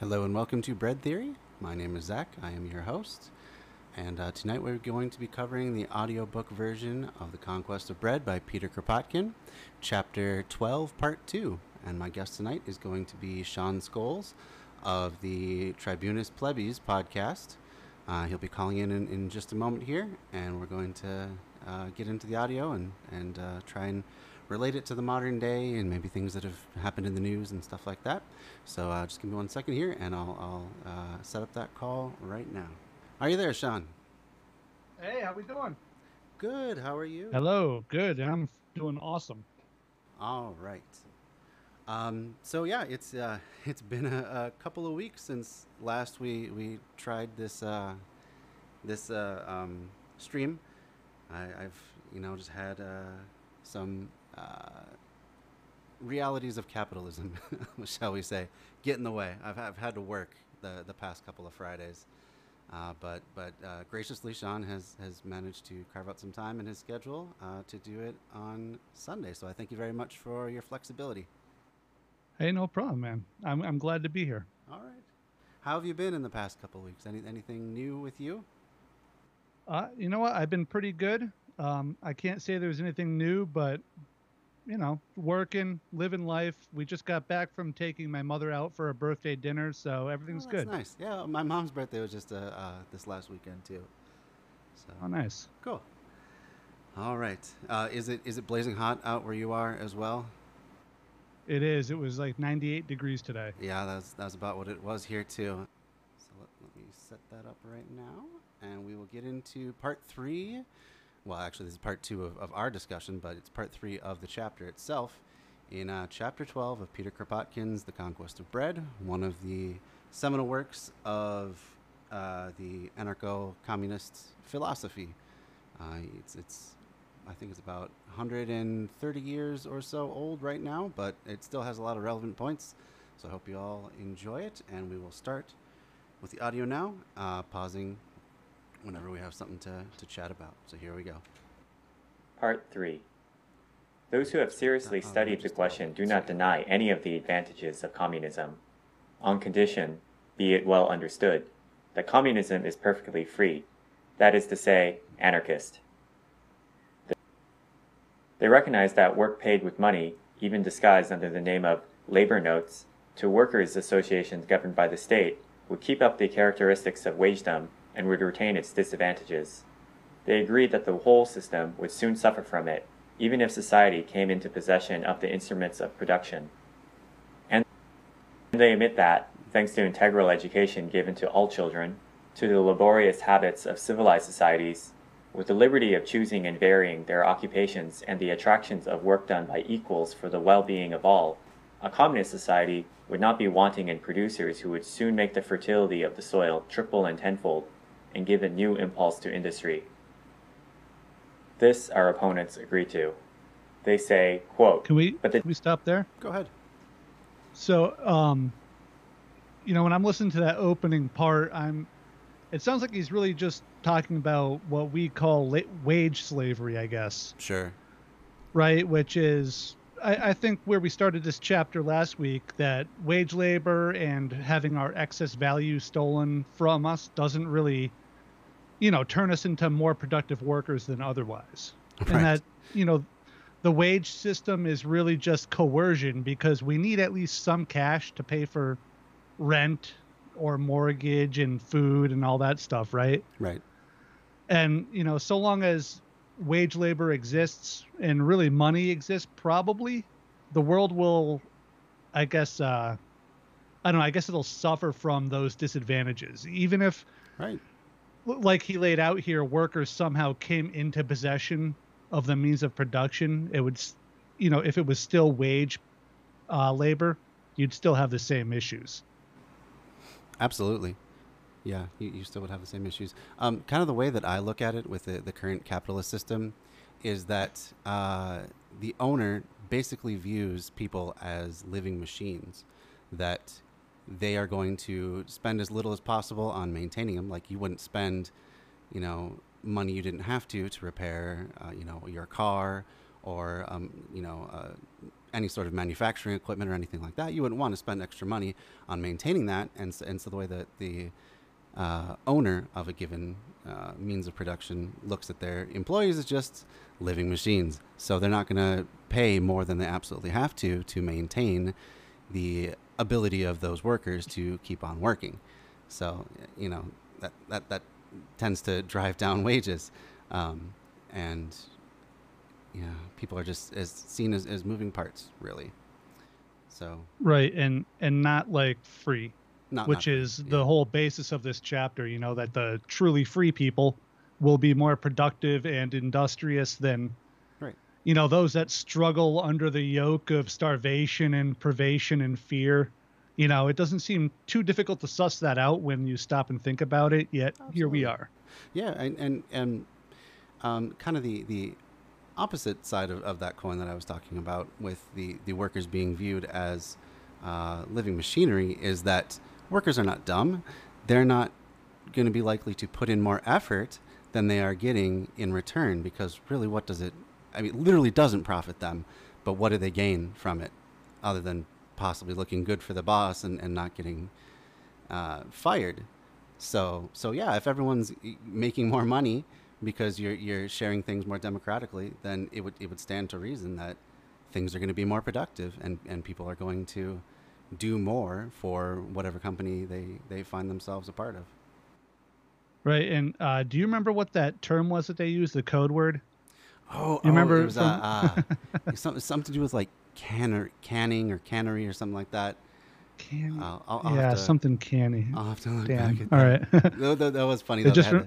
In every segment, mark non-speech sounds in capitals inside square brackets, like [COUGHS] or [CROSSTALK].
Hello and welcome to Bread Theory. My name is Zach. I am your host. And uh, tonight we're going to be covering the audiobook version of The Conquest of Bread by Peter Kropotkin, Chapter 12, Part 2. And my guest tonight is going to be Sean Scoles of the Tribunus Plebis podcast. Uh, he'll be calling in, in in just a moment here, and we're going to uh, get into the audio and, and uh, try and relate it to the modern day and maybe things that have happened in the news and stuff like that. So uh, just give me one second here, and I'll, I'll uh, set up that call right now. Are you there, Sean? Hey, how we doing? Good. How are you? Hello. Good. I'm doing awesome. All right. Um, so yeah, it's uh, [LAUGHS] it's been a, a couple of weeks since last we we tried this uh, this uh, um, stream. I, I've you know just had uh, some uh, realities of capitalism, [LAUGHS] shall we say, get in the way. I've, I've had to work the the past couple of Fridays. Uh, but but uh, graciously, Sean has, has managed to carve out some time in his schedule uh, to do it on Sunday. So I thank you very much for your flexibility. Hey, no problem, man. I'm I'm glad to be here. All right. How have you been in the past couple of weeks? Any anything new with you? Uh, you know what? I've been pretty good. Um, I can't say there's anything new, but you know, working, living life. We just got back from taking my mother out for a birthday dinner, so everything's oh, that's good. Nice. Yeah, my mom's birthday was just uh, uh, this last weekend too. So Oh, nice. cool. All right. Uh, is it is it blazing hot out where you are as well? It is. It was like 98 degrees today. Yeah, that's that's about what it was here too. So let, let me set that up right now, and we will get into part three. Well, actually, this is part two of, of our discussion, but it's part three of the chapter itself. In uh, chapter 12 of Peter Kropotkin's The Conquest of Bread, one of the seminal works of uh, the anarcho communist philosophy. Uh, it's, it's, I think it's about 130 years or so old right now, but it still has a lot of relevant points. So I hope you all enjoy it, and we will start with the audio now, uh, pausing whenever we have something to, to chat about. So here we go. Part 3 Those who have seriously Uh-uh, studied the question do not deny any of the advantages of communism, on condition, be it well understood, that communism is perfectly free, that is to say, anarchist. They recognize that work paid with money, even disguised under the name of labor notes, to workers' associations governed by the state, would keep up the characteristics of wagedom and would retain its disadvantages. They agreed that the whole system would soon suffer from it, even if society came into possession of the instruments of production. And they admit that, thanks to integral education given to all children, to the laborious habits of civilized societies, with the liberty of choosing and varying their occupations and the attractions of work done by equals for the well being of all, a communist society would not be wanting in producers who would soon make the fertility of the soil triple and tenfold and give a new impulse to industry. This our opponents agree to. They say, quote, Can we But the- can we stop there? Go ahead. So, um, you know, when I'm listening to that opening part, I'm. It sounds like he's really just talking about what we call la- wage slavery, I guess, Sure. right? Which is, I, I think, where we started this chapter last week. That wage labor and having our excess value stolen from us doesn't really, you know, turn us into more productive workers than otherwise. Right. And that, you know, the wage system is really just coercion because we need at least some cash to pay for rent or mortgage and food and all that stuff, right? Right. And, you know, so long as wage labor exists and really money exists, probably the world will, I guess, uh, I don't know, I guess it'll suffer from those disadvantages. Even if, Right. like he laid out here, workers somehow came into possession of the means of production, it would, you know, if it was still wage uh, labor, you'd still have the same issues. Absolutely. Yeah, you, you still would have the same issues. Um, kind of the way that I look at it with the, the current capitalist system is that uh, the owner basically views people as living machines, that they are going to spend as little as possible on maintaining them. Like you wouldn't spend, you know, money you didn't have to to repair, uh, you know, your car or, um, you know, uh, any sort of manufacturing equipment or anything like that, you wouldn't want to spend extra money on maintaining that. And so, and so the way that the uh, owner of a given uh, means of production looks at their employees as just living machines. So they're not going to pay more than they absolutely have to to maintain the ability of those workers to keep on working. So you know that that that tends to drive down [LAUGHS] wages, um, and yeah, people are just as seen as, as moving parts really. So Right, and and not like free, not which not- is yeah. the whole basis of this chapter. You know that the truly free people will be more productive and industrious than Right. you know those that struggle under the yoke of starvation and privation and fear. You know, it doesn't seem too difficult to suss that out when you stop and think about it. Yet here we are. Yeah, and and, and um, kind of the the opposite side of, of that coin that I was talking about with the the workers being viewed as uh, living machinery is that workers are not dumb. They're not going to be likely to put in more effort than they are getting in return because really, what does it? I mean, it literally doesn't profit them, but what do they gain from it, other than possibly looking good for the boss and, and not getting uh, fired? So so yeah, if everyone's making more money because you're you're sharing things more democratically, then it would it would stand to reason that things are going to be more productive and, and people are going to do more for whatever company they, they find themselves a part of. Right, and uh, do you remember what that term was that they used, the code word? Oh, You remember it was from- uh, uh, [LAUGHS] something something to do with like canner canning or cannery or something like that. Can I'll, I'll, yeah, to, something canny. I'll have to look Damn. back at All that. right. that, that- that was funny though. They just the,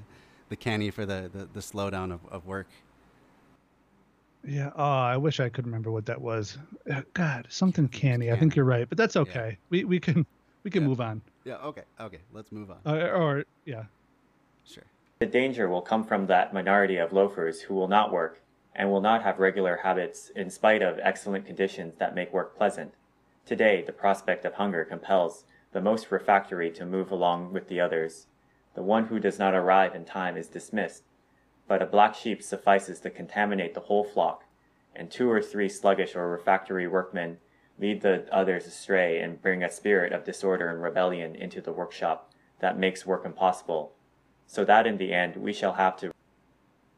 the canny for the, the, the slowdown of, of work. Yeah. Oh, I wish I could remember what that was. Uh, God, something canny. I think you're right, but that's okay. We we can we can Yeah. move on. Yeah. Okay. Okay. Let's move on. Uh, or yeah. sure. The danger will come from that minority of loafers who will not work and will not have regular habits in spite of excellent conditions that make work pleasant. Today, the prospect of hunger compels the most refractory to move along with the others. The one who does not arrive in time is dismissed, but a black sheep suffices to contaminate the whole flock, and two or three sluggish or refractory workmen lead the others astray and bring a spirit of disorder and rebellion into the workshop that makes work impossible so that in the end we shall have to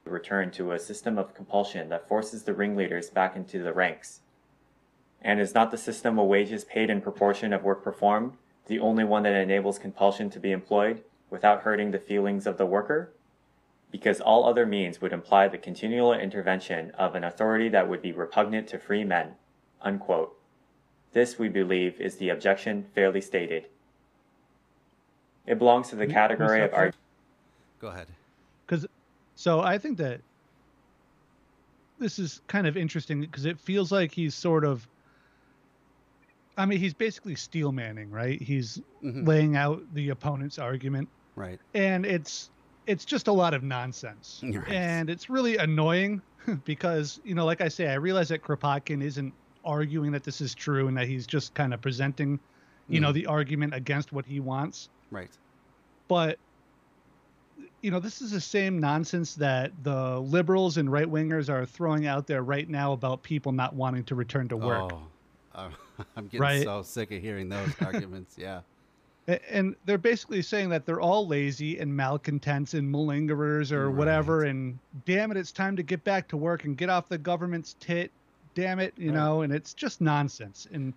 return to a system of compulsion that forces the ringleaders back into the ranks. And is not the system of wages paid in proportion of work performed the only one that enables compulsion to be employed without hurting the feelings of the worker? Because all other means would imply the continual intervention of an authority that would be repugnant to free men. Unquote. This, we believe, is the objection fairly stated. It belongs to the Who- who category of that? art. Go ahead. Because so I think that this is kind of interesting because it feels like he's sort of. I mean, he's basically steel manning, right? He's Mhm. laying out the opponent's argument, Right. and it's it's just a lot of nonsense, [LAUGHS] Right. and it's really annoying [LAUGHS] because you know, like I say, I realize that Kropotkin isn't arguing that this is true and that he's just kind of presenting, you know, Mhm. the argument against what he wants Right. but you know this is the same nonsense that the liberals and right wingers are throwing out there right now about people not wanting to return to work Oh, [LAUGHS] I'm getting Right. so sick of hearing those arguments. Yeah. And they're basically saying that they're all lazy and malcontents and malingerers or whatever and damn it it's time to get back to work and get off the government's tit damn it you Right. know and it's just nonsense and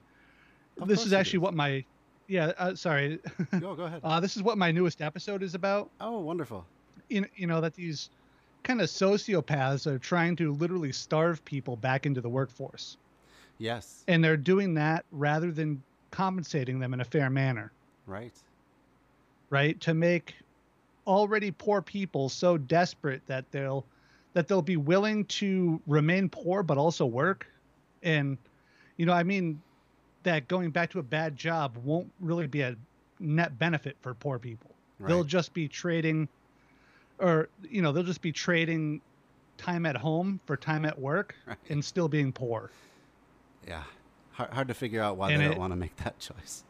Of this is actually is. what my yeah uh, sorry [LAUGHS] Go. Go ahead. uh, this is what my newest episode is about oh, wonderful. you you know that these kind of sociopaths are trying to literally starve people back into the workforce Yes. and they're doing that rather than compensating them in a fair manner Right. right to make already poor people so desperate that they'll that they'll be willing to remain poor but also work and you know i mean that going back to a bad job won't really be a net benefit for poor people they'll just be trading or you know they'll just be trading time at home for time at work [LAUGHS] Right. and still being poor Yeah. Hard, hard to figure out why And they it- don't want to make that [LAUGHS] choice.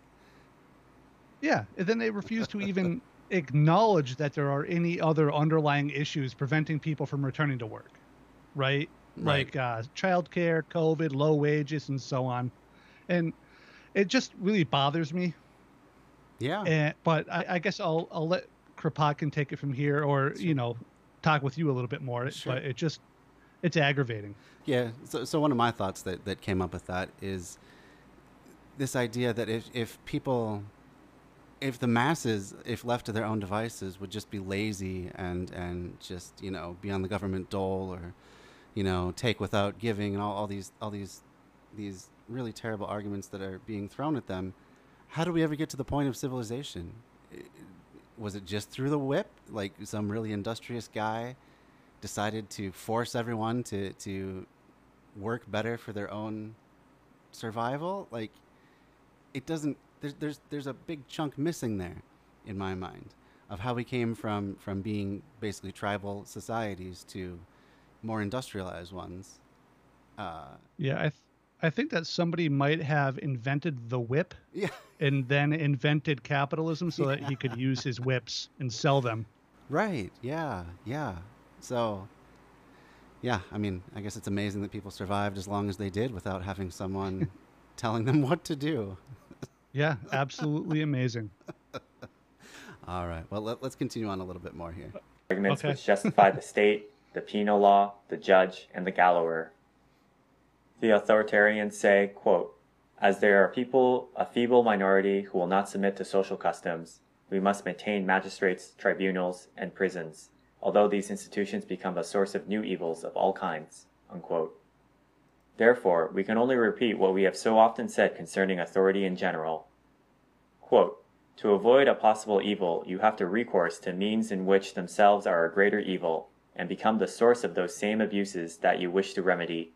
Yeah and then they refuse to even [LAUGHS] acknowledge that there are any other underlying issues preventing people from returning to work right Right. like uh, childcare, COVID, low wages, and so on. And it just really bothers me. Yeah. And, but I, I guess I'll I'll let Kropotkin take it from here, or you know, talk with you a little bit more. Sure. But it just it's aggravating. Yeah. So, so one of my thoughts that, that came up with that is this idea that if, if people, if the masses, if left to their own devices, would just be lazy and, and just, you know, be on the government dole or, you know, take without giving and all, all these, all these, these really terrible arguments that are being thrown at them, how do we ever get to the point of civilization? Was it just through the whip? Like some really industrious guy decided to force everyone to to work better for their own survival like it doesn't there's there's there's a big chunk missing there in my mind of how we came from from being basically tribal societies to more industrialized ones. Uh Yeah, I th- I think that somebody might have invented the whip yeah. [LAUGHS] and then invented capitalism so that he could use his whips and sell them. right yeah yeah. So yeah i mean i guess it's amazing that people survived as long as they did without having someone [LAUGHS] telling them what to do Yeah, absolutely amazing. [LAUGHS] All right. Well, let, let's continue on a little bit more here. arguments Okay. which justify the state, the penal law, the judge, and the gallower. The authoritarians say, quote, As there are people, a feeble minority, who will not submit to social customs, we must maintain magistrates, tribunals, and prisons, although these institutions become a source of new evils of all kinds. Unquote. Therefore, we can only repeat what we have so often said concerning authority in general. Quote, to avoid a possible evil, you have to recourse to means in which themselves are a greater evil, and become the source of those same abuses that you wish to remedy.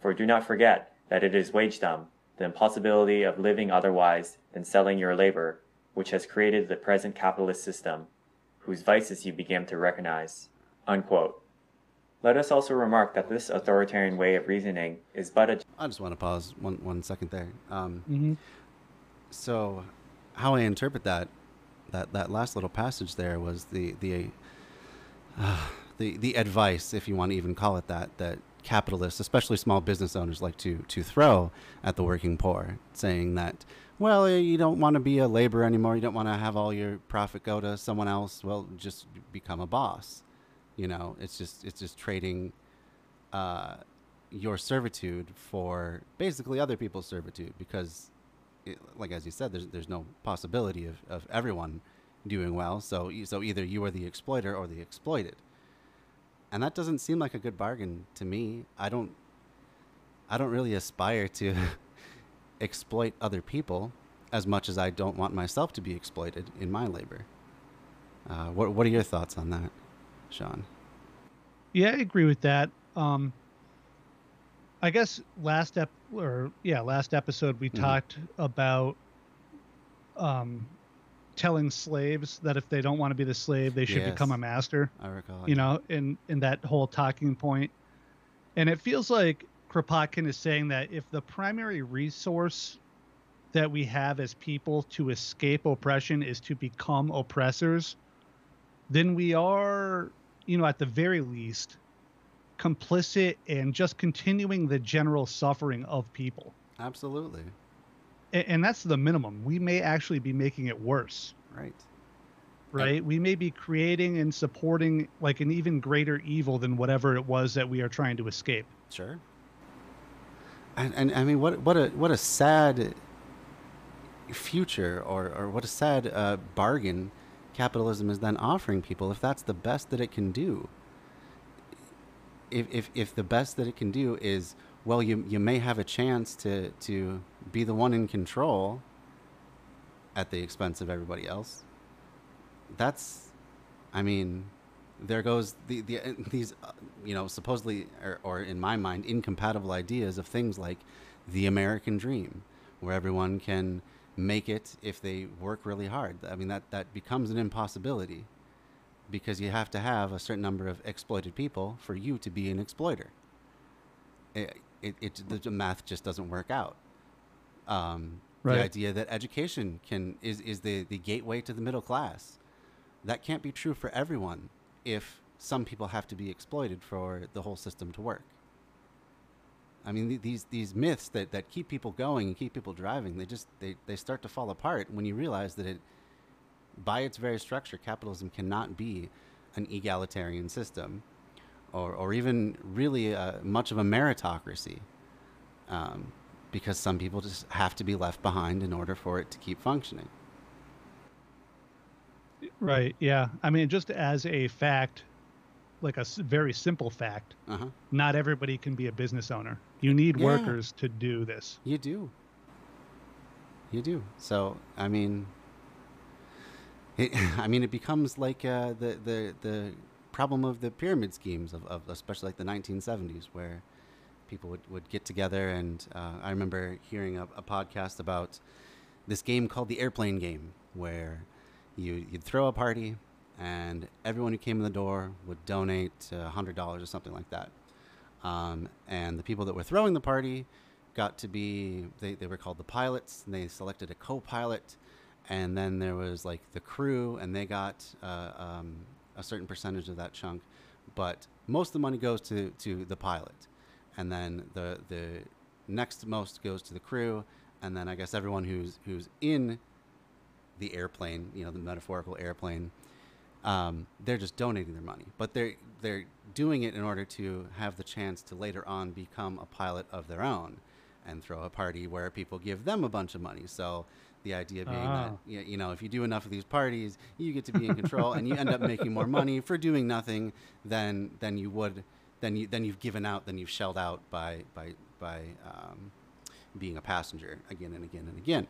For do not forget that it is wagedom, the impossibility of living otherwise than selling your labor, which has created the present capitalist system, whose vices you began to recognize. Unquote. Let us also remark that this authoritarian way of reasoning is but a I just want to pause one one second there. Um, hmm so, how I interpret that that that last little passage there was the the uh, the the advice, if you want to even call it that, that capitalists, especially small business owners, like to to throw at the working poor, saying that. Well, eh, you don't want to be a laborer anymore. You don't want to have all your profit go to someone else. Well, just become a boss. You know, it's just it's just trading uh, your servitude for basically other people's servitude because it, like as you said there's there's no possibility of, of everyone doing well. So so either you are the exploiter or the exploited. And that doesn't seem like a good bargain to me. I don't i don't really aspire to [LAUGHS] exploit other people as much as i don't want myself to be exploited in my labor. Uh, what, what are your thoughts on that sean Yeah, I agree with that. Um, I guess last ep or yeah, last episode we Mhm. talked about um, telling slaves that if they don't want to be the slave, they should become a master. i recall You know, in in that whole talking point, and it feels like Kropotkin is saying that if the primary resource that we have as people to escape oppression is to become oppressors, then we are, you know, at the very least, complicit in just continuing the general suffering of people. absolutely A- And that's the minimum. We may actually be making it worse, right right? We may be creating and supporting like an even greater evil than whatever it was that we are trying to escape. Sure. And, and I mean, what what a what a sad future, or or what a sad uh, bargain capitalism is then offering people if that's the best that it can do. If if if the best that it can do is well, you you may have a chance to to be the one in control at the expense of everybody else. That's, I mean, there goes the, the uh, these uh, you know supposedly or, or in my mind incompatible ideas of things like the American dream, where everyone can make it if they work really hard. I mean that that becomes an impossibility because you have to have a certain number of exploited people for you to be an exploiter. It, it, it the, math just doesn't work out. Um, Right. The idea that education can is, is the, the gateway to the middle class. That can't be true for everyone if some people have to be exploited for the whole system to work. I mean, th- these these myths that, that keep people going and keep people driving, they just they, they start to fall apart when you realize that it, by its very structure, capitalism cannot be an egalitarian system, or or even really uh, much of a meritocracy, um, because some people just have to be left behind in order for it to keep functioning. Right. Yeah. I mean, just as a fact, like a very simple fact, Uh huh. not everybody can be a business owner. You need Yeah. workers to do this. You do. You do. So I mean, it, [LAUGHS] I mean, it becomes like uh, the the the problem of the pyramid schemes of, of especially like the 1970s, where people would, would get together and uh, I remember hearing a, a podcast about this game called the airplane game, where you you'd throw a party and everyone who came in the door would donate a hundred dollars or something like that. Um, and the people that were throwing the party got to be they, they were called the pilots and they selected a co-pilot and then there was like the crew and they got uh, um, a certain percentage of that chunk but most of the money goes to, to the pilot and then the the next most goes to the crew and then i guess everyone who's who's in the airplane you know the metaphorical airplane um, they're just donating their money, but they're they're doing it in order to have the chance to later on become a pilot of their own, and throw a party where people give them a bunch of money. So the idea being that Ah. you know if you do enough of these parties, you get to be in control, and you end up making more money for doing nothing than than you would than you than you've given out than you've shelled out by by by um, being a passenger again and again and again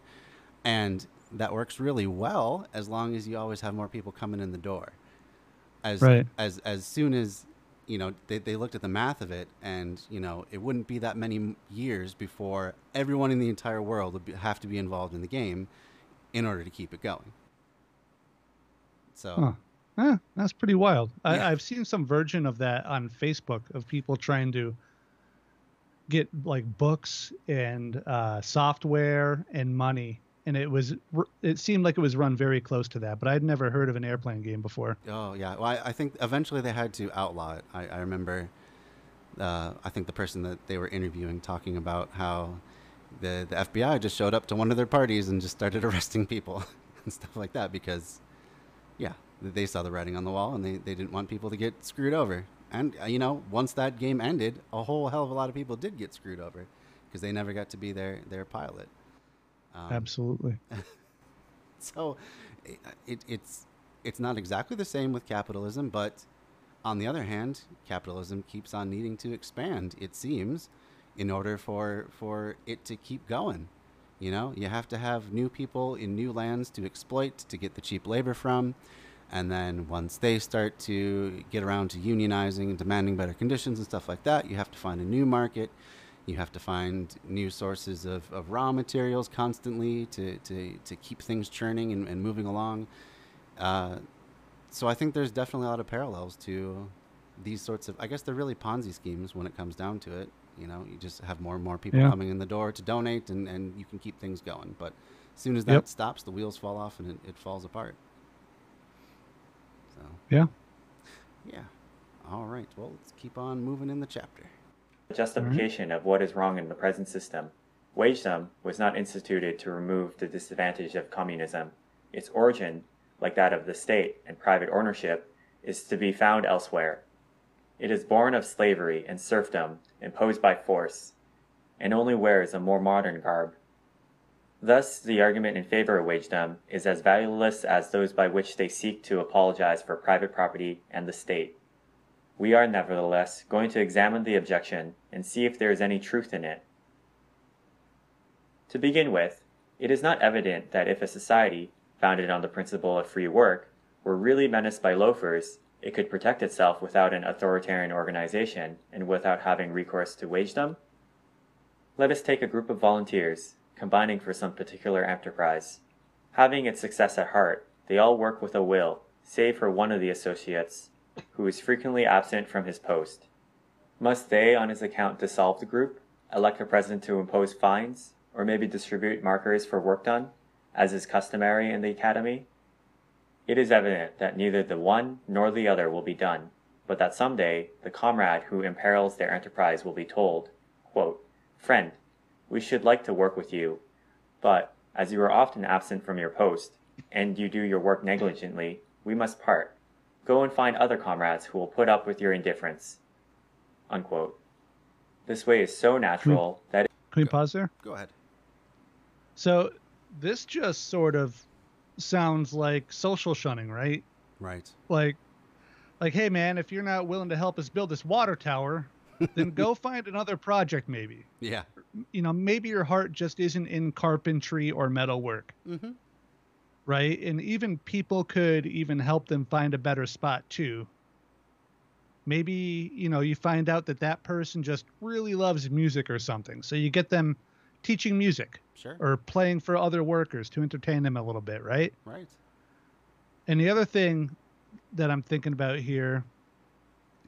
and that works really well as long as you always have more people coming in the door as Right. as as soon as you know they, they looked at the math of it and you know it wouldn't be that many years before everyone in the entire world would be, have to be involved in the game in order to keep it going so Huh. Eh, that's pretty wild. Yeah. I, I've seen some version of that on Facebook of people trying to get like books and uh, software and money, and it was it seemed like it was run very close to that. But I'd never heard of an airplane game before. Oh yeah. Well, I, I think eventually they had to outlaw it. I, I remember. Uh, I think the person that they were interviewing talking about how the the FBI just showed up to one of their parties and just started [LAUGHS] arresting people [LAUGHS] and stuff like that because, yeah, they saw the writing on the wall and they, they didn't want people to get screwed over. And uh, you know, once that game ended, a whole hell of a lot of people did get screwed over because they never got to be their their pilot. Um, Absolutely. [LAUGHS] so i- it, it's it's not exactly the same with capitalism, but on the other hand, capitalism keeps on needing to expand. It seems, in order for for it to keep going. You know, you have to have new people in new lands to exploit to get the cheap labor from. And then once they start to get around to unionizing and demanding better conditions and stuff like that, you have to find a new market. You have to find new sources of, of raw materials constantly to, to, to keep things churning and, and moving along. Uh, so I think there's definitely a lot of parallels to these sorts of, I guess they're really Ponzi schemes when it comes down to it. You know, you just have more and more people Yeah. coming in the door to donate and, and you can keep things going. But as soon as that Yep. stops, the wheels fall off and it, it falls apart. So, Yeah. yeah. All right. Well, let's keep on moving in the chapter. Justification mm-hmm. of what is wrong in the present system. Wagedom was not instituted to remove the disadvantage of communism. Its origin, like that of the state and private ownership, is to be found elsewhere. It is born of slavery and serfdom imposed by force, and only wears a more modern garb. Thus, the argument in favor of wagedom is as valueless as those by which they seek to apologize for private property and the state. We are nevertheless going to examine the objection and see if there is any truth in it. To begin with, it is not evident that if a society, founded on the principle of free work, were really menaced by loafers, it could protect itself without an authoritarian organization and without having recourse to wagedom. Let us take a group of volunteers, combining for some particular enterprise. Having its success at heart, they all work with a will, save for one of the associates, who is frequently absent from his post. Must they, on his account, dissolve the group, elect a president to impose fines, or maybe distribute markers for work done, as is customary in the academy? It is evident that neither the one nor the other will be done, but that some day the comrade who imperils their enterprise will be told, quote, Friend, we should like to work with you, but as you are often absent from your post, and you do your work negligently, we must part. Go and find other comrades who will put up with your indifference. Unquote. This way is so natural that Can we pause there? Go ahead. So this just sort of sounds like social shunning, right? Right. Like, like, hey man, if you're not willing to help us build this water tower, then go [LAUGHS] find another project, maybe. Yeah. You know, maybe your heart just isn't in carpentry or metalwork. Mm-hmm. Right? And even people could even help them find a better spot too. Maybe you know you find out that that person just really loves music or something, so you get them teaching music Sure. or playing for other workers to entertain them a little bit, right? right. And the other thing that I'm thinking about here,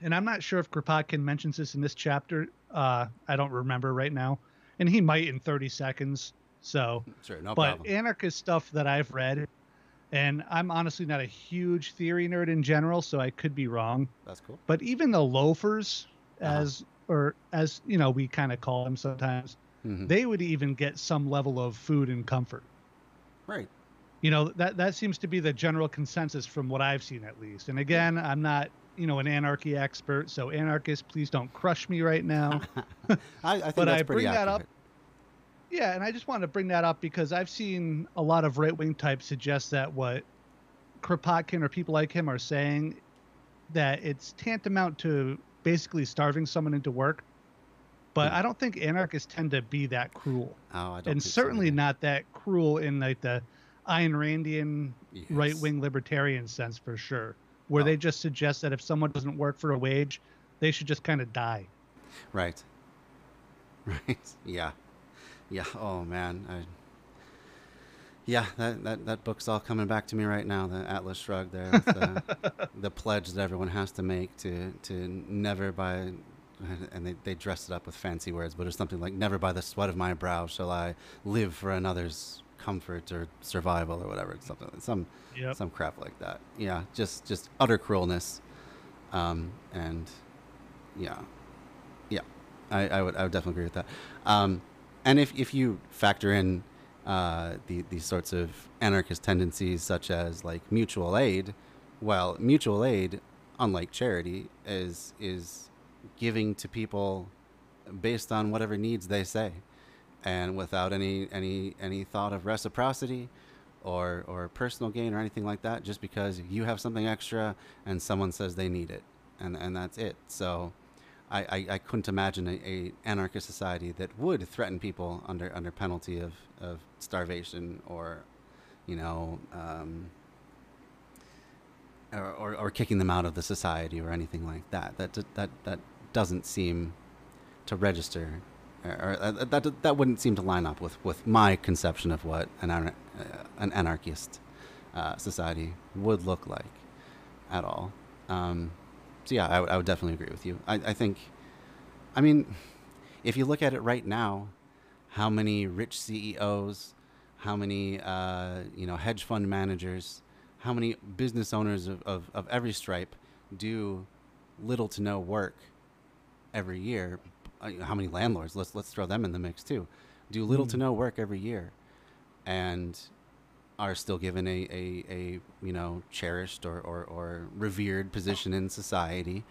and I'm not sure if Kropotkin mentions this in this chapter. Uh, I don't remember right now, and he might in 30 seconds. So, Sure. No but problem. anarchist stuff that I've read, and I'm honestly not a huge theory nerd in general, so I could be wrong. That's cool. But even the loafers, Uh-huh. as or as you know, we kind of call them sometimes, Mhm. they would even get some level of food and comfort. Right. you know that that seems to be the general consensus from what i've seen at least and again i'm not you know an anarchy expert so anarchists please don't crush me right now [LAUGHS] I, I think But that's I pretty bring that up- accurate. Yeah and i just wanted to bring that up because i've seen a lot of right-wing types suggest that what kropotkin or people like him are saying that it's tantamount to basically starving someone into work but Hmm. i don't think anarchists tend to be that cruel Oh, I don't and think so certainly either. not that cruel in like the Ayn Randian Yes. right wing libertarian sense for sure, where Oh. they just suggest that if someone doesn't work for a wage, they should just kind of die. Right. [LAUGHS] Right. Yeah. Yeah. Oh man. I. Yeah, that, that, that book's all coming back to me right now. The Atlas Shrugged there, with the, [LAUGHS] the pledge that everyone has to make to to never buy, and they, they dress it up with fancy words, but it's something like never by the sweat of my brow shall I live for another's comfort or survival or whatever. Something some Yep. some crap like that. Yeah, just just utter cruelness, um, and yeah, yeah, I, I would I would definitely agree with that. Um, and if if you factor in uh, the these sorts of anarchist tendencies, such as like mutual aid, well, mutual aid, unlike charity, is is giving to people based on whatever needs they say, and without any any any thought of reciprocity or or personal gain or anything like that just because you have something extra and someone says they need it. And and that's it. So I, I, I couldn't imagine a, a anarchist society that would threaten people under under penalty of, of starvation or you know um, or, or, or kicking them out of the society or anything like that that that that doesn't seem to register or, or uh, that that wouldn't seem to line up with, with my conception of what an uh, an anarchist uh, society would look like at all. Um, so yeah, I, would- I would definitely agree with you. I, I think, I mean, if you look at it right now, how many rich CEOs, how many uh, you know hedge fund managers, how many business owners of, of, of every stripe do little to no work every year. Uh, How many landlords? Let's let's throw them in the mix too. Do little to Mm. no work every year, and are still given a, a, a you know cherished or, or, or revered position in society.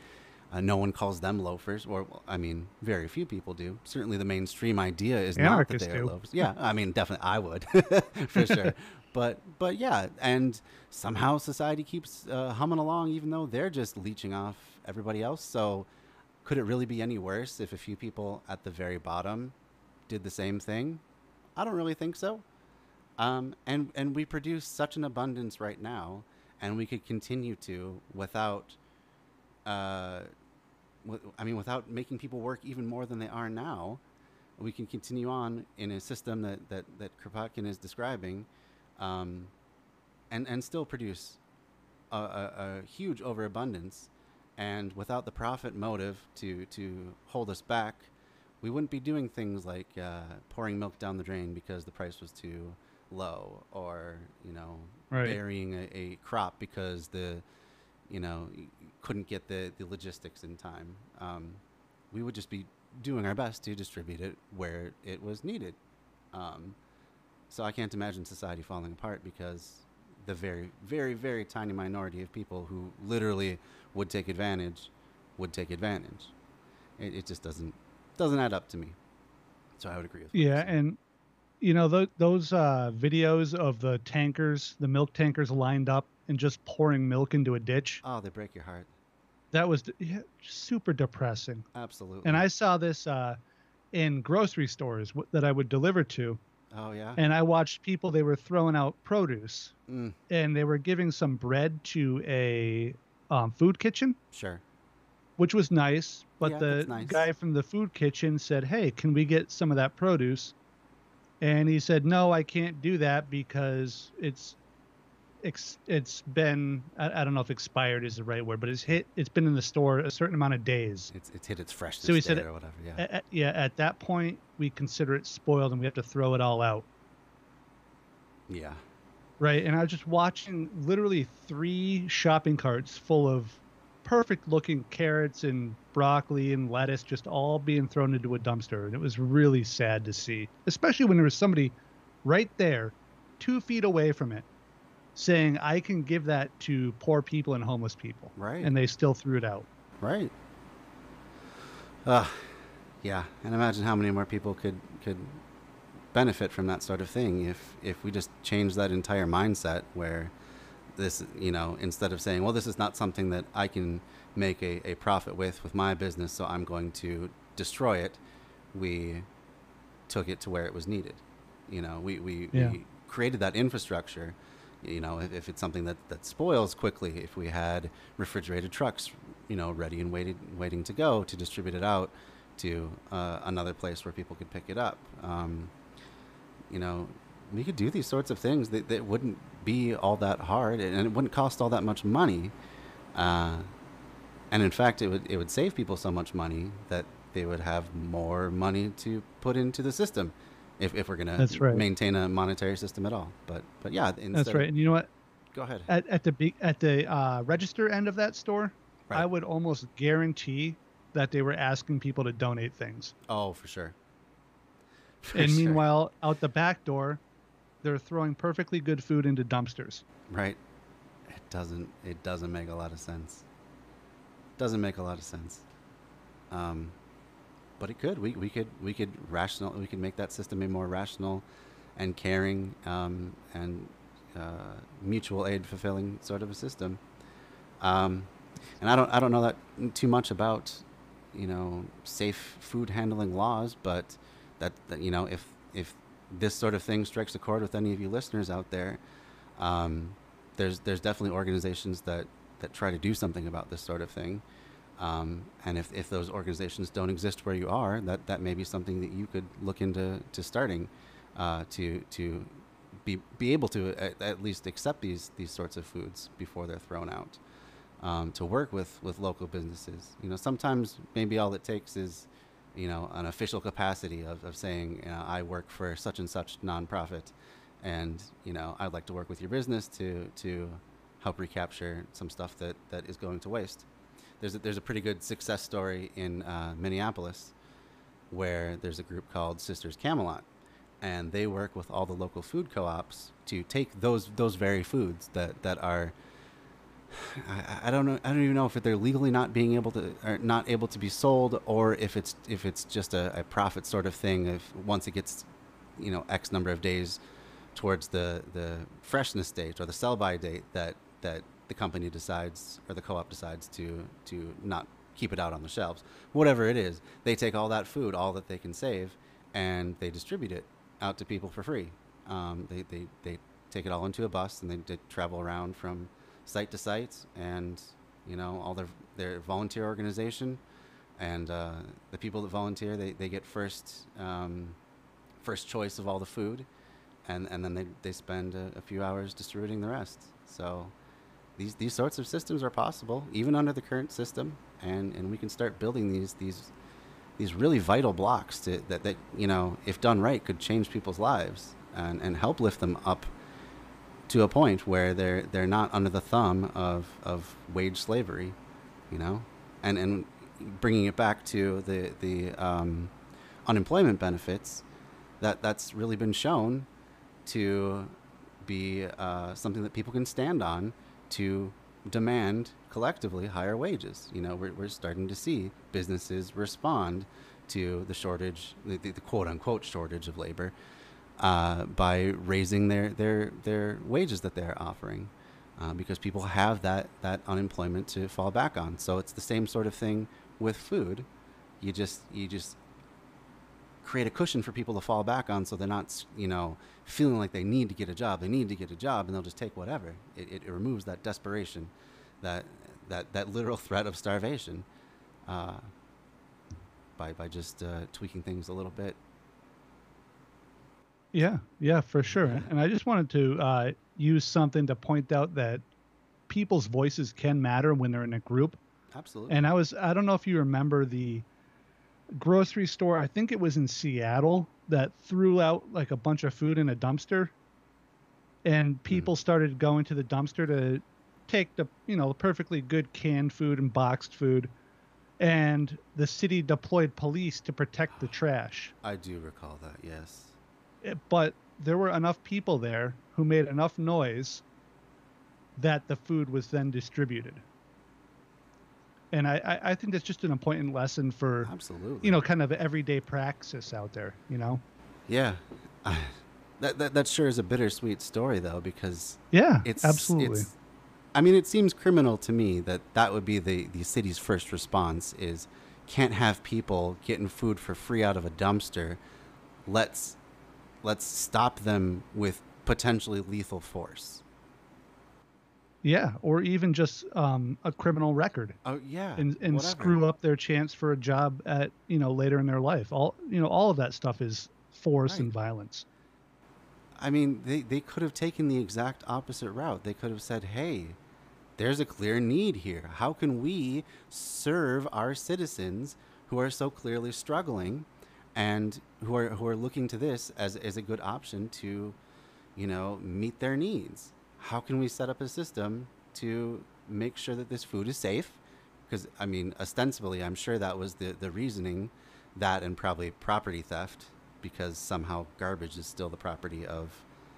Uh, no one calls them loafers, or I mean, very few people do. Certainly, the mainstream idea is not that Anarchists they are do. loafers. Yeah, I mean, definitely, I would [LAUGHS] for [LAUGHS] sure. But but yeah, and somehow society keeps uh, humming along, even though they're just leeching off everybody else. So, could it really be any worse if a few people at the very bottom did the same thing? I don't really think so. Um, and and we produce such an abundance right now, and we could continue to without, uh, wi- I mean, without making people work even more than they are now. We can continue on in a system that that that Kropotkin is describing, um, and and still produce a, a, a huge overabundance, and without the profit motive to to hold us back, we wouldn't be doing things like uh, pouring milk down the drain because the price was too low, or you know, Right. burying a, a crop because the you know couldn't get the the logistics in time. Um, we would just be doing our best to distribute it where it was needed. Um, so I can't imagine society falling apart because the very, very, very tiny minority of people who literally would take advantage would take advantage. It, it just doesn't doesn't add up to me. So I would agree with. Yeah, and you know th- those uh, videos of the tankers, the milk tankers lined up and just pouring milk into a ditch. oh, they break your heart. That was d- yeah, super depressing. Absolutely. And I saw this uh, in grocery stores w- that I would deliver to, oh yeah. and I watched people. They were throwing out produce, Mm, and they were giving some bread to a um, food kitchen, sure. which was nice. But Yeah, the nice. guy from the food kitchen said, "Hey, can we get some of that produce?" And he said, "No, I can't do that because it's ex- it's been I, I don't know if expired is the right word, but it's hit it's been in the store a certain amount of days." It's it's hit its freshness he date said or whatever. Yeah. Yeah, at that point, we consider it spoiled and we have to throw it all out. yeah. Right. And I was just watching literally three shopping carts full of perfect looking carrots and broccoli and lettuce just all being thrown into a dumpster. And it was really sad to see, especially when there was somebody right there, two feet away from it, saying, I can give that to poor people and homeless people. Right. And they still threw it out. Right. Uh, yeah, and imagine how many more people could could benefit from that sort of thing if if we just change that entire mindset where this you know instead of saying well this is not something that i can make a, a profit with with my business so i'm going to destroy it we took it to where it was needed you know we, we, Yeah. we created that infrastructure you know if, if it's something that, that spoils quickly if we had refrigerated trucks you know ready and waiting waiting to go to distribute it out to uh, another place where people could pick it up um, you know we could do these sorts of things that, that wouldn't be all that hard and it wouldn't cost all that much money uh, and in fact it would it would save people so much money that they would have more money to put into the system if, if we're going That's to right. maintain a monetary system at all but but yeah That's of- right. And you know what? go ahead At, at the at the uh, register end of that store, I would almost guarantee that they were asking people to donate things. oh for sure For and sure. meanwhile, out the back door, they're throwing perfectly good food into dumpsters. right. It doesn't it doesn't make a lot of sense. Doesn't make a lot of sense. Um, but it could. We, we could we could rational we could make that system a more rational and caring um, and uh, mutual aid fulfilling sort of a system. Um, and I don't I don't know that too much about you know safe food handling laws but that, that you know if if this sort of thing strikes a chord with any of you listeners out there um, there's there's definitely organizations that that try to do something about this sort of thing. Um, and if, if those organizations don't exist where you are, that, that may be something that you could look into to starting uh, to to be be able to at, at least accept these these sorts of foods before they're thrown out. Um, to work with with local businesses, you know, sometimes maybe all it takes is, you know, an official capacity of, of saying, you know, I work for such and such nonprofit, and you know I'd like to work with your business to to help recapture some stuff that, that is going to waste. There's a, there's a pretty good success story in uh, Minneapolis where there's a group called Sisters Camelot, and they work with all the local food co-ops to take those those very foods that that are. I, I don't know. I don't even know if they're legally not being able to, or not able to be sold, or if it's if it's just a, a profit sort of thing. If once it gets, you know, X number of days towards the the freshness date or the sell by date that that the company decides or the co-op decides to to not keep it out on the shelves whatever it is they take all that food all that they can save and they distribute it out to people for free um, they, they they take it all into a bus and they, they travel around from site to site and you know all their their volunteer organization. And uh, the people that volunteer they, they get first um, first choice of all the food. And and then they, they spend a, a few hours distributing the rest. So these these sorts of systems are possible even under the current system, and and we can start building these these these really vital blocks to, that that you know if done right could change people's lives and and help lift them up to a point where they're they're not under the thumb of of wage slavery, you know, and and bringing it back to the the um, unemployment benefits, that that's really been shown to be uh, something that people can stand on to demand collectively higher wages. You know, we're, we're starting to see businesses respond to the shortage, the, the, the quote unquote shortage of labor, uh, by raising their, their, their wages that they're offering. Uh, because people have that, that unemployment to fall back on. So it's the same sort of thing with food. You just, you just create a cushion for people to fall back on so they're not, you know, feeling like they need to get a job. They need to get a job and they'll just take whatever. It, it, it removes that desperation, that, that, that literal [LAUGHS] threat of starvation uh, by, by just uh, tweaking things a little bit. Yeah, yeah, for sure. And I just wanted to uh, use something to point out that people's voices can matter when they're in a group. Absolutely. And I was, I don't know if you remember the grocery store, I think it was in Seattle, that threw out like a bunch of food in a dumpster. And people started going to the dumpster to take the, you know, perfectly good canned food and boxed food. And the city deployed police to protect the trash. I do recall that, yes. It- but there were enough people there who made enough noise that the food was then distributed. And I, I, I think that's just an important lesson for Absolutely. you know, kind of everyday praxis out there, you know? Yeah. That, that, that sure is a bittersweet story, though, because Yeah, it's absolutely. It's, I mean, it seems criminal to me that that would be the, the city's first response is can't have people getting food for free out of a dumpster. Let's let's stop them with potentially lethal force. yeah, or even just um, a criminal record Oh yeah, and, and whatever. screw up their chance for a job at, you know, later in their life. All, you know, all of that stuff is force and violence. I mean, they, they could have taken the exact opposite route. They could have said, hey, there's a clear need here. How can we serve our citizens who are so clearly struggling and who are, who are looking to this as, as a good option to, you know, meet their needs? How can we set up a system to make sure that this food is safe? Because, I mean, ostensibly, I'm sure that was the, the reasoning, that and probably property theft, because somehow garbage is still the property of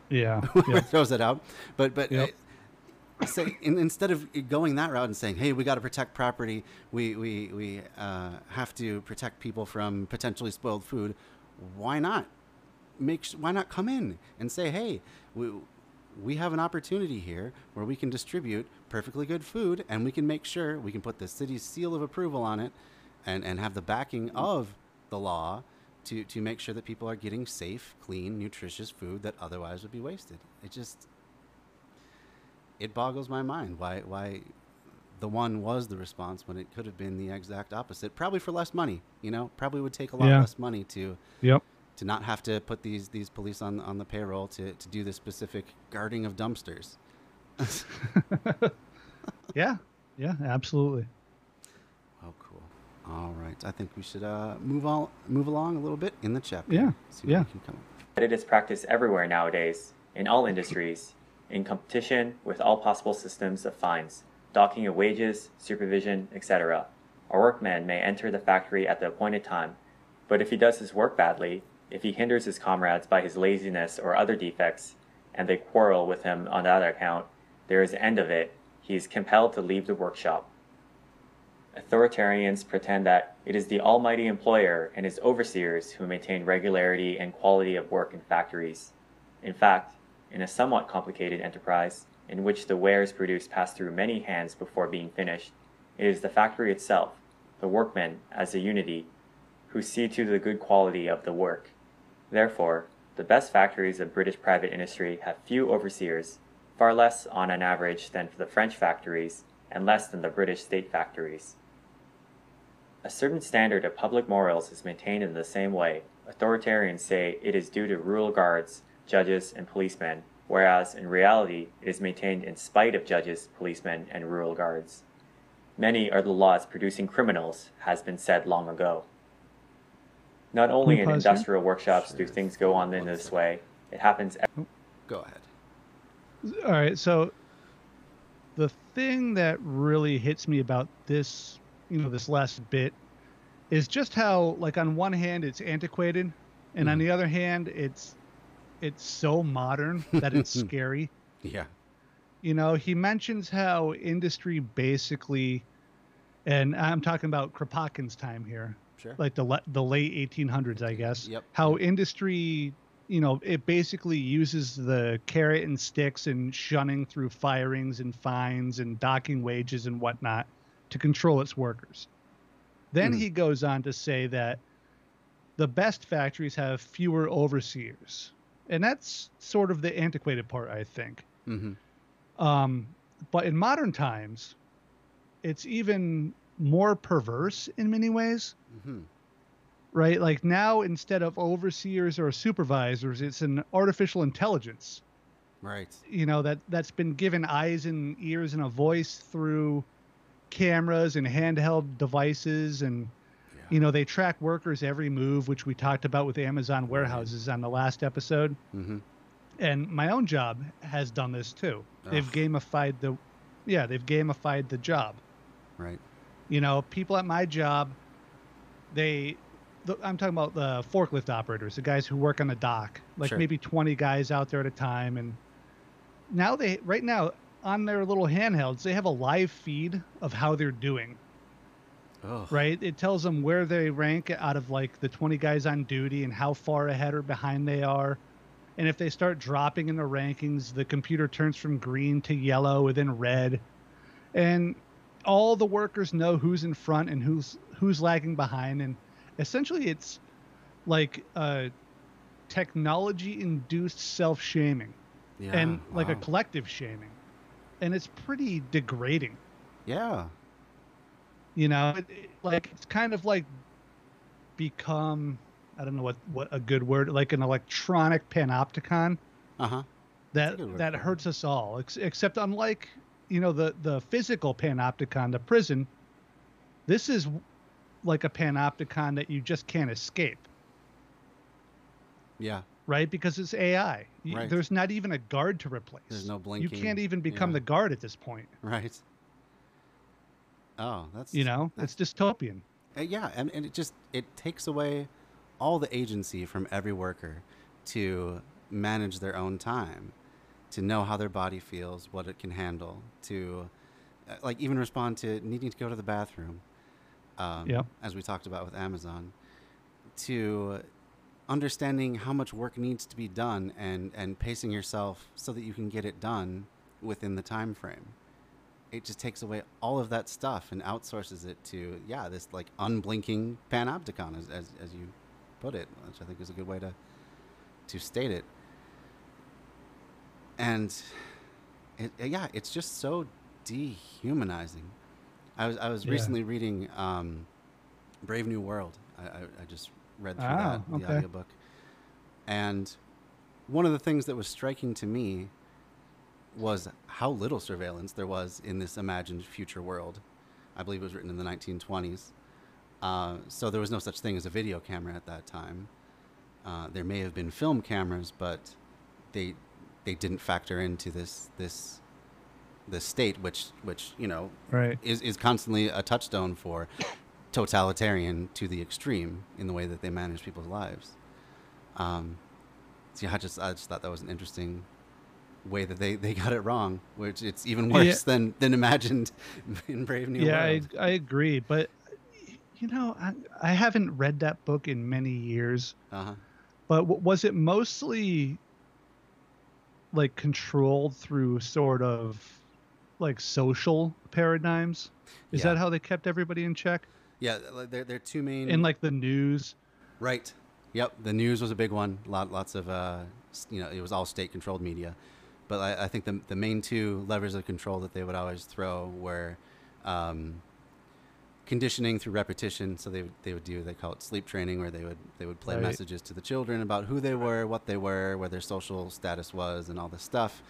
Yeah. [LAUGHS] yeah. throws it out. But but Yep. uh, say in, instead of going that route and saying, "Hey, we got to protect property. We we we uh, have to protect people from potentially spoiled food." Why not make? Why not come in and say, "Hey, we." We have an opportunity here where we can distribute perfectly good food and we can make sure we can put the city's seal of approval on it and, and have the backing of the law to, to make sure that people are getting safe, clean, nutritious food that otherwise would be wasted. It just it boggles my mind why why the one was the response when it could have been the exact opposite. Probably for less money, you know. Probably would take a lot Yeah. less money to Yep. to not have to put these these police on on the payroll to, to do the specific guarding of dumpsters. [LAUGHS] Yeah. Yeah, absolutely. Oh, cool. All right, I think we should uh, move on move along a little bit in the chapter. Yeah, See what yeah. we can come up. It is practiced everywhere nowadays, in all industries, in competition with all possible systems of fines, docking of wages, supervision, etc. A workman may enter the factory at the appointed time, but if he does his work badly, if he hinders his comrades by his laziness or other defects, and they quarrel with him on that account, there is end of it. He is compelled to leave the workshop. Authoritarians pretend that it is the almighty employer and his overseers who maintain regularity and quality of work in factories. In fact, in a somewhat complicated enterprise, in which the wares produced pass through many hands before being finished, it is the factory itself, the workmen as a unity, who see to the good quality of the work. Therefore, the best factories of British private industry have few overseers, far less on an average than the French factories, and less than the British state factories. A certain standard of public morals is maintained in the same way. Authoritarians say it is due to rural guards, judges, and policemen, whereas in reality it is maintained in spite of judges, policemen, and rural guards. Many are the laws producing criminals, has been said long ago. Not only in we pause here? industrial workshops do things go on in this way, it happens Go ahead. All right, so the thing that really hits me about this you know, this last bit is just how, like, on one hand, it's antiquated, and on Mhm. the other hand, it's it's so modern that it's [LAUGHS] scary. Yeah. You know, he mentions how industry basically, and I'm talking about Kropotkin's time here, Sure. like the the late 1800s, I guess. Yep. How industry, you know, it basically uses the carrot and sticks and shunning through firings and fines and docking wages and whatnot to control its workers. Then Mhm. he goes on to say that the best factories have fewer overseers. And that's sort of the antiquated part, I think. mm-hmm. Um, but in modern times, it's even more perverse in many ways, Mm-hmm. right? Like now, instead of overseers or supervisors, it's an artificial intelligence, Right. you know, that that's been given eyes and ears and a voice through cameras and handheld devices and. You know they track workers every move which we talked about with amazon warehouses on the last episode. Mm-hmm. and my own job has done this too. They've gamified the yeah they've gamified the job. Right. you know people at my job they the, i'm talking about the forklift operators the guys who work on the dock like Sure. maybe 20 guys out there at a time. And now they right now on their little handhelds they have a live feed of how they're doing Oh. right it tells them where they rank out of like the 20 guys on duty and how far ahead or behind they are and if they start dropping in the rankings the computer turns from green to yellow and then red and all the workers know who's in front and who's who's lagging behind and essentially it's like a technology induced self-shaming Yeah. and like a collective shaming and it's pretty degrading Yeah. You know it, it- like it's kind of like become i don't know what what a good word like an electronic panopticon Uh huh. that a good word that hurts us all ex- except unlike you know the the physical panopticon the prison this is like a panopticon that you just can't escape Yeah. right because it's ai Right. there's not even a guard to replace There's no blinking. you can't even become yeah. the guard at this point Right. Oh, that's you know that's- it's dystopian Uh, yeah, and, and it just it takes away all the agency from every worker to manage their own time, to know how their body feels, what it can handle, to uh, like even respond to needing to go to the bathroom. Um, Yep. As we talked about with Amazon, to understanding how much work needs to be done and and pacing yourself so that you can get it done within the time frame it just takes away all of that stuff and outsources it to yeah this like unblinking panopticon as, as, as you put it which i think is a good way to to state it. And it, yeah it's just so dehumanizing. I was i was Yeah. recently reading um, brave new world. I, I, I just read through Ah, that the audiobook. And one of the things that was striking to me was how little surveillance there was in this imagined future world. I believe it was written in the 1920s. Uh, so there was no such thing as a video camera at that time. Uh, there may have been film cameras, but they they didn't factor into this this this state, which which you know right is is constantly a touchstone for totalitarian to the extreme in the way that they manage people's lives. Um, so yeah, I just I just thought that was an interesting way that they, they got it wrong, which it's even worse Yeah. than than imagined [LAUGHS] in Brave New World. yeah I, I agree but you know I, I haven't read that book in many years Uh-huh. but w- was it mostly like controlled through sort of like social paradigms is Yeah. that how they kept everybody in check Yeah, they're they're two main in like the news Right. Yep. The news was a big one. Lot, lots of, uh, you know, it was all state-controlled media. But I, I think the the main two levers of control that they would always throw were um, conditioning through repetition. So they would, they would do they call it sleep training, where they would they would play Right. messages to the children about who they were, what they were, where their social status was, and all this stuff.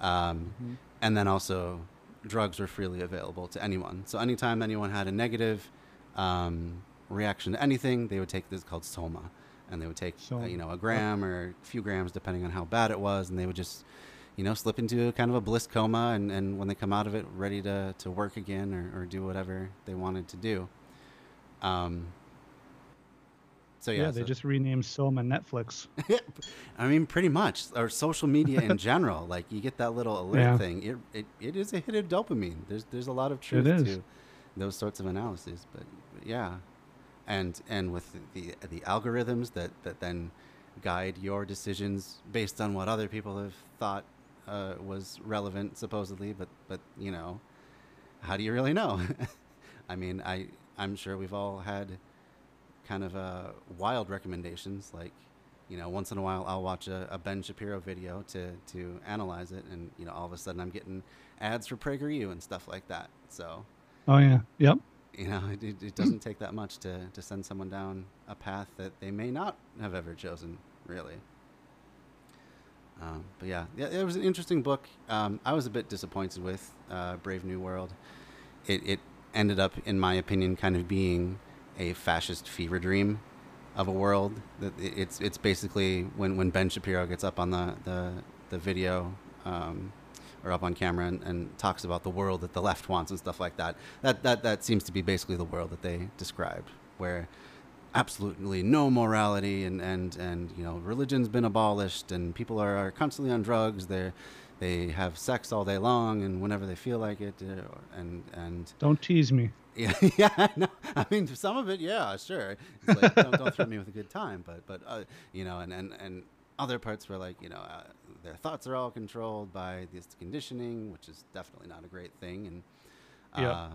Um, Mhm. And then also, drugs were freely available to anyone. So anytime anyone had a negative um, reaction to anything, they would take this called soma, and they would take uh, you know a gram or a few grams depending on how bad it was, and they would just you know, slip into kind of a bliss coma, and, and when they come out of it, ready to, to work again or, or do whatever they wanted to do. Um, so yeah, yeah, they so- just renamed Soma Netflix. [LAUGHS] I mean, pretty much, or social media in [LAUGHS] general. Like you get that little alert Yeah. thing. It, it it is a hit of dopamine. There's there's a lot of truth to those sorts of analyses. But, but yeah, and and with the the algorithms that that then guide your decisions based on what other people have thought uh, was relevant, supposedly. But but you know, how do you really know? [LAUGHS] I mean, I I'm sure we've all had kind of uh, wild recommendations. Like, you know, once in a while I'll watch a, a Ben Shapiro video to to analyze it, and you know, all of a sudden I'm getting ads for PragerU and stuff like that. So, Oh yeah, yep. you know, it, it, it doesn't take that much to to send someone down a path that they may not have ever chosen, really. Um, but yeah, yeah, it was an interesting book. Um, I was a bit disappointed with uh, Brave New World. It, it ended up, in my opinion, kind of being a fascist fever dream of a world. That it's it's basically when, when Ben Shapiro gets up on the the, the video um, or up on camera and, and talks about the world that the left wants and stuff like that. That that that seems to be basically the world that they described, where absolutely no morality and, and, and you know religion's been abolished and people are, are constantly on drugs they they have sex all day long and whenever they feel like it uh, and and Don't tease me. [LAUGHS] yeah yeah I know. I mean some of it yeah sure like, [LAUGHS] don't, don't threaten me with a good time but but uh, you know and, and and other parts were like you know uh, their thoughts are all controlled by this conditioning which is definitely not a great thing and Yeah.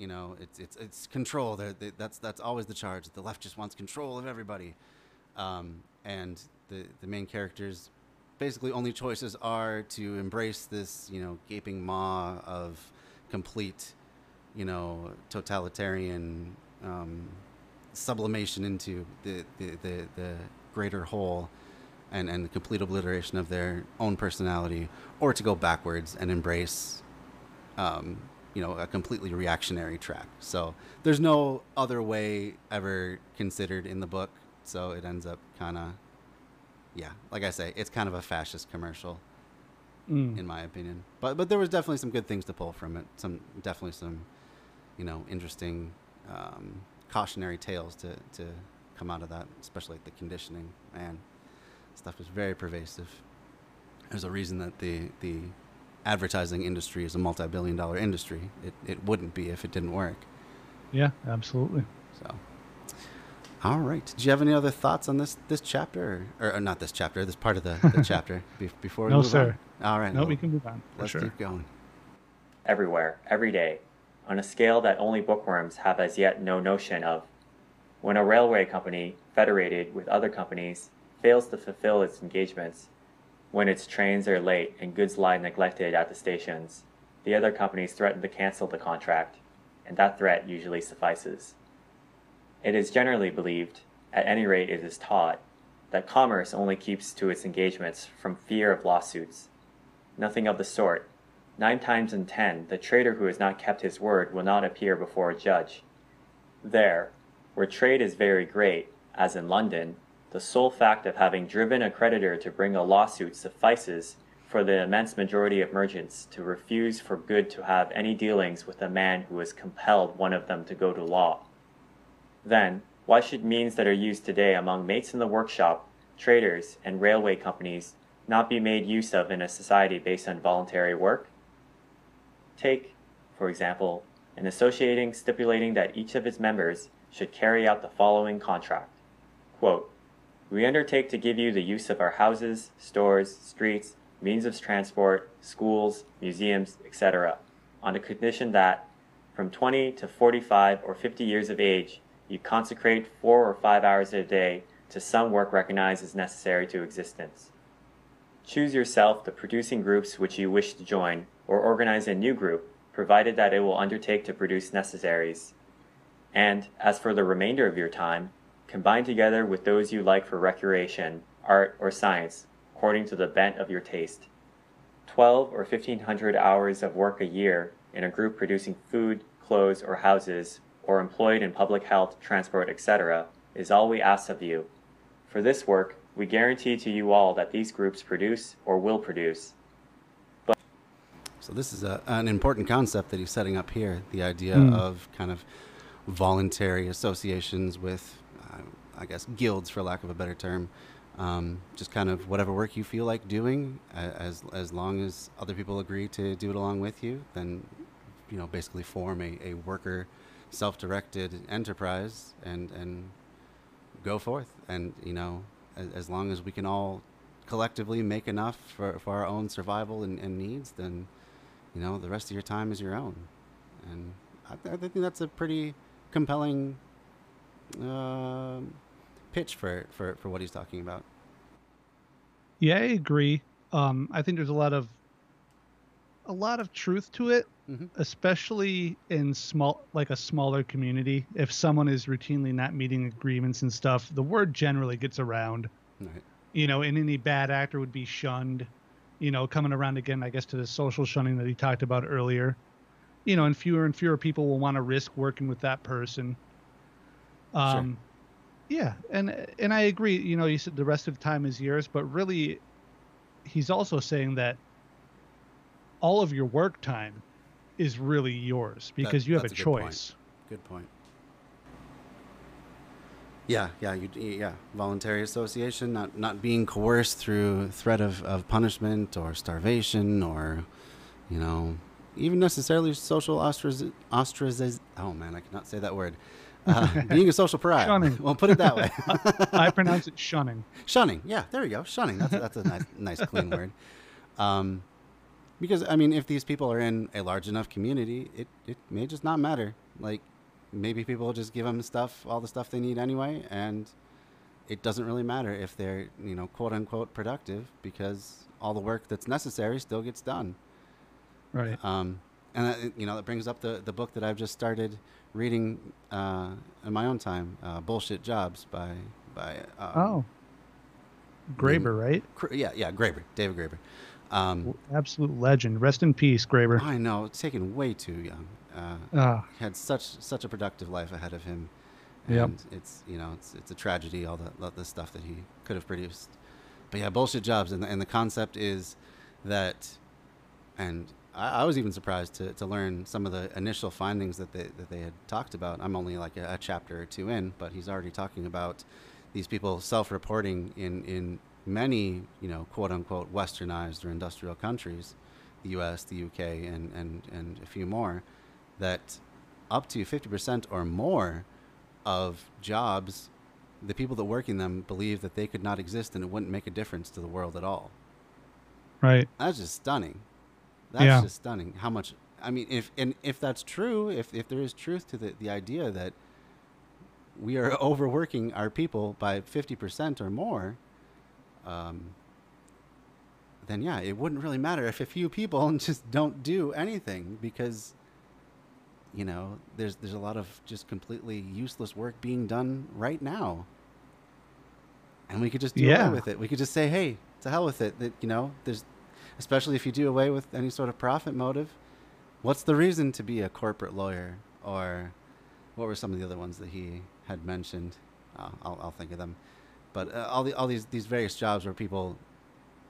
You know, it's it's it's control. They, that's that's always the charge. The left just wants control of everybody, um, and the the main characters' basically only choices are to embrace this, you know, gaping maw of complete, you know, totalitarian um, sublimation into the, the, the, the greater whole and, and the complete obliteration of their own personality, or to go backwards and embrace um, you know, a completely reactionary track. So there's no other way ever considered in the book. So it ends up kind of, yeah, like I say, it's kind of a fascist commercial, Mm. in my opinion. But but there was definitely some good things to pull from it. Some definitely some, you know, interesting um, cautionary tales to to come out of that, especially like the conditioning. and stuff was very pervasive. There's a reason that the the advertising industry is a multi-billion dollar industry. It, it wouldn't be if it didn't work. Yeah, absolutely. So, all right. Did you have any other thoughts on this this chapter, or, or not this chapter, this part of the, the [LAUGHS] chapter be, before we No, move sir. on? All right. No, well, we can move on for Let's sure. keep going. everywhere, every day, on a scale that only bookworms have as yet no notion of. When a railway company, federated with other companies, fails to fulfill its engagements, when its trains are late and goods lie neglected at the stations, the other companies threaten to cancel the contract, and that threat usually suffices. It is generally believed, at any rate it is taught, that commerce only keeps to its engagements from fear of lawsuits. Nothing of the sort. Nine times in ten, the trader who has not kept his word will not appear before a judge. There, where trade is very great, as in London, the sole fact of having driven a creditor to bring a lawsuit suffices for the immense majority of merchants to refuse for good to have any dealings with a man who has compelled one of them to go to law. Then, why should means that are used today among mates in the workshop, traders, and railway companies not be made use of in a society based on voluntary work? Take, for example, an associating stipulating that each of its members should carry out the following contract. Quote, we undertake to give you the use of our houses, stores, streets, means of transport, schools, museums, etc., on the condition that, from 20 to 45 or 50 years of age, you consecrate four or five hours a day to some work recognized as necessary to existence. Choose yourself the producing groups which you wish to join, or organize a new group, provided that it will undertake to produce necessaries. And, as for the remainder of your time, combine together with those you like for recreation, art, or science, according to the bent of your taste. Twelve or fifteen hundred hours of work a year in a group producing food, clothes, or houses, or employed in public health, transport, etc., is all we ask of you. For this work, we guarantee to you all that these groups produce or will produce But So this is a, an important concept that he's setting up here. The idea Mm. of kind of voluntary associations with, I guess, guilds, for lack of a better term. Um, just kind of whatever work you feel like doing, as as long as other people agree to do it along with you, then you know basically form a, a worker self-directed enterprise and and go forth. And you know, as, as long as we can all collectively make enough for, for our own survival and, and needs, then you know the rest of your time is your own. And I, I think that's a pretty compelling um pitch for, for, for what he's talking about. Yeah, I agree. Um, I think there's a lot of a lot of truth to it, Mm-hmm. especially in small like a smaller community. If someone is routinely not meeting agreements and stuff, the word generally gets around. Right. You know, and any bad actor would be shunned. You know, coming around again, I guess, to the social shunning that he talked about earlier. You know, and fewer and fewer people will want to risk working with that person. Um, yeah, and and I agree. You know, you said the rest of the time is yours, but really, he's also saying that all of your work time is really yours because you have a a good point. choice. Good point. Yeah, yeah, you, yeah. Voluntary association, not not being coerced through threat of, of punishment or starvation or, you know, even necessarily social ostraciz ostraciz. Oh man, I cannot say that word. Uh, being a social pariah. Shunning. We'll put it that way. [LAUGHS] I pronounce it shunning. Shunning. Yeah, there you go. Shunning. That's a, that's a nice, nice clean [LAUGHS] word. Um, because I mean, if these people are in a large enough community, it, it may just not matter. Like maybe people will just give them stuff, all the stuff they need anyway, and it doesn't really matter if they're you know quote unquote productive because all the work that's necessary still gets done. Right. Um, and that, you know that brings up the the book that I've just started reading uh, in my own time, uh, "Bullshit Jobs" by by um, oh. Graeber, right? Yeah, yeah, Graeber, David Graeber. Um, Absolute legend. Rest in peace, Graeber. I know, it's taken way too young. Uh, Ah, had such such a productive life ahead of him, Yep. and it's you know it's it's a tragedy all the all the stuff that he could have produced. But yeah, bullshit jobs, and the, and the concept is that, and I, I was even surprised to, to learn some of the initial findings that they that they had talked about. I'm only like a, a chapter or two in, but he's already talking about these people self-reporting in in many you know quote unquote westernized or industrial countries, the U.S., the U.K., and and and a few more, that up to 50% or more of jobs, the people that work in them believe that they could not exist and it wouldn't make a difference to the world at all. right. That's just stunning. That's Yeah. just stunning. How much? I mean, if and if that's true, if if there is truth to the the idea that we are [LAUGHS] overworking our people by fifty percent or more, um, then yeah, it wouldn't really matter if a few people [LAUGHS] just don't do anything because you know there's there's a lot of just completely useless work being done right now and we could just do Yeah. away with it we could just say hey to hell with it that you know there's especially if you do away with any sort of profit motive what's the reason to be a corporate lawyer? Or what were some of the other ones that he had mentioned? Uh, I'll, I'll think of them. But uh, all the all these these various jobs where people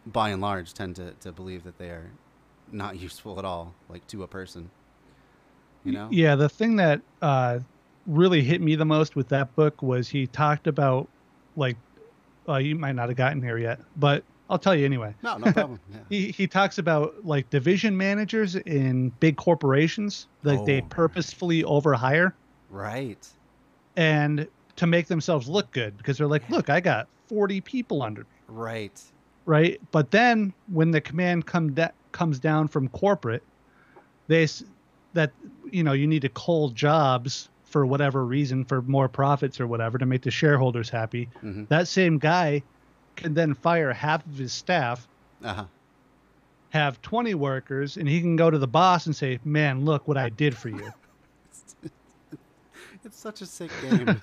by and large tend to, to believe that they are not [LAUGHS] useful at all like to a person. You know? Yeah, the thing that uh, really hit me the most with that book was he talked about, like, uh, you might not have gotten here yet, but I'll tell you anyway. no no problem [LAUGHS] yeah. He, he talks about like division managers in big corporations, like they Oh. purposefully overhire right and to make themselves look good because they're like, look, I got 40 people under me, right right? But then when the command come da- comes down from corporate, they s- that you know you need to cull jobs for whatever reason for more profits or whatever to make the shareholders happy. hmm That same guy can then fire half of his staff, uh-huh have 20 workers, and he can go to the boss and say, "Man, look what I did for you." [LAUGHS] it's such a sick game [LAUGHS]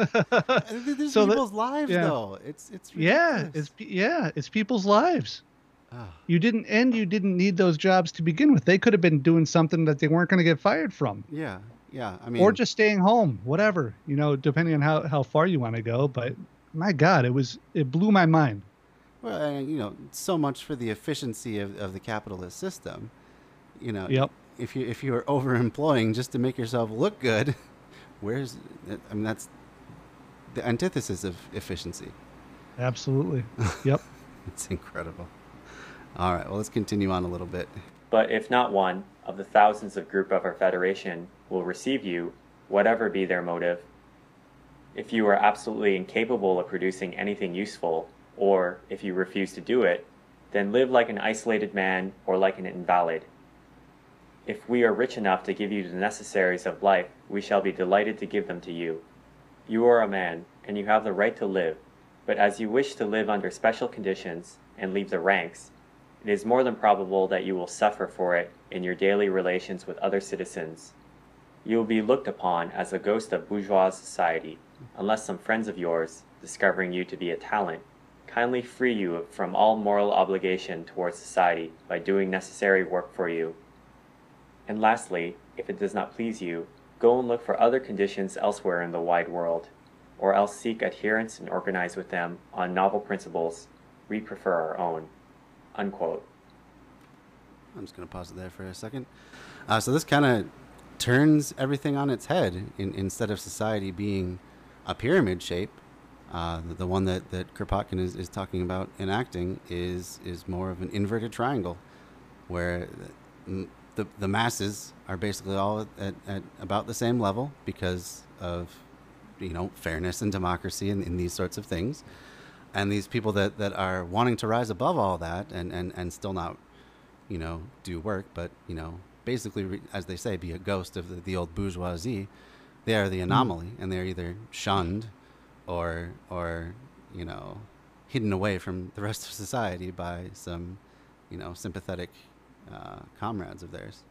These So that- people's lives yeah. though it's it's yeah, it's yeah, it's people's lives. Ah, You didn't and you didn't need those jobs to begin with. They could have been doing something that they weren't going to get fired from. yeah yeah i mean or just staying home, whatever, you know, depending on how, how far you want to go. But my God, it was it blew my mind. Well, and, you know, so much for the efficiency of, of the capitalist system. You know, Yep. if you if you are overemploying just to make yourself look good, [LAUGHS] where's I mean that's the antithesis of efficiency. Absolutely. [LAUGHS] Yep. It's incredible. All right, well let's continue on a little bit. But if not one of the thousands of group of our Federation will receive you, whatever be their motive, if you are absolutely incapable of producing anything useful, or if you refuse to do it, then live like an isolated man or like an invalid. If we are rich enough to give you the necessaries of life, we shall be delighted to give them to you. You are a man, and you have the right to live, but as you wish to live under special conditions and leave the ranks, it is more than probable that you will suffer for it in your daily relations with other citizens. You will be looked upon as a ghost of bourgeois society, unless some friends of yours, discovering you to be a talent, kindly free you from all moral obligation towards society by doing necessary work for you. And lastly, if it does not please you, go and look for other conditions elsewhere in the wide world, or else seek adherents and organize with them on novel principles. We prefer our own. Unquote. I'm just going to pause it there for a second. Uh, so this kind of turns everything on its head. In, instead of society being a pyramid shape, uh, the, the one that, that Kropotkin is, is talking about enacting is is more of an inverted triangle, where the, the, the masses are basically all at, at about the same level because of you know fairness and democracy and, and these sorts of things. And these people that, that are wanting to rise above all that and, and, and still not you know do work but you know basically re- as they say be a ghost of the, the old bourgeoisie they are the anomaly and they're either shunned or or you know hidden away from the rest of society by some you know sympathetic uh, comrades of theirs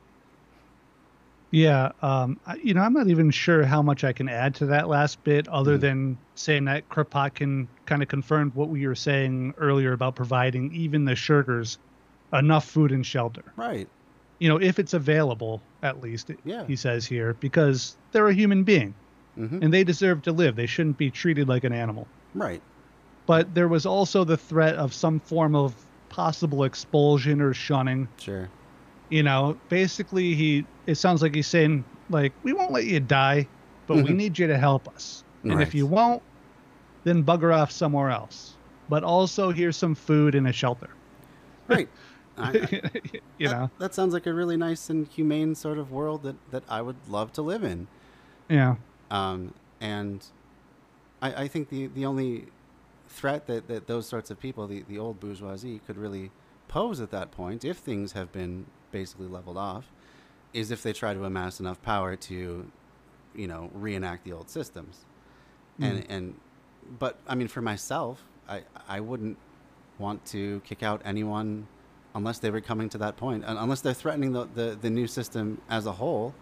Yeah, um, I- you know, I'm not even sure how much I can add to that last bit, other Mm. than saying that Kropotkin kind of confirmed what we were saying earlier about providing even the shirkers enough food and shelter. right You know, if it's available, at least, Yeah. he says here, because they're a human being hmm and they deserve to live. They shouldn't be treated like an animal. right But there was also the threat of some form of possible expulsion or shunning. sure you know basically he it sounds like he's saying like we won't let you die but we Mhm. need you to help us and Right. if you won't then bugger off somewhere else but also here's some food and a shelter [LAUGHS] right I, I- [LAUGHS] you that, know that sounds like a really nice and humane sort of world that, that I would love to live in. yeah Um, and I, I think the, the only threat that, that those sorts of people, the, the old bourgeoisie, could really pose at that point, if things have been basically leveled off, is if they try to amass enough power to, you know, reenact the old systems. And, and, but I mean, for myself, I, I wouldn't want to kick out anyone unless they were coming to that point, unless they're threatening the, the, the new system as a whole.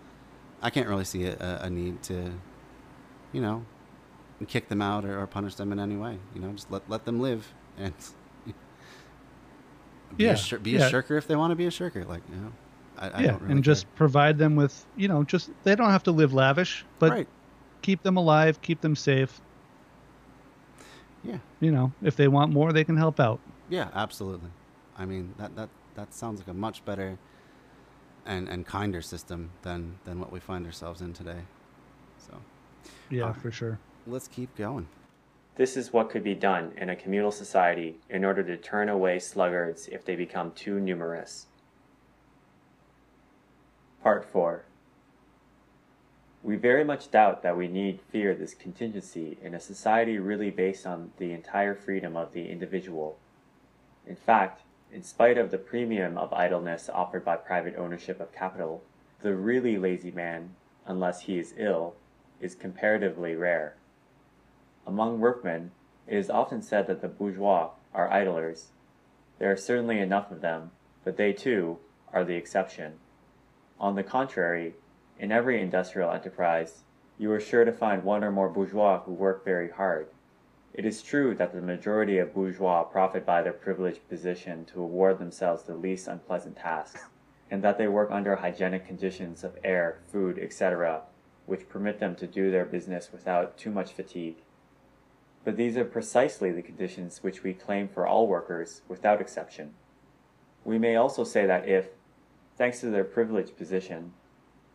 I can't really see a, a need to, you know, kick them out or, or punish them in any way. You know, just let let them live and [LAUGHS] be, Yeah, a, shir- be yeah. a shirker if they want to be a shirker. Like, you know, I, I yeah don't really and just provide them with you know just they don't have to live lavish but right, keep them alive keep them safe yeah, you know if they want more they can help out yeah, absolutely. I mean, that that that sounds like a much better and and kinder system than than what we find ourselves in today. So yeah Uh, for sure let's keep going. This is what could be done in a communal society in order to turn away sluggards if they become too numerous. Part 4 We very much doubt that we need fear this contingency in a society really based on the entire freedom of the individual. In fact, in spite of the premium of idleness offered by private ownership of capital, the really lazy man, unless he is ill, is comparatively rare. Among workmen, it is often said that the bourgeois are idlers. There are certainly enough of them, but they too are the exception. On the contrary, in every industrial enterprise, you are sure to find one or more bourgeois who work very hard. It is true that the majority of bourgeois profit by their privileged position to award themselves the least unpleasant tasks, and that they work under hygienic conditions of air, food, etc., which permit them to do their business without too much fatigue. But these are precisely the conditions which we claim for all workers, without exception. We may also say that if, thanks to their privileged position.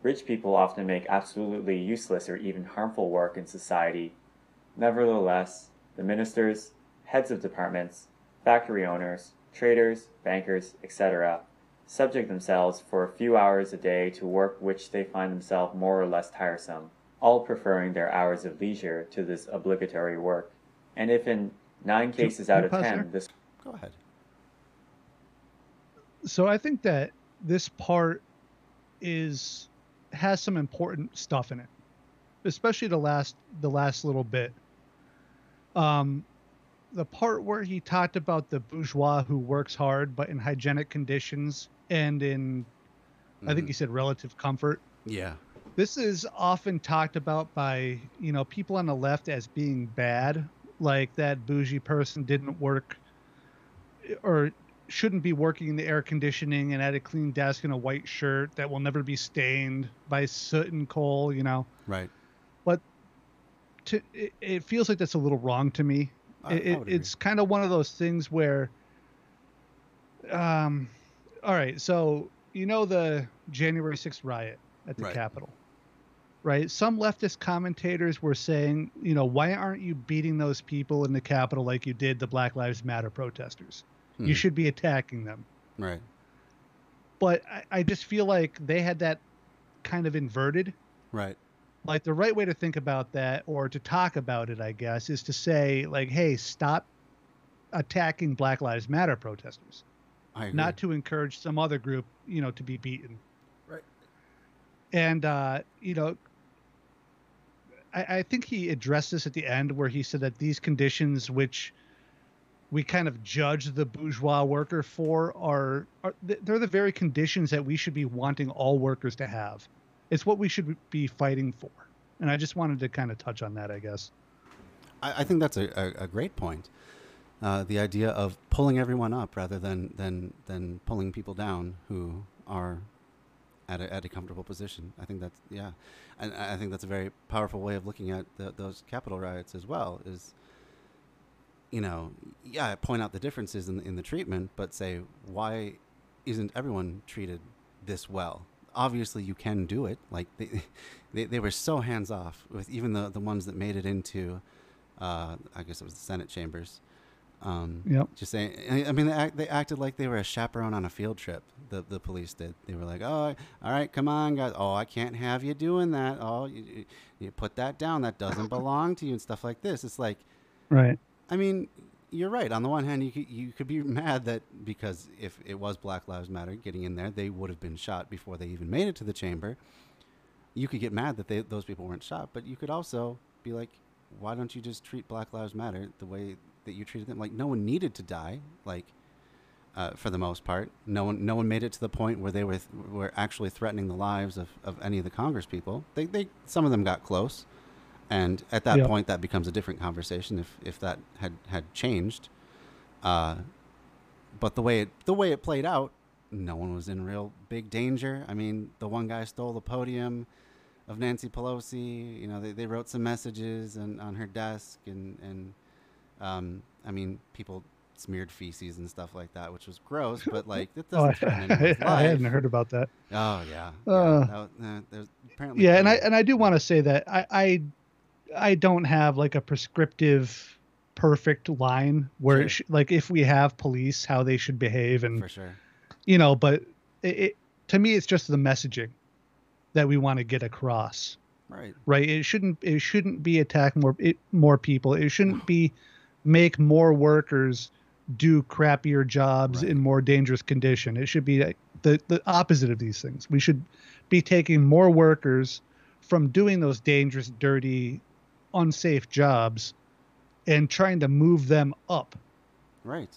Rich people often make absolutely useless or even harmful work in society. Nevertheless, the ministers, heads of departments, factory owners, traders, bankers, etc., subject themselves for a few hours a day to work which they find themselves more or less tiresome, all preferring their hours of leisure to this obligatory work. And if in nine cases out of ten this Go ahead. So I think that this part is has some important stuff in it, especially the last the last little bit. Um, the part where he talked about the bourgeois who works hard but in hygienic conditions and in, I think you said relative comfort. Yeah. This is often talked about by you know people on the left as being bad, like that bougie person didn't work or shouldn't be working in the air conditioning and at a clean desk in a white shirt that will never be stained by soot and coal, you know. Right. But to, it, it feels like that's a little wrong to me. I- It, I it, would agree. it's kind of one of those things where, um, all right, so you know the January 6th riot at the Right. Capitol, right? Some leftist commentators were saying, you know, why aren't you beating those people in the Capitol like you did the Black Lives Matter protesters? You Mhm. should be attacking them. Right. But I, I just feel like they had that kind of inverted. Right. Like the right way to think about that or to talk about it, I guess, is to say, like, hey, stop attacking Black Lives Matter protesters. Not to encourage some other group, you know, to be beaten. Right. And, uh, you know, I, I think he addressed this at the end where he said that these conditions, which we kind of judge the bourgeois worker for, are, are they're the very conditions that we should be wanting all workers to have. It's what we should be fighting for. And I just wanted to kind of touch on that, I guess. I, I think that's a, a, a great point. Uh, the idea of pulling everyone up rather than, than, than pulling people down who are at a, at a comfortable position. I think that's, yeah. And I think that's a very powerful way of looking at the, those Capitol riots as well is, you know, yeah, point out the differences in, in the treatment, but say, why isn't everyone treated this well? Obviously, you can do it. Like, they, [LAUGHS] they, they were so hands off with even the, the ones that made it into, uh, I guess it was the Senate chambers. Um, Yep. Just saying. I mean, they, act, they acted like they were a chaperone on a field trip. The the police did. They were like, "Oh, all right, come on, guys. Oh, I can't have you doing that. Oh, you, you- you put that down. That doesn't [LAUGHS] belong to you and stuff like this." It's like, Right. I mean, you're right. On the one hand, you could, you could be [LAUGHS] mad that because if it was Black Lives Matter getting in there, they would have been shot before they even made it to the chamber. You could get mad that they, those people weren't shot, but you could also be like, why don't you just treat Black Lives Matter the way that you treated them? Like, no one needed to die. Like, uh, for the most part, no one no one made it to the point where they were th- were actually threatening the lives of, of any of the Congress people. They, they some of them got close, and at that point, that becomes a different conversation if, if that had, had changed. Uh, but the way it the way it played out, no one was in real big danger. I mean, the one guy stole the podium of Nancy Pelosi. You know, they, they wrote some messages and on her desk, and and um, I mean, people smeared feces and stuff like that, which was gross. But [LAUGHS] like, it Oh, doesn't [LAUGHS] anyone's I, I hadn't heard about that. Oh yeah, yeah. Uh, that uh, there's apparently yeah and i and i do want to say that i i i don't have like a prescriptive perfect line where Sure. it sh- like if we have police how they should behave and for sure. you know but it, it to me it's just the messaging that we want to get across Right. right it shouldn't it shouldn't be attack more it, more people it shouldn't be make more workers do crappier jobs Right. in more dangerous condition it should be the the opposite of these things we should be taking more workers from doing those dangerous dirty unsafe jobs and trying to move them up Right.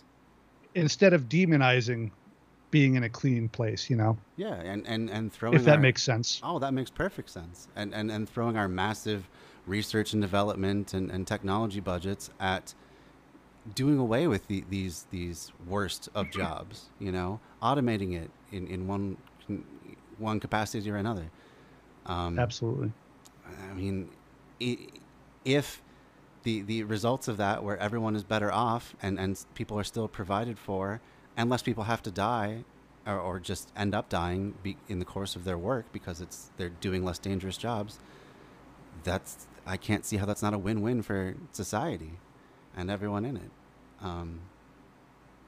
instead of demonizing being in a clean place you know Yeah, and and and throwing if that our- makes sense Oh, that makes perfect sense. And and, and throwing our massive research and development and, and technology budgets at doing away with the, these these worst of jobs, you know, automating it in, in one one capacity or another. Um, absolutely I mean, if the the results of that, where everyone is better off and and people are still provided for, and less people have to die, or, or just end up dying be, in the course of their work because it's they're doing less dangerous jobs. That's I can't see how that's not a win-win for society and everyone in it. Um,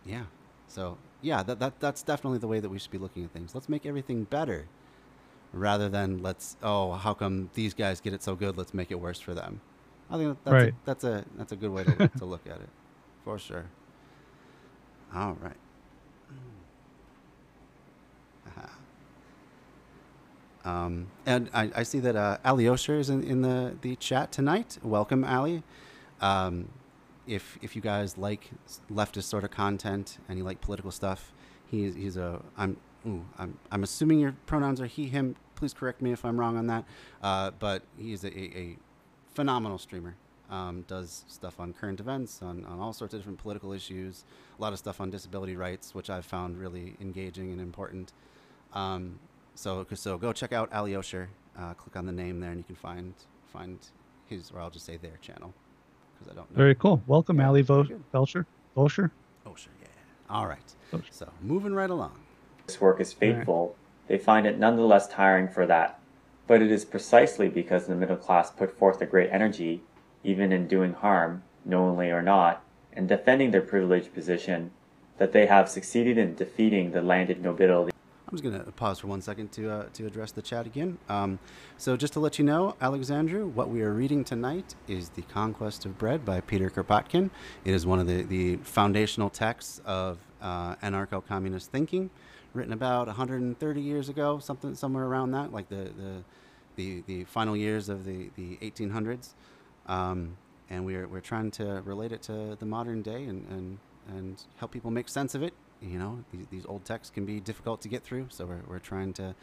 yeah. So yeah, that, that that's definitely the way that we should be looking at things. Let's make everything better rather than let's oh how come these guys get it so good let's make it worse for them i think that's, Right. a, that's a that's a good way to, to look at it for sure all right [LAUGHS] um, and I, I see that uh, Ali Osher is in, in the, the chat tonight. Welcome, Ali. Um, if if you guys like leftist sort of content and you like political stuff, he's he's a I'm ooh, I'm I'm assuming your pronouns are he him. Please correct me if I'm wrong on that. Uh, but he's a, a, phenomenal streamer. Um, does stuff on current events, on, on all sorts of different political issues, a lot of stuff on disability rights, which I've found really engaging and important. Um, so so go check out Ali Osher. Uh, click on the name there, and you can find find his, or I'll just say their channel, because I don't know. Very cool. Welcome, Yeah, Ali very Vo- good. Belcher. Belcher. Osher, yeah. All right. Osher. So moving right along. this work is fateful, they find it nonetheless tiring for that. But it is precisely because the middle class put forth a great energy, even in doing harm, knowingly or not, and defending their privileged position, that they have succeeded in defeating the landed nobility. I'm just going to pause for one second to, uh, to address the chat again. Um, so, just to let you know, Alexandru, what we are reading tonight is The Conquest of Bread by Peter Kropotkin. It is one of the, the foundational texts of uh, anarcho communist thinking, written about 130 years ago, something somewhere around that, like the, the, the, the final years of the, the 1800s. Um, and we're, we're trying to relate it to the modern day and, and, and help people make sense of it. You know, these, these old texts can be difficult to get through, so we're, we're trying to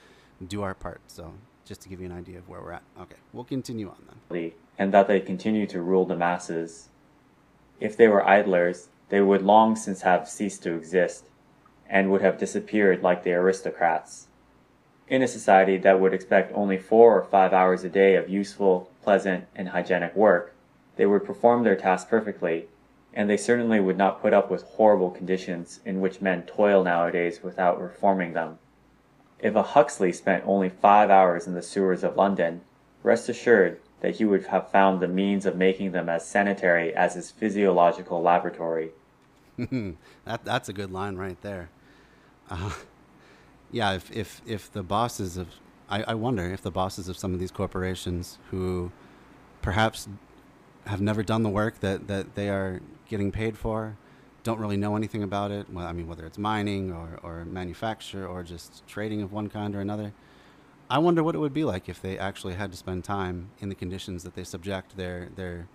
do our part. So, just to give you an idea of where we're at. Okay, we'll continue on then. and that they continue to rule the masses. If they were idlers, they would long since have ceased to exist, and would have disappeared like the aristocrats. In a society that would expect only four or five hours a day of useful, pleasant, and hygienic work, they would perform their task perfectly, and they certainly would not put up with horrible conditions in which men toil nowadays without reforming them. If a Huxley spent only five hours in the sewers of London, rest assured that he would have found the means of making them as sanitary as his physiological laboratory. [LAUGHS] that that's a good line right there. Uh, yeah, if, if if the bosses of I, I wonder if the bosses of some of these corporations who perhaps have never done the work that, that they are getting paid for, don't really know anything about it. Well, I mean, whether it's mining or, or manufacture or just trading of one kind or another. I wonder what it would be like if they actually had to spend time in the conditions that they subject their their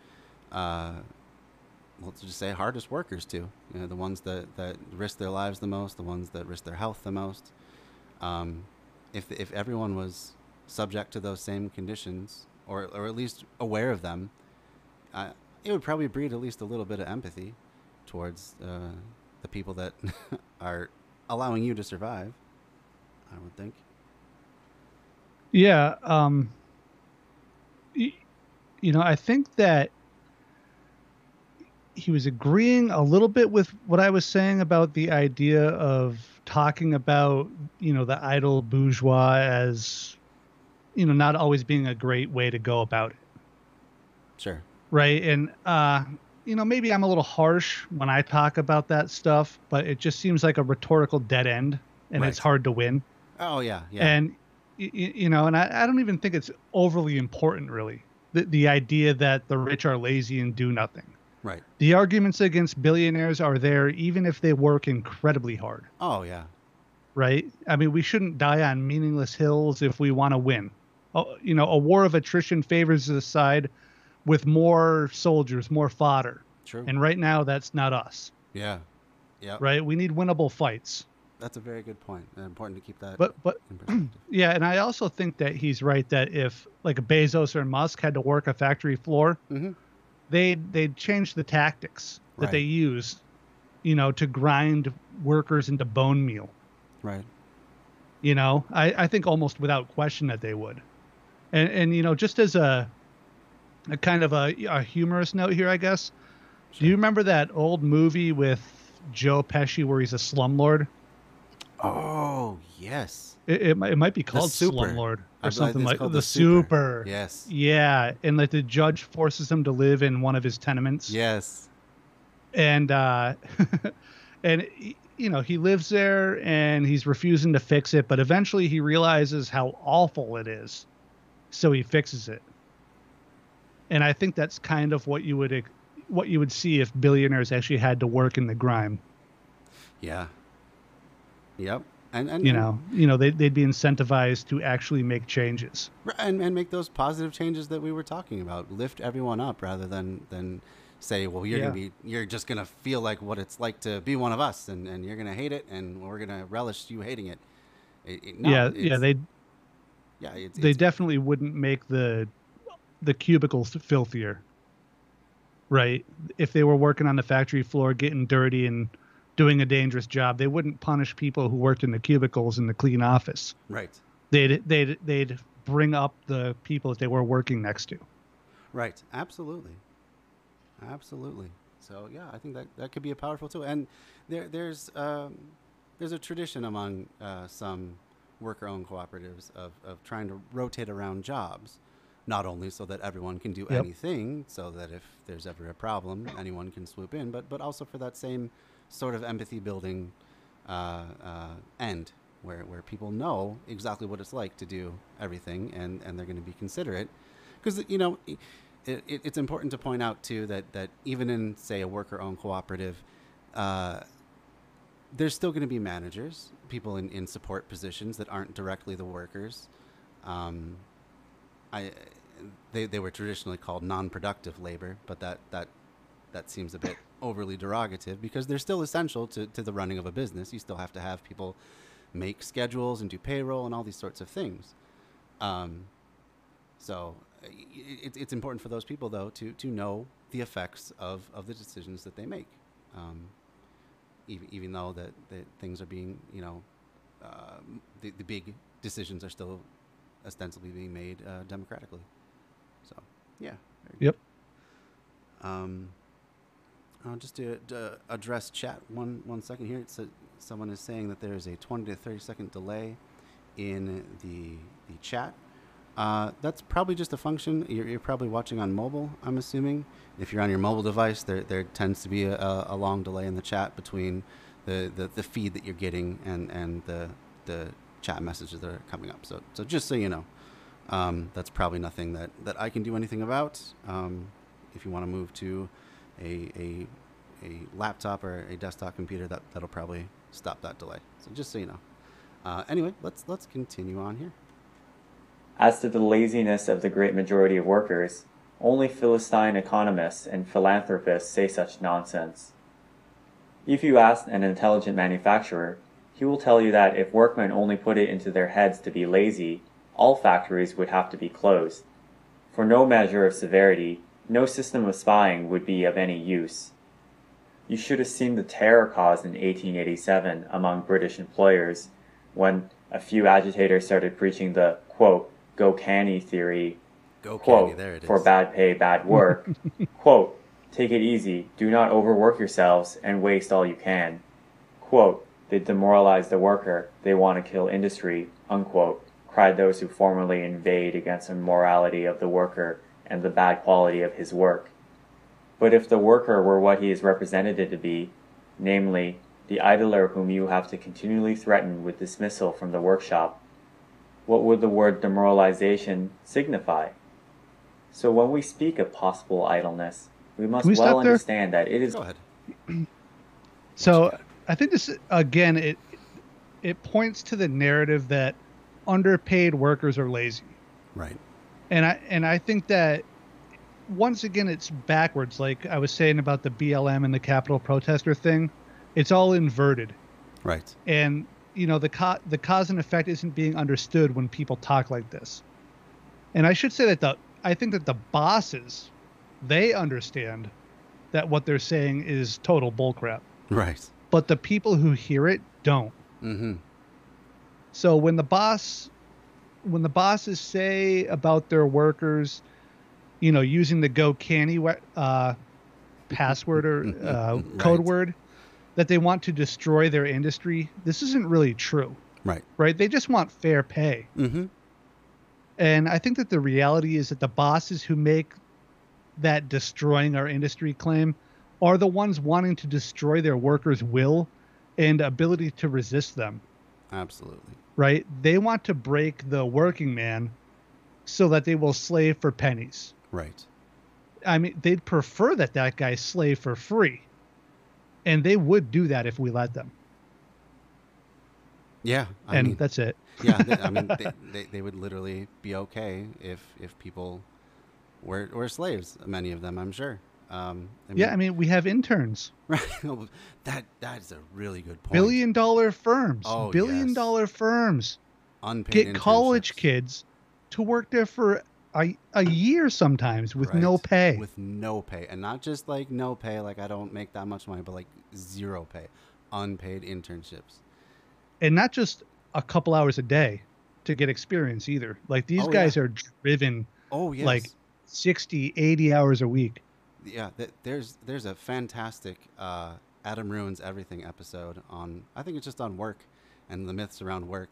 uh, let's just say hardest workers to. You know, the ones that, that risk their lives the most, the ones that risk their health the most. Um, if if everyone was subject to those same conditions, or or at least aware of them, uh, it would probably breed at least a little bit of empathy towards uh, the people that [LAUGHS] are allowing you to survive. I would think. Yeah. Um, you know, I think that he was agreeing a little bit with what I was saying about the idea of talking about, you know, the idle bourgeois as, you know, not always being a great way to go about it. Sure. Right. And, uh, you know, maybe I'm a little harsh when I talk about that stuff, but it just seems like a rhetorical dead end and it's hard to win. Oh yeah, yeah. And y- y- you know, and I, I don't even think it's overly important, really. The the idea that the rich are lazy and do nothing. right. The arguments against billionaires are there, even if they work incredibly hard. Oh yeah. Right? I mean, we shouldn't die on meaningless hills if we want to win. Oh, you know, a war of attrition favors the side with more soldiers, more fodder. True. And right now, that's not us. yeah. Yeah. Right? We need winnable fights. That's a very good point. And important to keep that But but in [CLEARS THROAT] perspective. Yeah, and I also think that he's right that if like Bezos or Musk had to work a factory floor, mm-hmm. they'd they'd change the tactics that they use, you know, to grind workers into bone meal. Right. You know, I, I think almost without question that they would. And and you know, just as a a kind of a, a humorous note here, I guess. Do you remember that old movie with Joe Pesci where he's a slumlord? Oh yes. It, it, might- it might be called. Slumlord or something like the, The Super. super. Yes. Yeah, and like the judge forces him to live in one of his tenements. Yes. and uh [LAUGHS] and you know he lives there and he's refusing to fix it but eventually he realizes how awful it is so he fixes it and i think that's kind of what you would what you would see if billionaires actually had to work in the grime Yeah. Yep. And and you and- know you know they, they'd be incentivized to actually make changes and, and make those positive changes that we were talking about lift everyone up rather than than say well you're Yeah. gonna be you're just gonna feel like what it's like to be one of us and, and you're gonna hate it and we're gonna relish you hating it, It- it- no, yeah yeah they yeah it's, they it's- definitely wouldn't make the the cubicles filthier right? If they were working on the factory floor getting dirty and doing a dangerous job they wouldn't punish people who worked in the cubicles in the clean office. Right. They'd they'd they'd bring up the people that they were working next to. Right. Absolutely. Absolutely. So yeah I think that that could be a powerful tool. And there there's um, there's a tradition among uh, some worker-owned cooperatives of, of trying to rotate around jobs not only so that everyone can do Yep. anything so that if there's ever a problem anyone can swoop in but but also for that same sort of empathy building uh, uh, end where, where people know exactly what it's like to do everything and, and they're going to be considerate because you know it, it, it's important to point out too that, that even in say a worker-owned cooperative uh, there's still going to be managers people in, in support positions that aren't directly the workers um, I, they, they were traditionally called non-productive labor, but that, that, that seems a bit [COUGHS] overly derogative because they're still essential to, to the running of a business. You still have to have people make schedules and do payroll and all these sorts of things. Um, so it, it's important for those people though to, to know the effects of, of the decisions that they make. Um, even, even though that, that things are being, you know, uh, the, the big decisions are still ostensibly being made uh, democratically. So, yeah. Yep. Um, uh, just to, to address chat one one second here. It's a, someone is saying that there is a 20 to 30 second delay in the the chat. Uh, that's probably just a function. You're, you're probably watching on mobile. I'm assuming. If you're on your mobile device, there there tends to be a, a, a long delay in the chat between the, the, the feed that you're getting and, and the the chat messages that are coming up. So so just so you know, um, that's probably nothing that, that I can do anything about. Um, if you want to move to a, a a laptop or a desktop computer, that that'll probably stop that delay. So just so you know. Uh, anyway, let's let's continue on here. As to the laziness of the great majority of workers, only Philistine economists and philanthropists say such nonsense. If you ask an intelligent manufacturer, he will tell you that if workmen only put it into their heads to be lazy, all factories would have to be closed. For no measure of severity, no system of spying would be of any use. You should have seen the terror caused in 1887 among British employers when a few agitators started preaching the quote go canny theory Go, quote Candy. There it is. for bad pay bad work [LAUGHS] quote take it easy do not overwork yourselves and waste all you can quote they demoralize the worker they want to kill industry unquote cried those who formerly inveighed against the morality of the worker and the bad quality of his work but if the worker were what he is represented to be namely the idler whom you have to continually threaten with dismissal from the workshop what would the word demoralization signify? So when we speak of possible idleness, we must we well stop there? understand that it is Go ahead. [CLEARS THROAT] So I think this again it it points to the narrative that underpaid workers are lazy. Right. And I and I think that once again it's backwards like I was saying about the BLM and the Capitol protester thing. It's all inverted. Right. And you know the co- the cause and effect isn't being understood when people talk like this. And I should say that the I think that the bosses they understand that what they're saying is total bullcrap. Right. But the people who hear it don't. Mm-hmm. So when the boss when the bosses say about their workers, you know, using the go canny uh, password or [LAUGHS] uh, Right. code word, that they want to destroy their industry, this isn't really true, Right. right? They just want fair pay. Mm-hmm. And I think that the reality is that the bosses who make that destroying our industry claim are the ones wanting to destroy their workers' will and ability to resist them, Absolutely. right? They want to break the working man so that they will slave for pennies. Right. I mean, they'd prefer that that guy slave for free. And they would do that if we let them. Yeah. I and mean, that's it. [LAUGHS] yeah. They, I mean, [LAUGHS] they, they, they would literally be okay if if people were were slaves. Many of them, I'm sure. Um, I yeah, I mean, we have interns, [LAUGHS] Right. [LAUGHS] that that's a really good point. billion dollar firms, Oh, billion yes. dollar firms unpaid get college kids to work there for a, a year sometimes with no pay. With no pay, and not just like no pay, like I don't make that much money, but like zero pay, unpaid internships. and not just a couple hours a day to get experience either. Like these Oh, guys are driven Oh yes. like 60, 80 hours a week. Yeah, th- there's there's a fantastic uh, Adam ruins everything episode on I think it's just on work and the myths around work,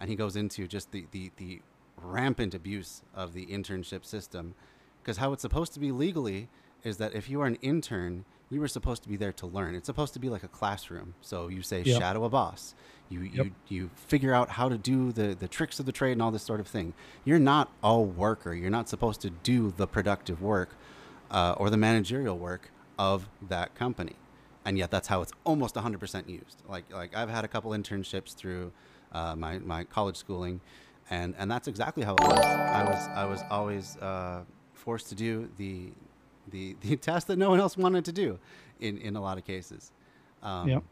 and he goes into just the the, the rampant abuse of the internship system, because how it's supposed to be legally is that if you are an intern, you were supposed to be there to learn. It's supposed to be like a classroom. So you say Yep. shadow a boss. You Yep. you you figure out how to do the the tricks of the trade and all this sort of thing. You're not a worker. You're not supposed to do the productive work uh, or the managerial work of that company. And yet that's how it's almost 100% used. Like like I've had a couple internships through uh, my my college schooling, and and that's exactly how it was. I was I was always uh, forced to do the the the [LAUGHS] task that no one else wanted to do, in in a lot of cases. Um, Yep.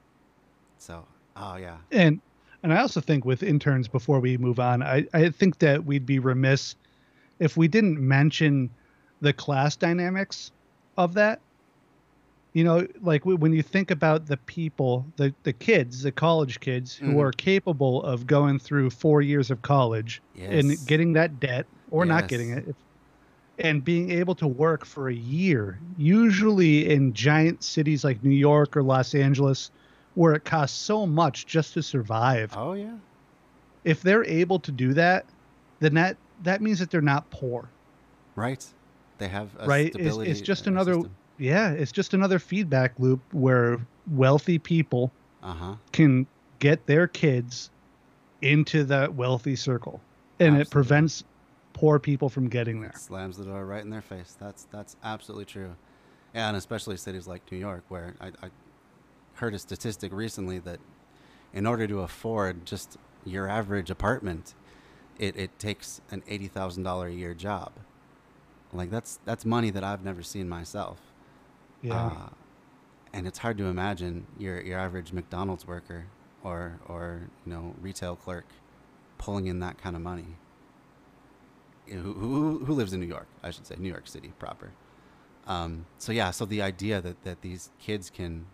So oh yeah And and I also think with interns before we move on, I, I think that we'd be remiss if we didn't mention the class dynamics of that. You know, like when you think about the people, the, the kids, the college kids who Mhm. are capable of going through four years of college Yes. and getting that debt or not getting it, and being able to work for a year, usually in giant cities like New York or Los Angeles, where it costs so much just to survive. oh yeah If they're able to do that, then that that means that they're not poor, right. They have a right? It's, it's just another, system. yeah, it's just another feedback loop where wealthy people Uh-huh. can get their kids into that wealthy circle, and it prevents poor people from getting there. slams the door right in their face. That's that's absolutely true. Yeah, and especially cities like New York, where I, I heard a statistic recently that in order to afford just your average apartment, it, it takes an eighty thousand dollar a year job. Like that's that's money that I've never seen myself. Yeah. Uh, and it's hard to imagine your your average McDonald's worker or or you know retail clerk pulling in that kind of money. Who, who, who lives in New York? I should say New York City proper. Um, so yeah, so the idea that that these kids can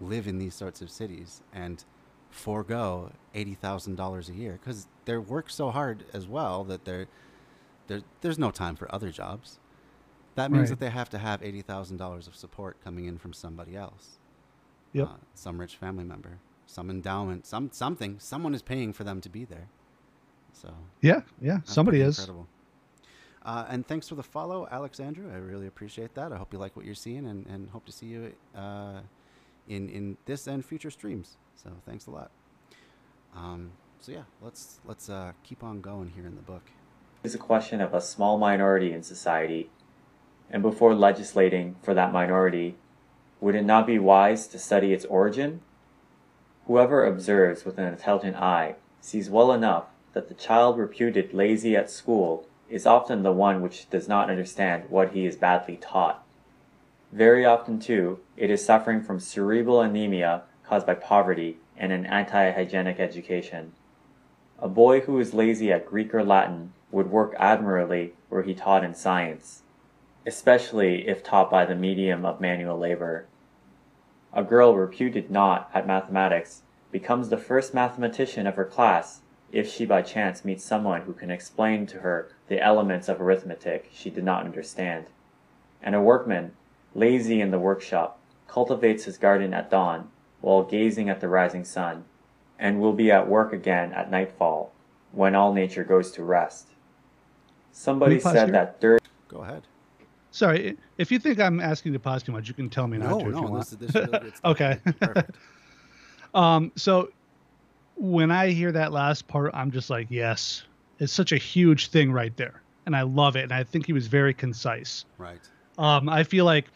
live in these sorts of cities and forego eighty thousand dollars a year because they work so hard as well that they're there, there's no time for other jobs. That means Right. that they have to have eighty thousand dollars of support coming in from somebody else. Yep. Uh, some rich family member, some endowment, some something. Someone is paying for them to be there. So yeah, yeah. Somebody is. incredible. Uh, and thanks for the follow, Alex Andrew. I really appreciate that. I hope you like what you're seeing, and, and hope to see you uh, in in this and future streams. So thanks a lot. Um, so yeah, let's let's uh, keep on going here in the book. Is a question of a small minority in society, and before legislating for that minority, would it not be wise to study its origin? Whoever observes with an intelligent eye sees well enough that the child reputed lazy at school is often the one which does not understand what he is badly taught. Very often, too, it is suffering from cerebral anemia caused by poverty and an anti hygienic education. A boy who is lazy at Greek or Latin would work admirably were he taught in science, especially if taught by the medium of manual labor. A girl reputed not at mathematics becomes the first mathematician of her class if she by chance meets someone who can explain to her the elements of arithmetic she did not understand. And a workman, lazy in the workshop, cultivates his garden at dawn while gazing at the rising sun, and will be at work again at nightfall, when all nature goes to rest. Somebody pause said here? that dirt Go ahead. Sorry, if you think I'm asking to pause too much, you can tell me not No, to if you no, want. this, this really. [LAUGHS] Okay. Perfect. [LAUGHS] Um, so when I hear that last part, I'm just like, yes, it's such a huge thing right there, and I love it. And I think he was very concise. Right. Um, I feel like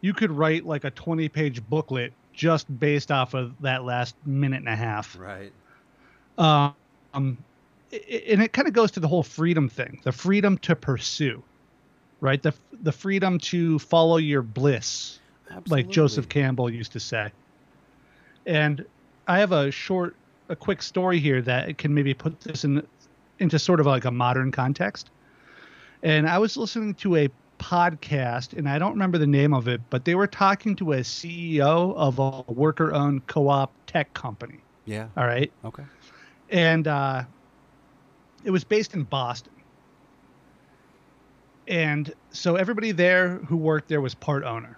you could write like a 20 page booklet just based off of that last minute and a half. Right. Um, i- i- and it kind of goes to the whole freedom thing, the freedom to pursue, right? The the freedom to follow your bliss, like Joseph Campbell used to say. And I have a short, a quick story here that can maybe put this in into sort of like a modern context. And I was listening to a podcast, and I don't remember the name of it, but they were talking to a CEO of a worker-owned co-op tech company. Yeah. All right, Okay. and uh, it was based in Boston. And so everybody there who worked there was part owner.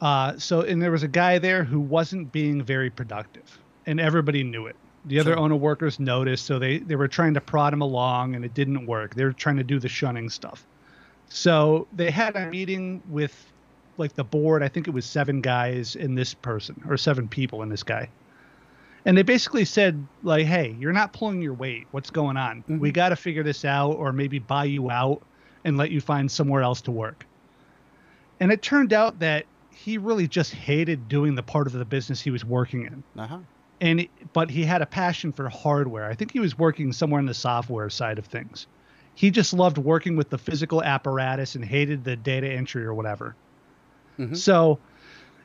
Uh, so and there was a guy there who wasn't being very productive, and everybody knew it. The other Sure. owner workers noticed, so they they were trying to prod him along, and it didn't work. They were trying to do the shunning stuff. So they had a meeting with like the board. I think it was seven guys in this person, or seven people in this guy and they basically said like hey you're not pulling your weight. What's going on? We Mhm. got to figure this out or maybe buy you out and let you find somewhere else to work. And it turned out that he really just hated doing the part of the business he was working in. Uh huh. and it- but he had a passion for hardware. I think he was working somewhere in the software side of things. He just loved working with the physical apparatus and hated the data entry or whatever. Mhm. so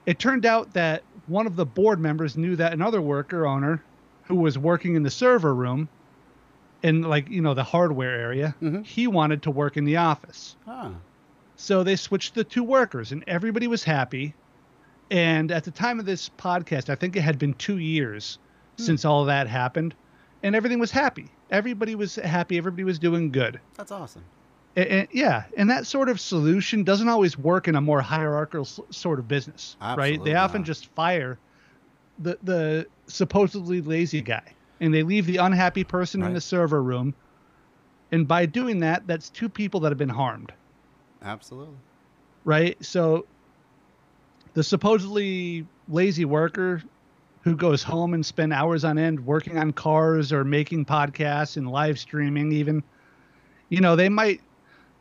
it turned out that one of the board members knew that another worker owner who was working in the server room in like you know the hardware area Mhm. he wanted to work in the office Ah. so they switched the two workers and everybody was happy and at the time of this podcast i think it had been two years Hmm. since all that happened and everything was happy everybody was happy everybody was doing good That's awesome. And, and- yeah, and that sort of solution doesn't always work in a more hierarchical sort of business, right? Absolutely They often just fire the the supposedly lazy guy, and they leave the unhappy person in the server room. And by doing that, that's two people that have been harmed, Absolutely. right? So the supposedly lazy worker who goes home and spend hours on end working on cars or making podcasts and live streaming even you know they might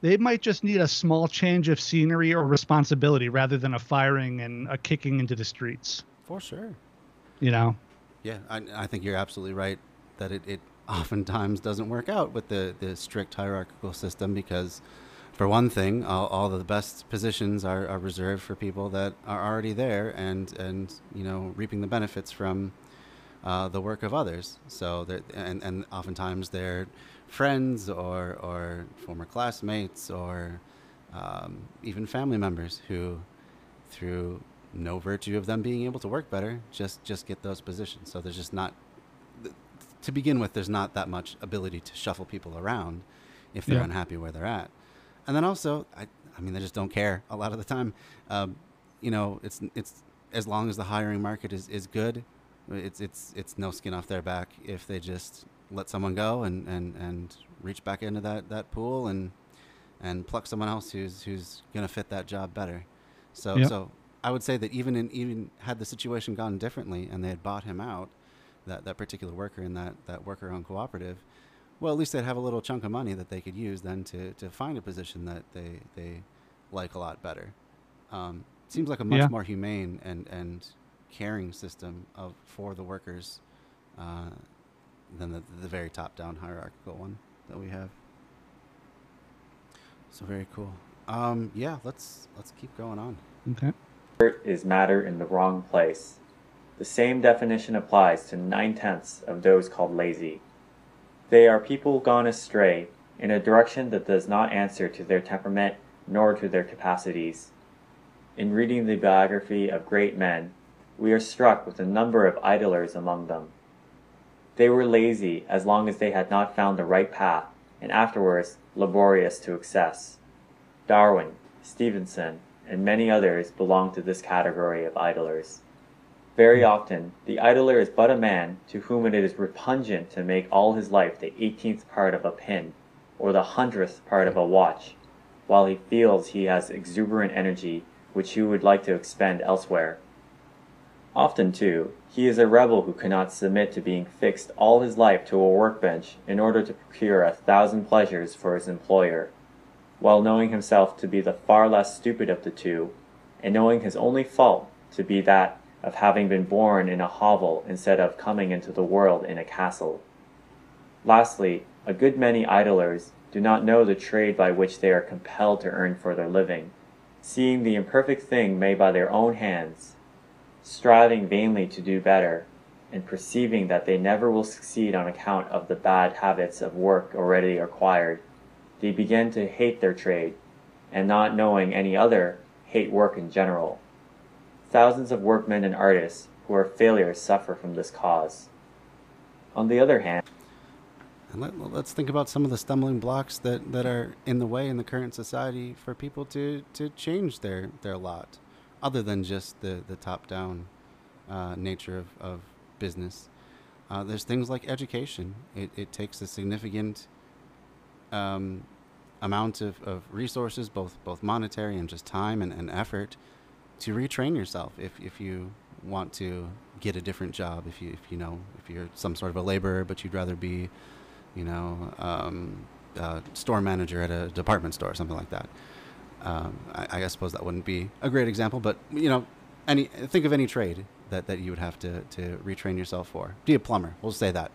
they might just need a small change of scenery or responsibility rather than a firing and a kicking into the streets For sure. you know Yeah, I, I think you're absolutely right that it, it oftentimes doesn't work out with the, the strict hierarchical system because, for one thing, all, all the best positions are, are reserved for people that are already there and, and you know, reaping the benefits from uh, the work of others. So, they're- and, and oftentimes they're friends or, or former classmates or um, even family members who, through no virtue of them being able to work better, just just get those positions. So there's just not, to begin with, there's not that much ability to shuffle people around if they're Yeah. unhappy where they're at. And then also, I, I mean, they just don't care a lot of the time. Um, you know, it's it's as long as the hiring market is, is good, it's it's it's no skin off their back if they just let someone go and, and, and reach back into that, that pool and and pluck someone else who's who's gonna fit that job better. So Yep. so I would say that even in even had the situation gone differently and they had bought him out, that, that particular worker in that, that worker owned cooperative, well at least they'd have a little chunk of money that they could use then to, to find a position that they, they like a lot better. Um, seems like a much Yeah. more humane and, and caring system of for the workers uh, than the, the very top down hierarchical one that we have. So very cool. Um, yeah, let's let's keep going on. okay is matter in the wrong place. The same definition applies to nine tenths of those called lazy. They are people gone astray in a direction that does not answer to their temperament nor to their capacities. In reading the biography of great men, we are struck with the number of idlers among them. They were lazy as long as they had not found the right path, and afterwards laborious to excess. Darwin, Stephenson, and many others belong to this category of idlers. Very often, the idler is but a man to whom it is repugnant to make all his life the eighteenth part of a pin, or the hundredth part of a watch, while he feels he has exuberant energy which he would like to expend elsewhere. Often, too, he is a rebel who cannot submit to being fixed all his life to a workbench in order to procure a thousand pleasures for his employer, while knowing himself to be the far less stupid of the two, and knowing his only fault to be that of having been born in a hovel instead of coming into the world in a castle. Lastly, a good many idlers do not know the trade by which they are compelled to earn for their living, seeing the imperfect thing made by their own hands, striving vainly to do better, and perceiving that they never will succeed on account of the bad habits of work already acquired, they begin to hate their trade, and not knowing any other, hate work in general. Thousands of workmen and artists who are failures suffer from this cause. On the other hand, And let, let's think about some of the stumbling blocks that, that are in the way in the current society for people to, to change their, their lot, other than just the, the top down uh, nature of, of business. Uh, there's things like education. It, it takes a significant um, amount of, of resources, both both monetary and just time and, and effort, to retrain yourself if, if you want to get a different job. If you if you know if you're some sort of a laborer, but you'd rather be you know, um, uh, store manager at a department store, or something like that. Um, I, I suppose that wouldn't be a great example, but you know, any think of any trade that, that you would have to, to retrain yourself for. Be a plumber, we'll say that.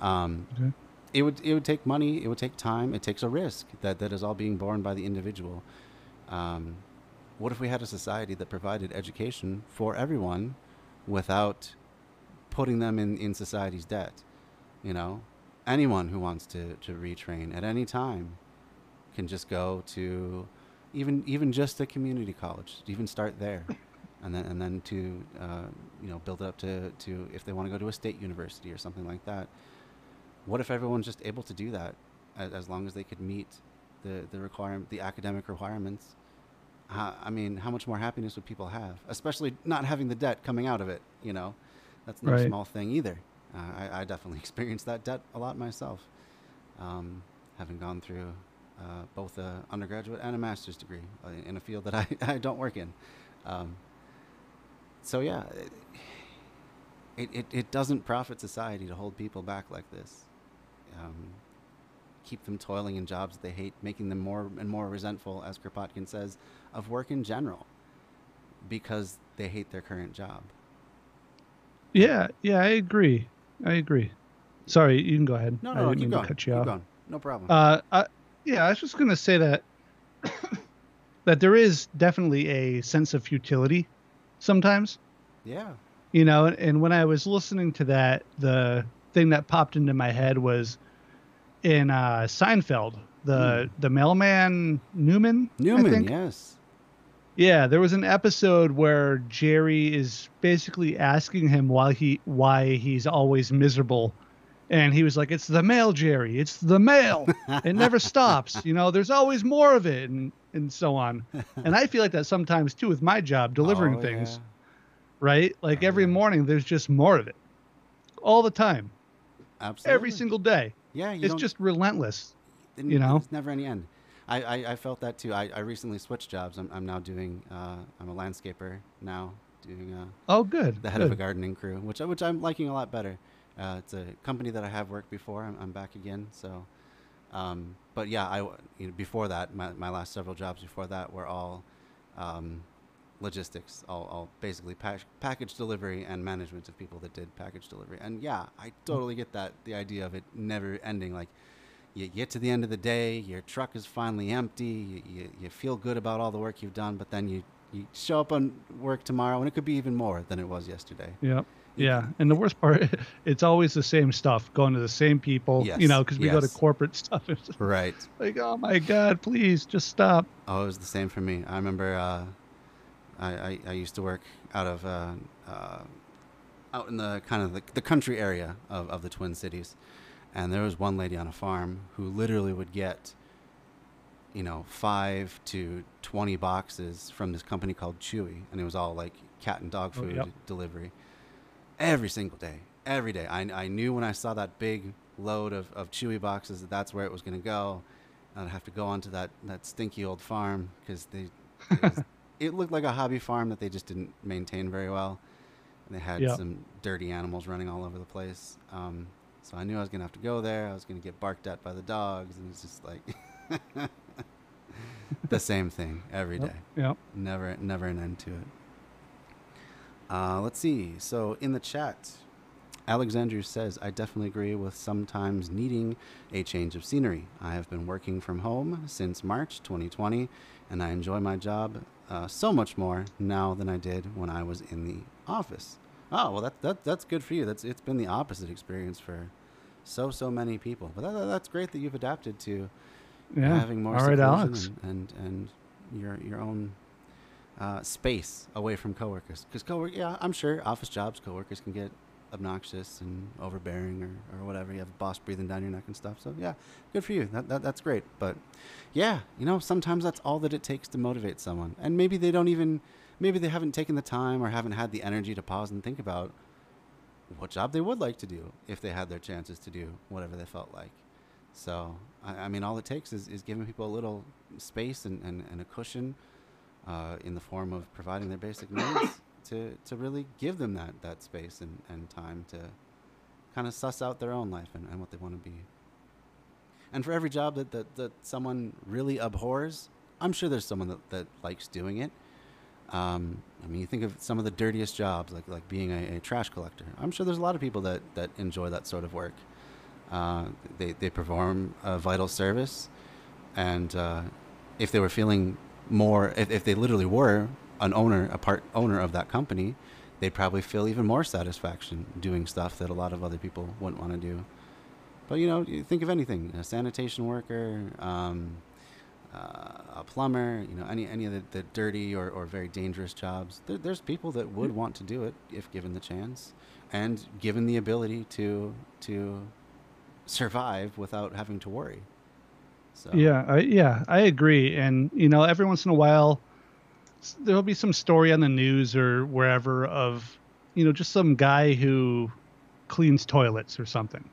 Um, Okay. It would it would take money, it would take time, it takes a risk that, that is all being borne by the individual. Um, what if we had a society that provided education for everyone without putting them in, in society's debt? You know, anyone who wants to, to retrain at any time can just go to even even just a community college to even start there. [LAUGHS] And then and then to uh, you know build it up to, to if they want to go to a state university or something like that. What if everyone's just able to do that as, as long as they could meet the the requirement the academic requirements? How, I mean how much more happiness would people have? Especially not having the debt coming out of it you know? That's no Right. small thing either. Uh, I, I definitely [LAUGHS] experienced that debt a lot myself, um, having gone through uh, both a undergraduate and a master's degree uh, in a field that I, [LAUGHS] I don't work in. Um, so yeah, it, it, it doesn't profit society to hold people back like this. Um, keep them toiling in jobs that they hate, making them more and more resentful, as Kropotkin says, of work in general, because they hate their current job. Yeah, yeah, I agree. I agree. Sorry, you can go ahead. No, I no, didn't keep mean going. to cut you keep off. going. No problem. Uh, I, yeah, I was just gonna say that [COUGHS] that there is definitely a sense of futility sometimes, yeah. you know. And, when I was listening to that, the thing that popped into my head was in uh, Seinfeld, the the mailman Newman. Newman, yes. Yeah, there was an episode where Jerry is basically asking him why he why he's always miserable. And he was like, It's the mail, Jerry. It's the mail. It never [LAUGHS] stops. You know, there's always more of it and, and so on. And I feel like that sometimes too with my job, delivering Oh, things, yeah. right? Like Oh, every yeah. morning there's just more of it. All the time. Absolutely. Every single day. Yeah, you it's don't- just relentless. you know? It's never any end. I, I, I felt that too. I, I recently switched jobs. I'm, I'm now doing, uh, I'm a landscaper now, doing uh, Oh good. the head of a gardening crew, which, I- which I'm liking a lot better. Uh, it's a company that I have worked before. I'm, I'm back again. So, um, but yeah, I, you know, before that, my, my last several jobs before that were all um, logistics, all, all basically pack, package delivery and management of people that did package delivery. And yeah, I totally get that. The idea of it never ending. Like, you get to the end of the day, your truck is finally empty, you, you, you feel good about all the work you've done, but then you, you show up on work tomorrow and it could be even more than it was yesterday. Yep. Yeah, and the worst part, [LAUGHS] it's always the same stuff, going to the same people. Yes, You know, because we go to corporate [LAUGHS] stuff. Right. like, oh my god, please just stop. Oh, it was the same for me. I remember uh, I, I, I used to work out of uh, uh, out in the kind of the, the country area of, of the Twin Cities, and there was one lady on a farm who literally would get, you know, five to twenty boxes from this company called Chewy, and it was all like cat and dog Oh, food yep. delivery. Every single day, every day. I, I knew when I saw that big load of, of Chewy boxes that that's where it was going to go. I'd have to go onto that, that stinky old farm because they it, was- [LAUGHS] it looked like a hobby farm that they just didn't maintain very well. And they had Yeah. some dirty animals running all over the place. Um, so I knew I was going to have to go there. I was going to get barked at by the dogs. And it's just like [LAUGHS] [LAUGHS] the same thing every day Yep. Yep. never never an end to it uh, let's see. So in the chat alexandru says i definitely agree with sometimes needing a change of scenery. I have been working from home since march 2020 and i enjoy my job uh, so much more now than i did when i was in the office. Oh well that, that that's good for you. That's it's been the opposite experience for so so many people. But that, that's great that you've adapted to Yeah. having more All right, Alex. and, and and your your own uh, space away from coworkers. Because cowork yeah I'm sure office jobs coworkers can get obnoxious and overbearing or, or whatever. You have a boss breathing down your neck and stuff. So yeah good for you. That, that that's great. But yeah you know sometimes that's all that it takes to motivate someone. And maybe they don't even maybe they haven't taken the time or haven't had the energy to pause and think about what job they would like to do if they had their chances to do whatever they felt like. So, I, I mean, all it takes is, is giving people a little space and, and, and a cushion uh, in the form of providing their basic needs [COUGHS] to, to really give them that, that space and, and time to kind of suss out their own life and, and what they want to be. And for every job that, that, that someone really abhors, I'm sure there's someone that, that likes doing it. Um, I mean, you think of some of the dirtiest jobs, like like being a, a trash collector. I'm sure there's a lot of people that, that enjoy that sort of work. Uh, they, they perform a vital service, and uh, if they were feeling more, if, if they literally were an owner, a part owner of that company, they'd probably feel even more satisfaction doing stuff that a lot of other people wouldn't want to do. But you know, you think of anything: a sanitation worker, um, uh, a plumber, you know, any any of the, the dirty or, or very dangerous jobs. There, there's people that would want to do it if given the chance, and given the ability to to survive without having to worry. So Yeah, I, yeah, I agree. And you know, every once in a while, there'll be some story on the news or wherever of, you know, just some guy who cleans toilets or something,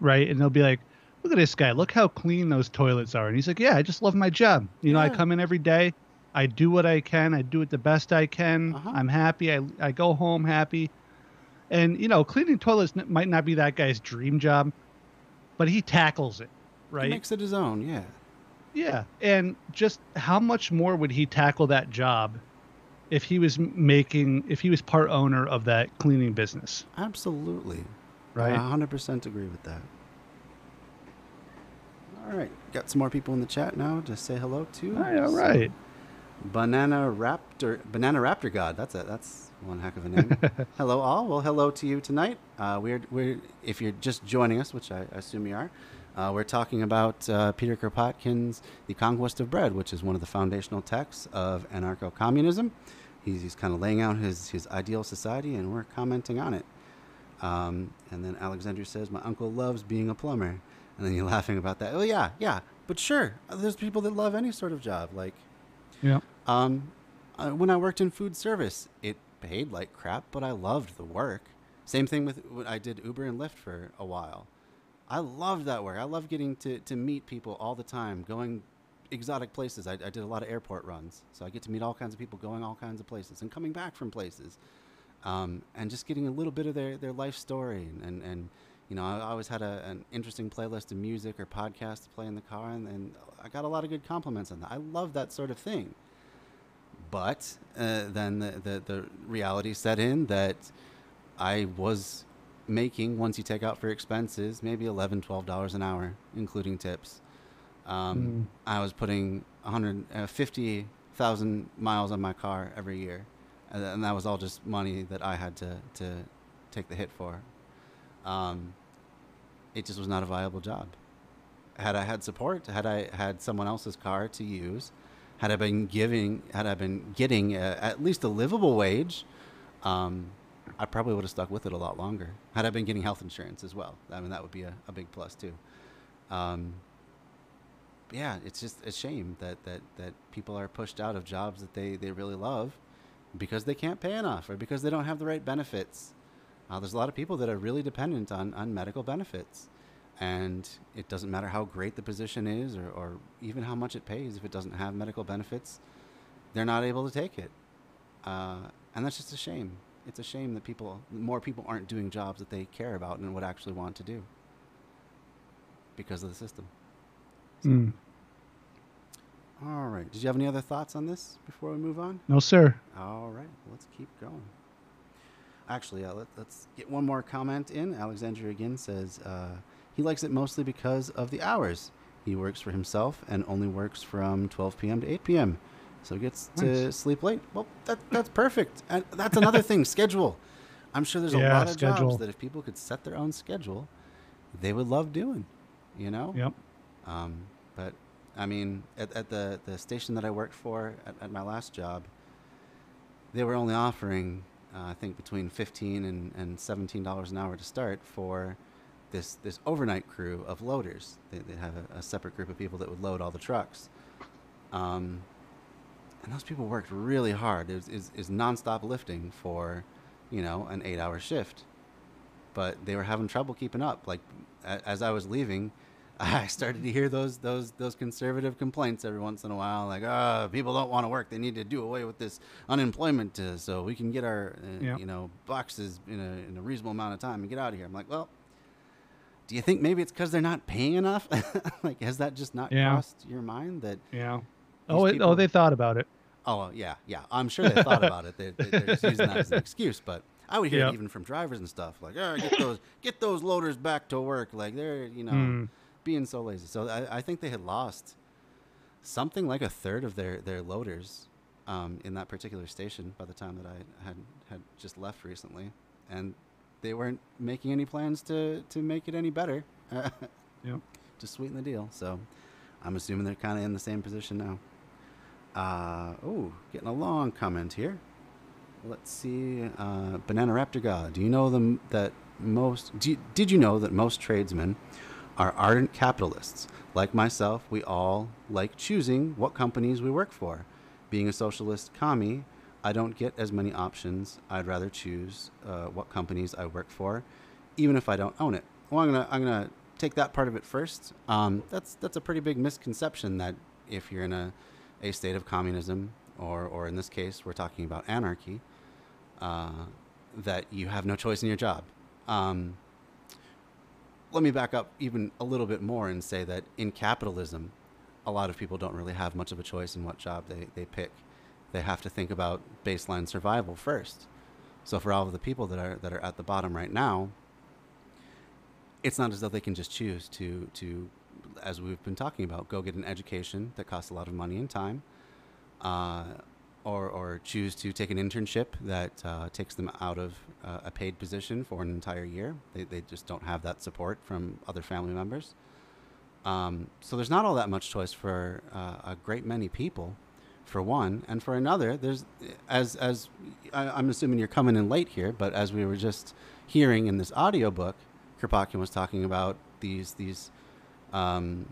right? And they'll be like, "Look at this guy! Look how clean those toilets are." And he's like, "Yeah, I just love my job. You know, I come in every day, I do what I can, I do it the best I can. Uh-huh. I'm happy. I I go home happy." And you know, cleaning toilets might not be that guy's dream job, but he tackles it, He right? makes it his own. Yeah. Yeah, and just how much more would he tackle that job if he was making if he was part owner of that cleaning business, Absolutely. right? I 100% agree with that. All right. Got some more people in the chat now to say hello to. all right, all So. Banana Raptor, Banana Raptor God. That's it. That's one heck of a name. [LAUGHS] hello, all. Well, hello to you tonight. Uh, we're we're if you're just joining us, which I assume you are, uh, we're talking about uh, Peter Kropotkin's *The Conquest of Bread*, which is one of the foundational texts of anarcho-communism. He's, he's kind of laying out his his ideal society, and we're commenting on it. Um, and then Alexandria says, "My uncle loves being a plumber," and then you're [LAUGHS] laughing about that. Oh yeah, yeah, but sure, there's people that love any sort of job, like. Yeah. Um, uh, when I worked in food service, it paid like crap, but I loved the work. Same thing with I did Uber and Lyft for a while. I love that work. I love getting to, to meet people all the time, going exotic places. I, I did a lot of airport runs, so I get to meet all kinds of people going all kinds of places and coming back from places, um, and just getting a little bit of their, their life story. And, and, you know, I always had a, an interesting playlist of music or podcasts to play in the car, and, and I got a lot of good compliments on that. I love that sort of thing. But uh, then the, the, the reality set in that I was making, once you take out for expenses, maybe $11, $12 an hour, including tips. Um, I was putting 150,000 miles on my car every year. And, and that was all just money that I had to, to take the hit for. Um, it just was not a viable job. Had I had support, had I had someone else's car to use, had I been giving, had I been getting a, at least a livable wage, um, I probably would have stuck with it a lot longer. Had I been getting health insurance as well, I mean that would be a, a big plus too. Um, yeah, it's just a shame that, that, that people are pushed out of jobs that they, they really love because they can't pay enough or because they don't have the right benefits. Uh, there's a lot of people that are really dependent on, on medical benefits. And it doesn't matter how great the position is or, or even how much it pays, if it doesn't have medical benefits, they're not able to take it. Uh, and that's just a shame. It's a shame that people, more people aren't doing jobs that they care about and would actually want to do because of the system. So, Mm. All right. Did you have any other thoughts on this before we move on? No, sir. All right, let's keep going. Actually, uh, let, us get one more comment in. Alexandria again says uh, he likes it mostly because of the hours. He works for himself and only works from 12 p.m. to 8 p.m. So gets to sleep late. Well, that, that's perfect. And that's another thing [LAUGHS] schedule. I'm sure there's a Yeah, lot of schedule. jobs that if people could set their own schedule, they would love doing. You know? Yep. Um, but I mean, at, at the, the station that I worked for at, at my last job, they were only offering, uh, I think, between fifteen and, and seventeen dollars an hour to start for this this overnight crew of loaders. They they have a, a separate group of people that would load all the trucks. Um, and those people worked really hard. It was is, is nonstop lifting for, you know, an eight hour shift. But they were having trouble keeping up. Like a, as I was leaving, [LAUGHS] I started to hear those those those conservative complaints every once in a while, like, "Ah, people don't want to work. They need to do away with this unemployment uh, so we can get our uh, Yeah. you know boxes in a in a reasonable amount of time and get out of here." I'm like, well. Do you think maybe it's because they're not paying enough? [LAUGHS] like, has that just not Yeah. crossed your mind that Yeah. Oh, it, oh, they thought about it. Oh yeah, yeah. I'm sure they thought about it. They, they, they're just using that as an excuse. But I would hear Yep. it even from drivers and stuff, like, "Ah, get those get those loaders back to work." Like they're you know Mm. being so lazy. So I, I think they had lost something like a third of their their loaders um, in that particular station by the time that I had had just left recently, and they weren't making any plans to to make it any better. [LAUGHS] Yep. to sweeten the deal. So I'm assuming they're kind of in the same position now. Uh, oh, getting a long comment here. Let's see. Uh, Banana Raptor God, do you know them that most? Do did you know that most tradesmen are ardent capitalists? Like myself, we all like choosing what companies we work for. Being a socialist commie, I don't get as many options. I'd rather choose uh, what companies I work for, even if I don't own it. Well, I'm gonna I'm gonna take that part of it first. Um, that's that's a pretty big misconception that if you're in a a state of communism, or or in this case, we're talking about anarchy, uh, that you have no choice in your job. Um, let me back up even a little bit more and say that in capitalism, a lot of people don't really have much of a choice in what job they, they pick. They have to think about baseline survival first. So for all of the people that are that are at the bottom right now, it's not as though they can just choose to to, as we've been talking about, go get an education that costs a lot of money and time, uh, or or choose to take an internship that uh, takes them out of uh, a paid position for an entire year. They they just don't have that support from other family members. Um, so there's not all that much choice for uh, a great many people, for one, and for another, there's as as I, I'm assuming you're coming in late here, but as we were just hearing in this audiobook, Kropotkin was talking about these these um,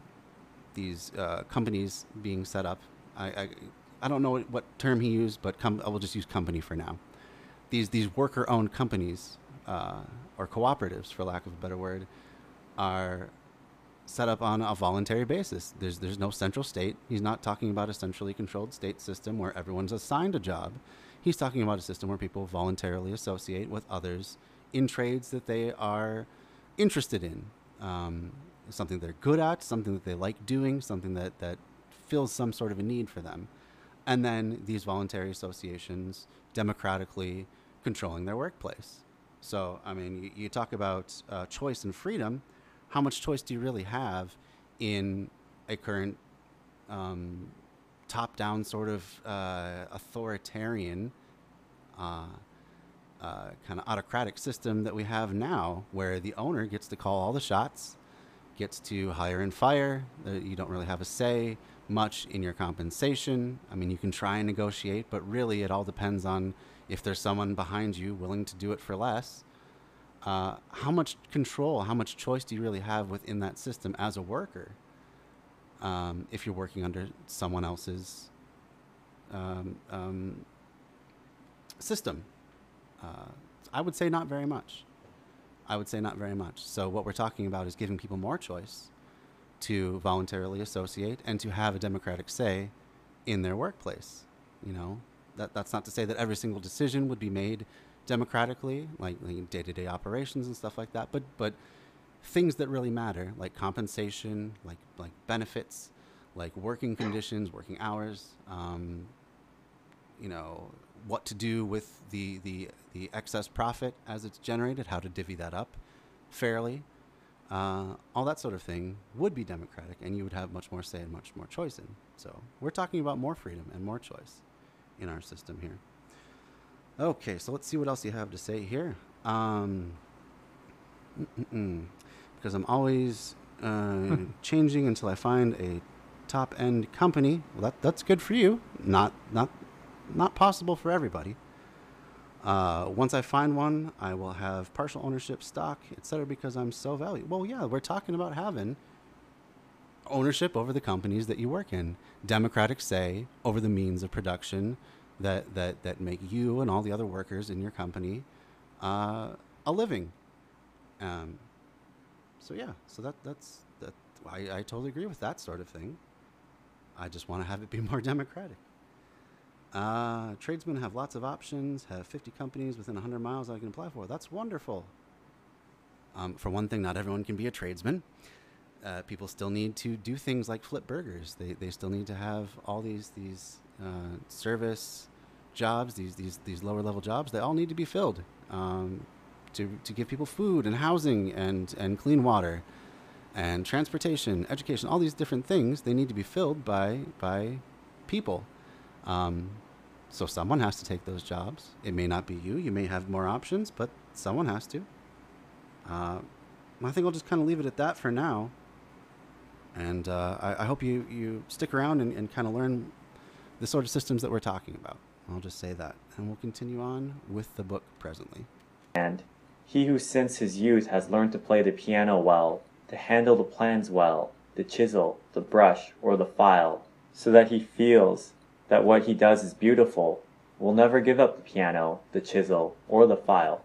these uh, companies being set up. I, I I don't know what, term he used, but com- I will just use company for now. These these worker-owned companies uh, or cooperatives, for lack of a better word, are set up on a voluntary basis. There's there's no central state. He's not talking about a centrally controlled state system where everyone's assigned a job. He's talking about a system where people voluntarily associate with others in trades that they are interested in, um, something they're good at, something that they like doing, something that that fills some sort of a need for them, and then these voluntary associations democratically controlling their workplace. So, I mean, you, you talk about uh, choice and freedom how much choice do you really have in a current um, top-down sort of uh, authoritarian, uh, uh, kind of autocratic system that we have now, where the owner gets to call all the shots, gets to hire and fire. Uh, you don't really have a say much in your compensation. I mean, you can try and negotiate, but really, it all depends on if there's someone behind you willing to do it for less uh, how much control, how much choice do you really have within that system as a worker? Um, if you're working under someone else's um, um, system, uh, I would say not very much. I would say not very much. So what we're talking about is giving people more choice to voluntarily associate and to have a democratic say in their workplace. You know, that that's not to say that every single decision would be made democratically, like, day-to-day operations and stuff like that, but but things that really matter, like compensation, like like benefits, like working conditions, working hours, um, you know, what to do with the, the, the excess profit as it's generated, how to divvy that up fairly, uh, all that sort of thing would be democratic, and you would have much more say and much more choice in. So we're talking about more freedom and more choice in our system here. Okay, so let's see what else you have to say here. Um, [CLEARS THROAT] because I'm always uh, [LAUGHS] changing until I find a top end company. Well, that that's good for you. Not not not possible for everybody. Uh, once I find one, I will have partial ownership, stock, etc. Because I'm so valuable. Well, yeah, we're talking about having ownership over the companies that you work in, democratic say over the means of production that that that make you and all the other workers in your company uh, a living. Um, so yeah, so that that's that. I, I totally agree with that sort of thing. I just want to have it be more [LAUGHS] democratic. Uh, tradesmen have lots of options, have 50 companies within 100 miles I can apply for. That's wonderful. Um, for one thing, not everyone can be a tradesman. Uh, people still need to do things like flip burgers. They, they still need to have all these these uh, service jobs, these these these lower level jobs. They all need to be filled um, to to give people food and housing and and clean water and transportation, education, all these different things. They need to be filled by by people. Um, so someone has to take those jobs. It may not be you. You may have more options, but someone has to. Uh, I think I'll just kind of leave it at that for now. And uh, I, I, hope you, you stick around and, and kind of learn the sort of systems that we're talking about. I'll just say that. And we'll continue on with the book presently. And he who since his youth has learned to play the piano well, to handle the plans well, the chisel, the brush, or the file, so that he feels that what he does is beautiful, will never give up the piano, the chisel, or the file.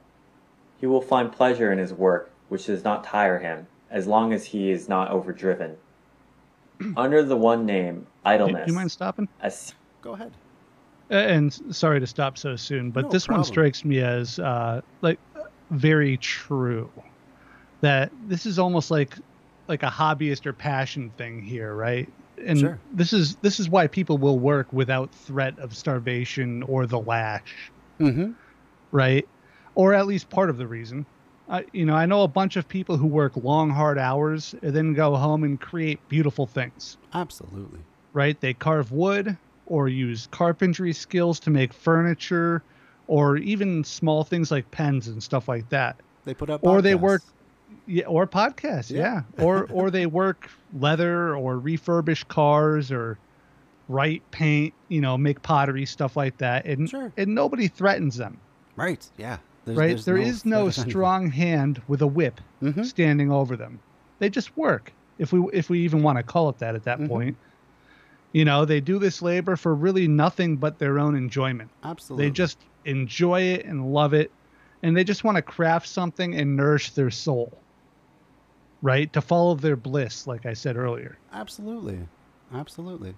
He will find pleasure in his work, which does not tire him, as long as he is not overdriven. [CLEARS THROAT] Under the one name, idleness. Do you mind stopping? As... Go ahead. And sorry to stop so soon, but no this problem. one strikes me as uh, like very true. That this is almost like like a hobbyist or passion thing here, right? And sure. this is this is why people will work without threat of starvation or the lash. Mm-hmm. right? Or at least part of the reason. I, you know i know a bunch of people who work long hard hours and then go home and create beautiful things. Absolutely. Right? They carve wood or use carpentry skills to make furniture or even small things like pens and stuff like that. They put up or they work yeah, or podcasts, yeah. yeah. or or they work leather or refurbish cars or write paint, you know, make pottery stuff like that, and sure. and nobody threatens them. Right. Yeah. There's, right. There's there no, is no strong hand with a whip mm-hmm. standing over them. They just work. If we if we even want to call it that at that mm-hmm. point. You know, they do this labor for really nothing but their own enjoyment. Absolutely. They just enjoy it and love it and they just want to craft something and nourish their soul right? To follow their bliss, like I said earlier. Absolutely. Absolutely.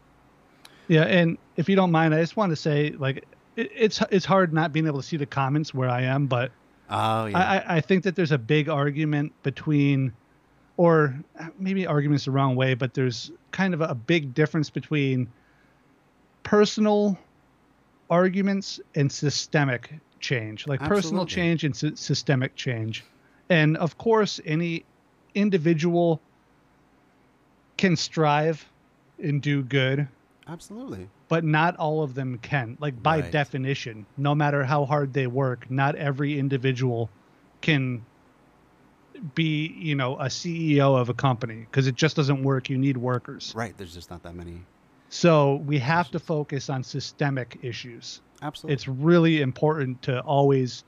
Yeah, and if you don't mind, I just want to say, like, it, it's it's hard not being able to see the comments where I am, but oh, yeah. I, I think that there's a big argument between, or maybe argument's the wrong way, but there's kind of a big difference between personal arguments and systemic change, like Absolutely. personal change and sy- systemic change. And of course, any individual can strive and do good. Absolutely. But not all of them can. Like by right. definition, no matter how hard they work, not every individual can be, you know, a CEO of a company because it just doesn't work. You need workers. Right. There's just not that many. So we have to focus on systemic issues. Absolutely. It's really important to always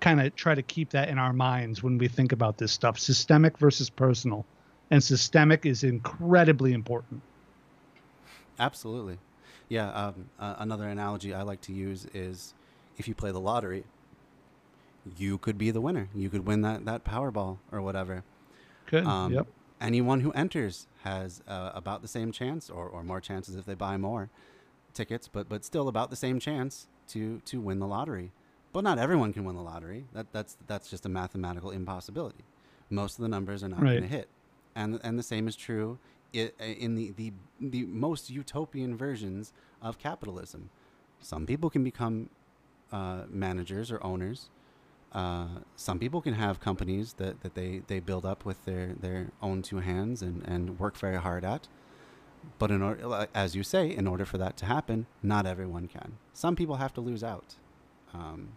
kind of try to keep that in our minds when we think about this stuff systemic versus personal. And systemic is incredibly important. Absolutely. Yeah. Um, uh, another analogy I like to use is if you play the lottery, you could be the winner. You could win that that Powerball or whatever. Good. Um, yep. Anyone who enters has uh, about the same chance, or, or more chances if they buy more tickets, but but still about the same chance to to win the lottery. But not everyone can win the lottery. That that's that's just a mathematical impossibility. Most of the numbers are not Right. going to hit, and and the same is true i- in the, the the most utopian versions of capitalism. Some people can become uh, managers or owners. Uh, some people can have companies that, that they, they build up with their, their own two hands and, and work very hard at. But in order, as you say, in order for that to happen, not everyone can. Some people have to lose out. Um,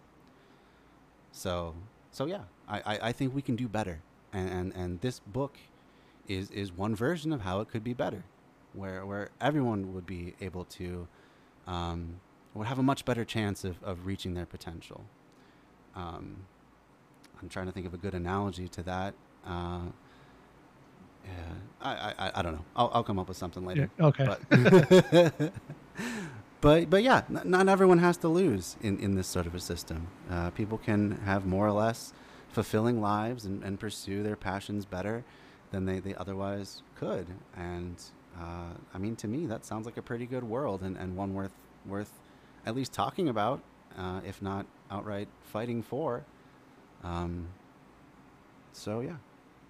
so so yeah, I, I, I think we can do better, and, and and this book is is one version of how it could be better, where where everyone would be able to um, would have a much better chance of, of reaching their potential. Um, I'm trying to think of a good analogy to that. Uh, yeah, I, I, I- don't know. I'll, I'll come up with something later. Yeah, okay. But, [LAUGHS] but, but yeah, n- not everyone has to lose in, in this sort of a system. Uh, people can have more or less fulfilling lives and, and pursue their passions better than they, they otherwise could. And uh, I mean, to me, that sounds like a pretty good world and, and one worth worth at least talking about, uh, if not outright fighting for. Um, so yeah,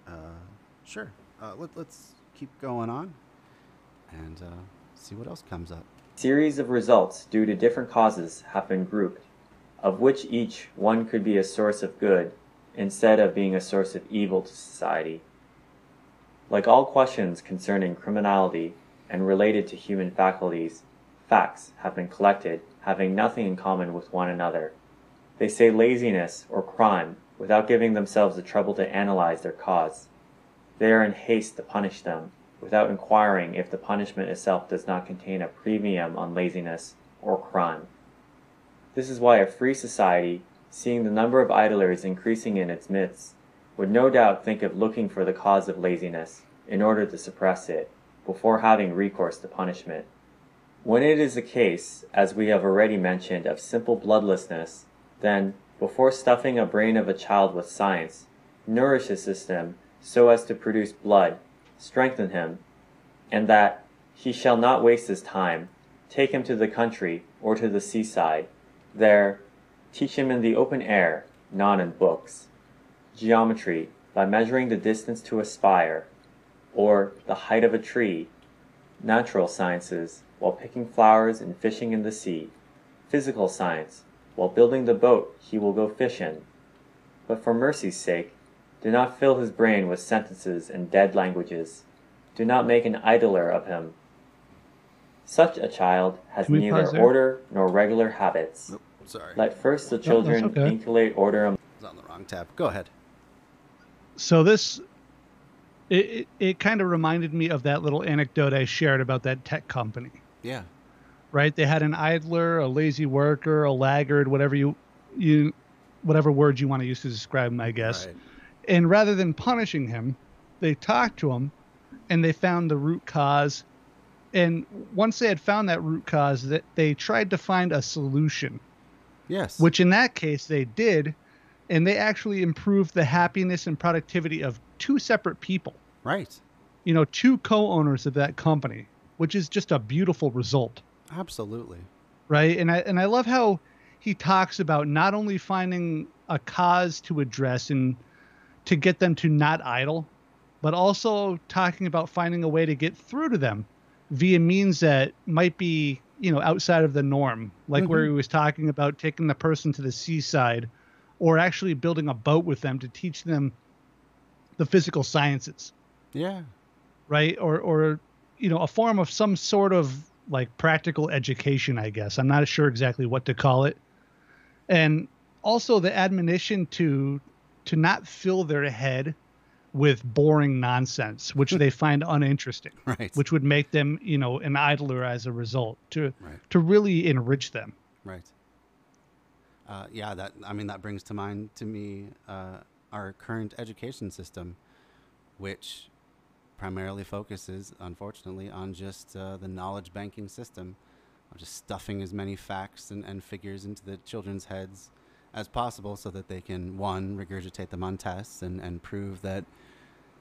uh, sure. Uh, let, let's keep going on and uh, see what else comes up. Series of results due to different causes have been grouped, of which each one could be a source of good instead of being a source of evil to society. Like all questions concerning criminality and related to human faculties, facts have been collected having nothing in common with one another. They say laziness or crime without giving themselves the trouble to analyze their cause. They are in haste to punish them without inquiring if the punishment itself does not contain a premium on laziness or crime. This is why a free society, seeing the number of idlers increasing in its midst, would no doubt think of looking for the cause of laziness in order to suppress it, before having recourse to punishment. When it is a case, as we have already mentioned, of simple bloodlessness, then, before stuffing a brain of a child with science, nourish his system so as to produce blood, strengthen him, and that he shall not waste his time, take him to the country or to the seaside, there teach him in the open air, not in books, geometry by measuring the distance to a spire, or the height of a tree, natural sciences while picking flowers and fishing in the sea, physical science while building the boat he will go fish in. But for mercy's sake, do not fill his brain with sentences and dead languages. Do not make an idler of him. Such a child has neither order nor regular habits. Nope, sorry. Let first the that's children okay. inculcate order among I was on the wrong tab. Go ahead. so this it, it, it kind of reminded me of that little anecdote I shared about that tech company. Yeah. Right? They had an idler, a lazy worker, a laggard, whatever you you whatever word you want to use to describe him, I guess. Right. And rather than punishing him, they talked to him and they found the root cause. And once they had found that root cause, that they tried to find a solution, Yes. which in that case they did, and they actually improved the happiness and productivity of two separate people. right. You know, two co-owners of that company, which is just a beautiful result Absolutely. right? And i and i love how he talks about not only finding a cause to address and to get them to not idle but also talking about finding a way to get through to them via means that might be you know outside of the norm. Like where mm-hmm. he was talking about taking the person to the seaside or actually building a boat with them to teach them the physical sciences. Yeah. right? Or or you know a form of some sort of like practical education i guess i'm not sure exactly what to call it and also the admonition to to not fill their head with boring nonsense which they [LAUGHS] find uninteresting Right. which would make them you know an idler as a result to Right. to really enrich them Right. Uh, yeah, that I mean that brings to mind to me uh, our current education system, which primarily focuses, unfortunately, on just uh, the knowledge banking system, of just stuffing as many facts and, and figures into the children's heads as possible so that they can one regurgitate them on tests and, and prove that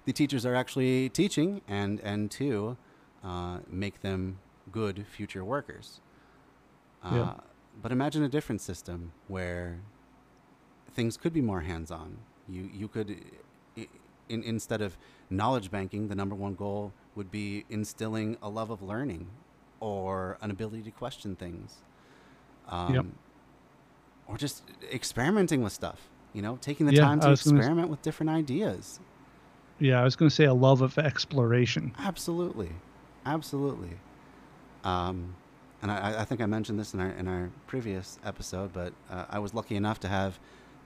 the teachers are actually teaching and and two uh, make them good future workers uh, Yeah. but imagine a different system where things could be more hands-on you you could in, instead of knowledge banking the number one goal would be instilling a love of learning or an ability to question things um, Yep. or just experimenting with stuff you know taking the Yeah, time to was gonna s- experiment with different ideas Yeah, I was going to say a love of exploration. Absolutely, absolutely. Um, and I, I think I mentioned this in our in our previous episode, but uh, I was lucky enough to have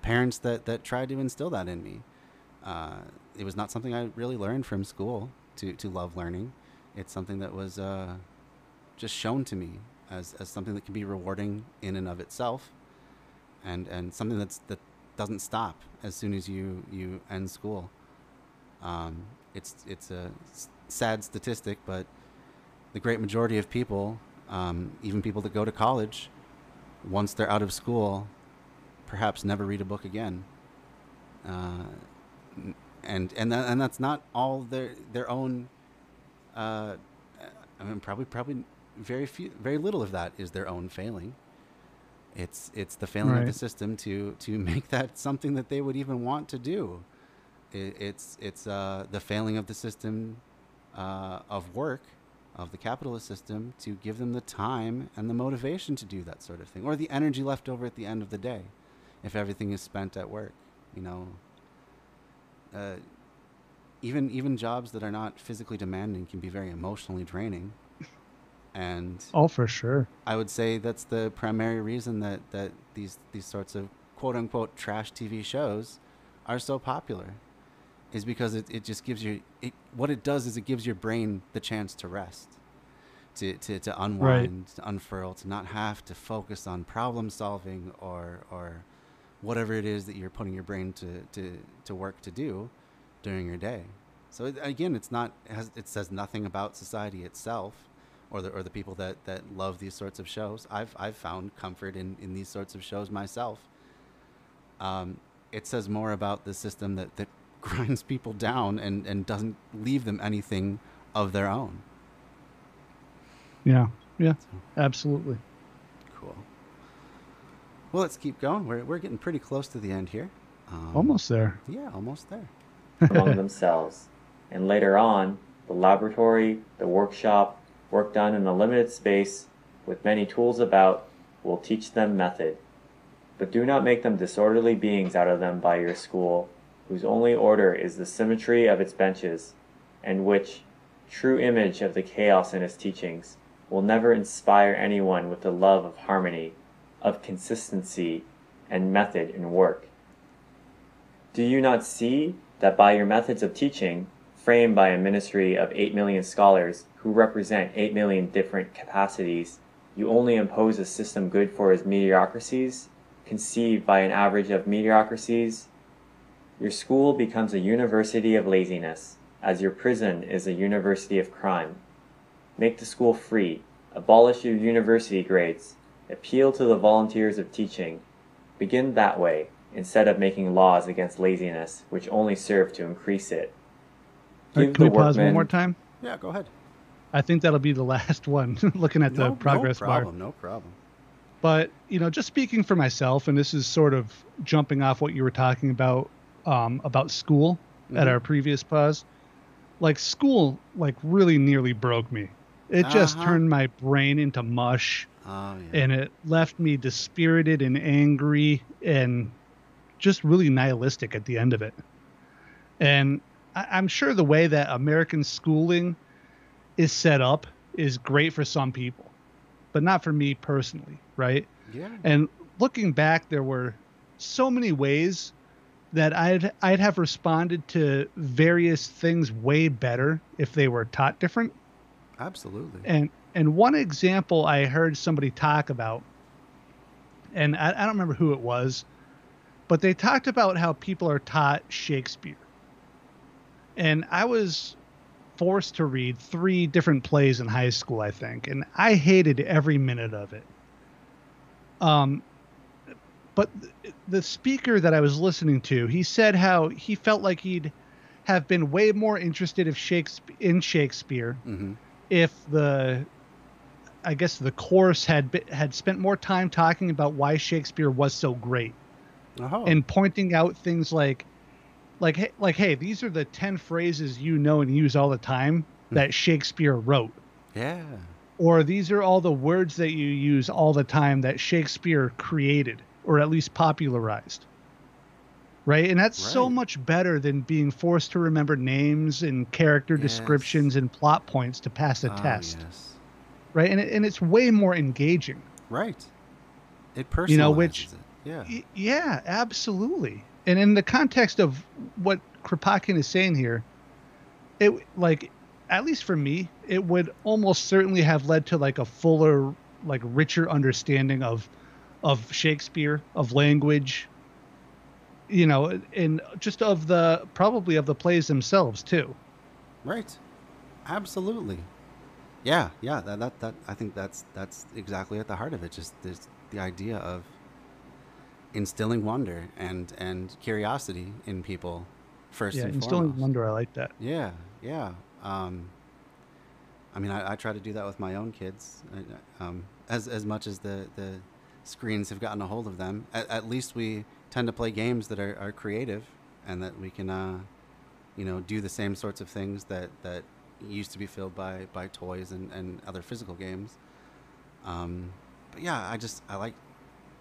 parents that that tried to instill that in me. Uh, it was not something I really learned from school to to love learning. It's something that was uh, just shown to me as as something that can be rewarding in and of itself, and and something that's that doesn't stop as soon as you you end school. Um, it's it's a sad statistic, but the great majority of people, um, even people that go to college, once they're out of school, perhaps never read a book again. Uh, and and that, and that's not all their their own. Uh, I mean, probably probably very few, very little of that is their own failing. It's it's the failing of the system to to [LAUGHS] make that something that they would even want to do it, it's it's uh, the failing of the system uh, of work of the capitalist system to give them the time and the motivation to do that sort of thing or the energy left over at the end of the day if everything is spent at work you know uh, even even jobs that are not physically demanding can be very emotionally draining and Oh, for sure. I would say that's the primary reason that, that these these sorts of quote unquote trash TV shows are so popular, is because it, it just gives you it, what it does is it gives your brain the chance to rest, to, to, to unwind, to unfurl, to not have to focus on problem solving or or whatever it is that you're putting your brain to, to, to work to do during your day. So it, again, it's not it, has, it says nothing about society itself or the or the people that, that love these sorts of shows. I've I've found comfort in, in these sorts of shows myself. Um, it says more about the system that, that [LAUGHS] grinds people down and, and doesn't leave them anything of their own. Yeah. Yeah. Absolutely. Cool. Well, let's keep going. We're, we're getting pretty close to the end here. Um, Almost there. Yeah, almost there. [LAUGHS] among themselves. And later on, the laboratory, the workshop, work done in a limited space with many tools about will teach them method. But do not make them disorderly beings out of them by your school, whose only order is the symmetry of its benches, and which, true image of the chaos in its teachings, will never inspire anyone with the love of harmony, of consistency, and method in work. Do you not see that by your methods of teaching, framed by a ministry of 8 million scholars who represent 8 million different capacities, you only impose a system good for its mediocrities, conceived by an average of mediocrities? Your school becomes a university of laziness, as your prison is a university of crime. Make the school free, abolish your university grades, appeal to the volunteers of teaching. Begin that way, instead of making laws against laziness, which only serve to increase it. All right, Give can we the pause one more time? Yeah, go ahead. I think that'll be the [LAUGHS] last one, [LAUGHS] looking at the no, progress no bar. problem. No problem. But you know, just speaking for myself, and this is sort of jumping off what you were talking about um, about school at Mhm. our previous pause. Like school, like really nearly broke me. It just Uh-huh. turned my brain into mush, Oh yeah. and it left me dispirited and angry, and just really nihilistic at the end of it. And I- I'm sure the way that American schooling is set up is great for some people, but not for me personally, right? yeah. And looking back, there were so many ways that I'd I'd have responded to various things way better if they were taught different. Absolutely. And and one example I heard somebody talk about, and I, I don't remember who it was, but they talked about how people are taught Shakespeare. And I was forced to read three different plays in high school, I think, and I hated every minute of it. Um, but th- the speaker that I was listening to, he said how he felt like he'd have been way more interested if Shakespeare in Shakespeare Mm-hmm. if the I guess the course had had spent more time talking about why Shakespeare was so great Oh. and pointing out things like like hey, like hey these are the 10 phrases you know and use all the time Hmm. that Shakespeare wrote yeah. or these are all the words that you use all the time that Shakespeare created or at least popularized. Right? And that's so much better than being forced to remember names and character Yes. descriptions and plot points to pass a Ah, test. yes. Right? And it, and it's way more engaging. Right. It personalizes You know, which- it. Yeah. Y- Yeah, absolutely. And in the context of what Kropotkin is saying here, it like at least for me, it would almost certainly have led to like a fuller, like richer understanding of of Shakespeare, of language, you know, and just of the probably of the plays themselves too. Right. Absolutely. Yeah, yeah, that, that that I think that's that's exactly at the heart of it. Just this the idea of instilling wonder and and curiosity in people first yeah, and instilling foremost. wonder. I like that. Yeah, yeah. Um, I mean, I, I try to do that with my own kids, um, as as much as the the screens have gotten a hold of them. At, at least we tend to play games that are, are creative, and that we can, uh, you know, do the same sorts of things that that used to be filled by by toys and and other physical games. Um, but yeah, I just I like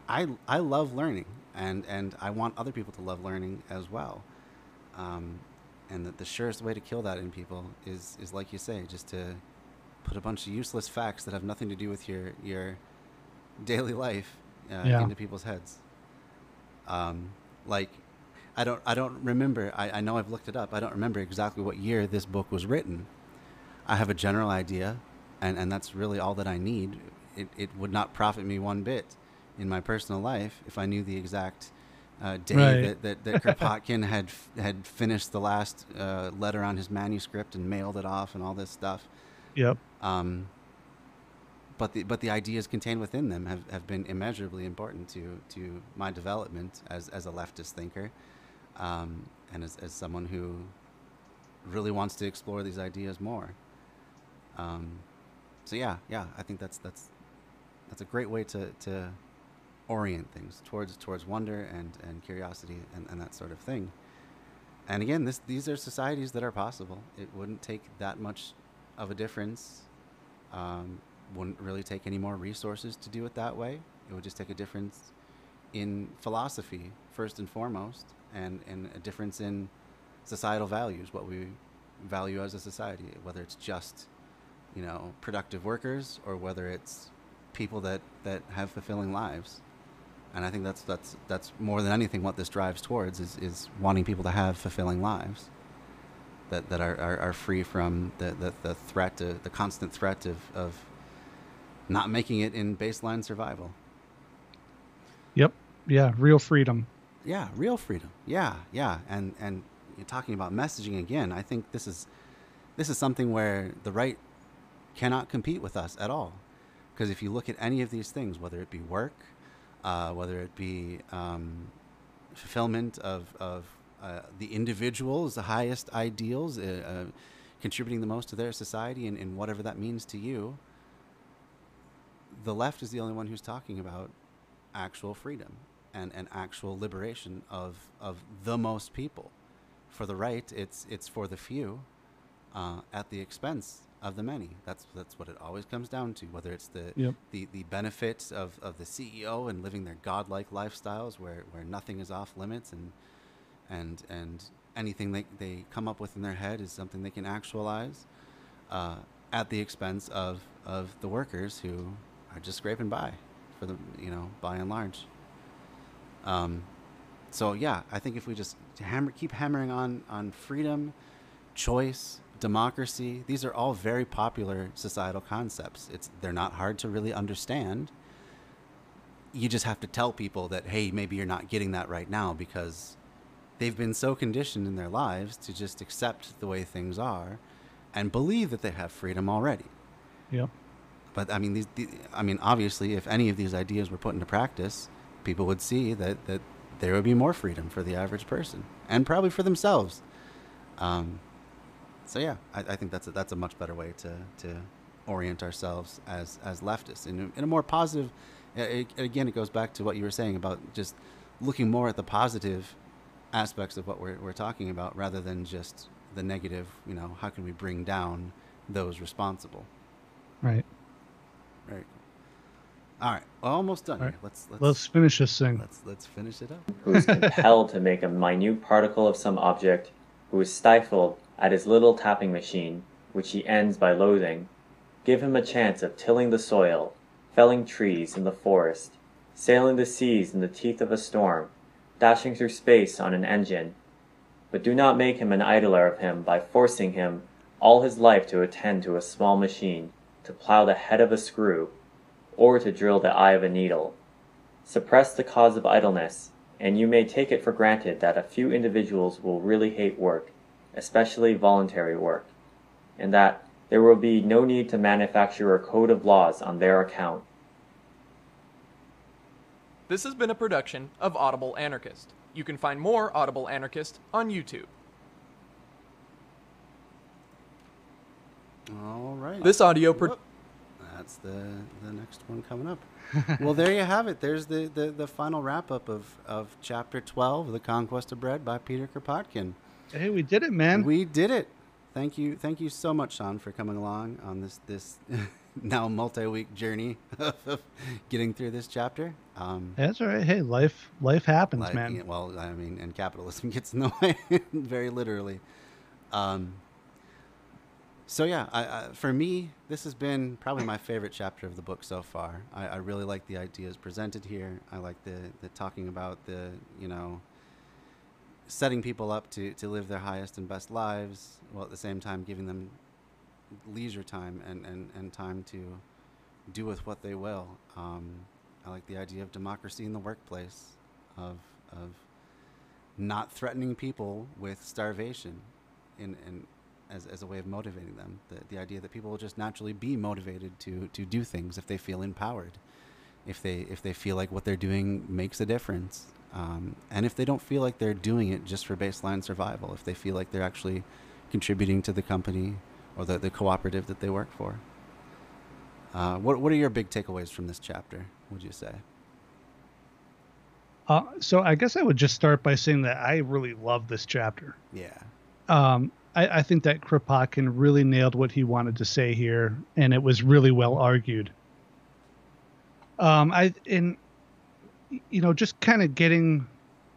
I I love learning, and and I want other people to love learning as well. Um, and that the surest way to kill that in people is is like you say, just to put a bunch of useless facts that have nothing to do with your your daily life uh, Yeah. into people's heads. Um, like I don't I don't remember. I, I know I've looked it up. I don't remember exactly what year this book was written. I have a general idea, and, and that's really all that I need. It, it would not profit me one bit in my personal life if I knew the exact uh, day Right. that, that, that Kropotkin [LAUGHS] had f- had finished the last uh, letter on his manuscript and mailed it off and all this stuff. Yep. Um, but the but the ideas contained within them have, have been immeasurably important to to my development as, as a leftist thinker, um, and as, as someone who really wants to explore these ideas more. Um, so yeah, yeah, I think that's that's that's a great way to, to orient things towards towards wonder and, and curiosity and, and that sort of thing. And again, this these are societies that are possible. It wouldn't take that much of a difference. Um, wouldn't really take any more resources to do it that way. It would just take a difference in philosophy first and foremost, and, and a difference in societal values, what we value as a society, whether it's just you know productive workers or whether it's people that, that have fulfilling lives. And I think that's that's that's more than anything what this drives towards is, is wanting people to have fulfilling lives that, that are, are, are free from the, the, the threat to, the constant threat of, of not making it in baseline survival. Yep. Yeah. Real freedom. Yeah, real freedom. Yeah, yeah, and and you're talking about messaging again. I think this is this is something where the right cannot compete with us at all, because if you look at any of these things, whether it be work, uh, whether it be um, fulfillment of of uh, the individuals, the highest ideals, uh, uh, contributing the most to their society, and, and whatever that means to you, the left is the only one who's talking about actual freedom and, and actual liberation of, of the most people. For the right, it's it's for the few, uh, at the expense of the many. That's that's what it always comes down to. Whether it's the Yep. the, the benefits of, of the CEO and living their godlike lifestyles, where, where nothing is off limits, and and and anything they, they come up with in their head is something they can actualize, uh, at the expense of of the workers who are just scraping by, for the you know by and large. Um, so yeah, I think if we just hammer, keep hammering on on freedom, choice, democracy, these are all very popular societal concepts. It's they're not hard to really understand. You just have to tell people that hey, maybe you're not getting that right now because they've been so conditioned in their lives to just accept the way things are and believe that they have freedom already. Yep. But I mean, these, the I mean, obviously, if any of these ideas were put into practice, people would see that that there would be more freedom for the average person and probably for themselves. Um, so yeah, I, I think that's a, that's a much better way to to orient ourselves as as leftists in a, in a more positive. It, again, it goes back to what you were saying about just looking more at the positive aspects of what we're we're talking about rather than just the negative. You know, how can we bring down those responsible? Right. Very cool. All right, well, almost done All right. Let's let's Let's finish this thing. let's let's finish it up. who is compelled to make a minute particle of some object, who is stifled at his little tapping machine, which he ends by loathing, give him a chance of tilling the soil, felling trees in the forest, sailing the seas in the teeth of a storm, dashing through space on an engine. But do not make him an idler of him by forcing him all his life to attend to a small machine, to plow the head of a screw, or to drill the eye of a needle. Suppress the cause of idleness, and you may take it for granted that a few individuals will really hate work, especially voluntary work, and that there will be no need to manufacture a code of laws on their account. This has been a production of Audible Anarchist. You can find more Audible Anarchist on YouTube. All right. This audio pro- Whoop. That's the the next one coming up. [LAUGHS] well, there you have it. There's the, the, the final wrap up of, of chapter 12, The Conquest of Bread by Peter Kropotkin. Hey, we did it, man. We did it. Thank you. Thank you so much, Sean, for coming along on this this [LAUGHS] now multi week journey of getting through this chapter. Um, That's all right. Hey, life life happens, like, man. well, I mean, and capitalism [LAUGHS] gets in the way, very literally. Um, so yeah, I, I, for me, this has been probably my favorite chapter of the book so far. I, I really like the ideas presented here. I like the the talking about the you know setting people up to, to live their highest and best lives, while at the same time giving them leisure time and, and, and time to do with what they will. Um, I like the idea of democracy in the workplace, of, of not threatening people with starvation in, in, as, as a way of motivating them. The, the idea that people will just naturally be motivated to, to do things if they feel empowered, if they, if they feel like what they're doing makes a difference. Um, and if they don't feel like they're doing it just for baseline survival, if they feel like they're actually contributing to the company or the, the cooperative that they work for. Uh, what, what are your big takeaways from this chapter, would you say? Uh, so I guess I would just start by saying that I really love this chapter. Yeah. Um, I, I think that Kropotkin really nailed what he wanted to say here, and it was really well argued. Um, I in you know just kind of getting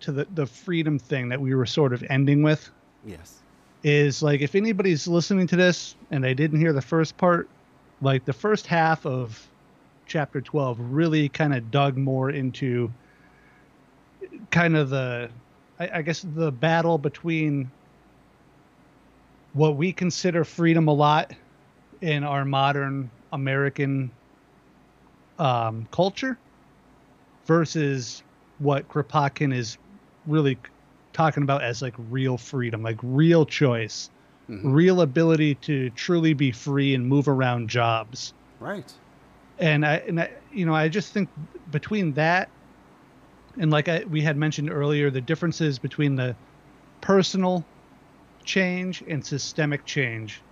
to the the freedom thing that we were sort of ending with Yes. is like if anybody's listening to this and they didn't hear the first part, like the first half of chapter 12 really kind of dug more into kind of the I, I guess the battle between what we consider freedom a lot in our modern American um, culture versus what Kropotkin is really talking about as like real freedom, like real choice, Mhm. real ability to truly be free and move around jobs. Right. And I, and I, you know, I just think between that and like I, we had mentioned earlier, the differences between the personal change and systemic change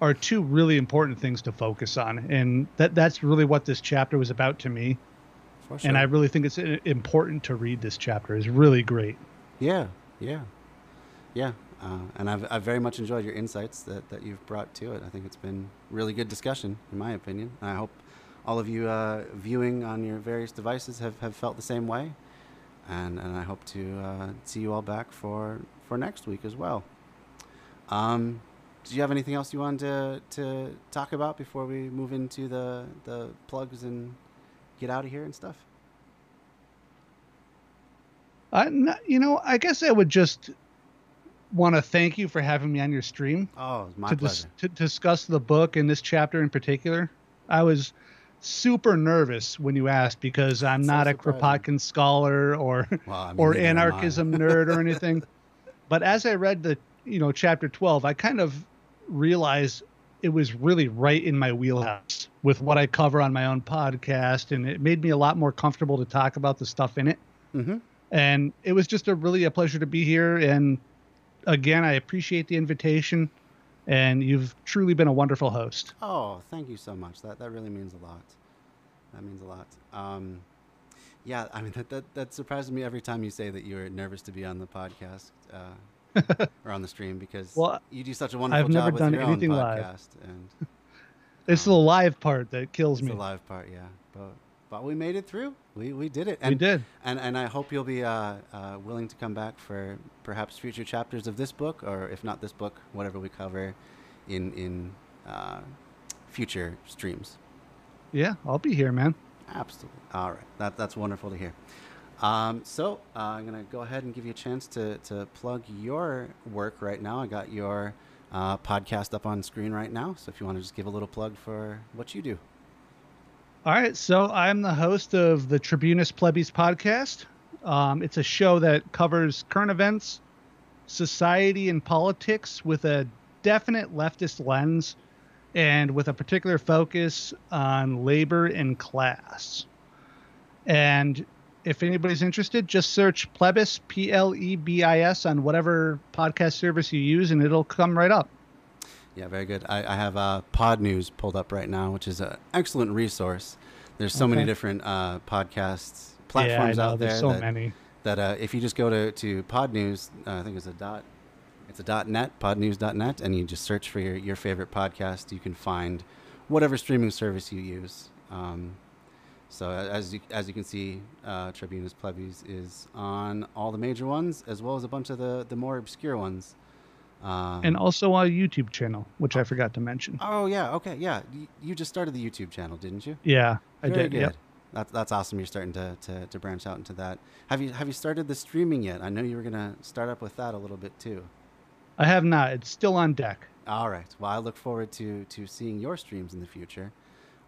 are two really important things to focus on. And that that's really what this chapter was about to me. Sure. And I really think it's uh, important to read this chapter. It's really great. Yeah, yeah, yeah. Uh, and I've, I've very much enjoyed your insights that, that you've brought to it. I think it's been really good discussion, in my opinion. And I hope all of you uh, viewing on your various devices have, have felt the same way. And, and I hope to uh, see you all back for, for next week as well. Um, do you have anything else you wanted to, to talk about before we move into the, the plugs and get out of here and stuff? I, you know, I guess I would just want to thank you for having me on your stream Oh, my to, pleasure. dis- to discuss the book and this chapter in particular. I was super nervous when you asked because I'm not a. Kropotkin scholar or Well, I mean, or neither am I. anarchism nerd or anything. [LAUGHS] But as I read the you know chapter 12, I kind of realized it was really right in my wheelhouse. with what I cover on my own podcast, and it made me a lot more comfortable to talk about the stuff in it. Mm-hmm. And it was just a really a pleasure to be here. And again, I appreciate the invitation, and you've truly been a wonderful host. Oh, thank you so much. That that really means a lot. That means a lot. Um, yeah, I mean that, that that surprises me every time you say that you're nervous to be on the podcast uh, or on the stream because Well, you do such a wonderful I've job never with done your anything own live. podcast, and [LAUGHS] It's the live part that kills it's me. the live part, yeah. But but we made it through. We we did it. We And, did. And and I hope you'll be uh, uh, willing to come back for perhaps future chapters of this book, or if not this book, whatever we cover in in uh, future streams. Yeah, I'll be here, man. Absolutely. All right. That, that's wonderful to hear. Um, so uh, I'm going to go ahead and give you a chance to, to plug your work right now. I got your uh, podcast up on screen right now. So if you want to just give a little plug for what you do. All right, so I'm the host of the Tribunus Plebis podcast. Um, it's a show that covers current events, society, and politics with a definite leftist lens and with a particular focus on labor and class. And if anybody's interested, just search Plebis, P L E B I S, on whatever podcast service you use, and it'll come right up. Yeah, very good. I, I have uh, Pod News pulled up right now, which is an excellent resource. There's so many different uh, podcasts yeah, platforms know. out there There's so that, many. that uh, if you just go to, to Pod News, uh, I think it's a dot, it's a dot net, podnews.net, and you just search for your, your favorite podcast, you can find whatever streaming service you use. Um, so as you, as you can see, uh, Tribunus Plebis is on all the major ones, as well as a bunch of the, the more obscure ones. Um, And also a YouTube channel, which I forgot to mention. oh yeah, okay, yeah. You, you just started the YouTube channel, didn't you? Yeah, I Very did. good. Yep. That's that's awesome. You're starting to, to, to branch out into that. Have you have you started the streaming yet? I know you were gonna start up with that a little bit too. I have not. It's still on deck. All right. Well, I look forward to to seeing your streams in the future.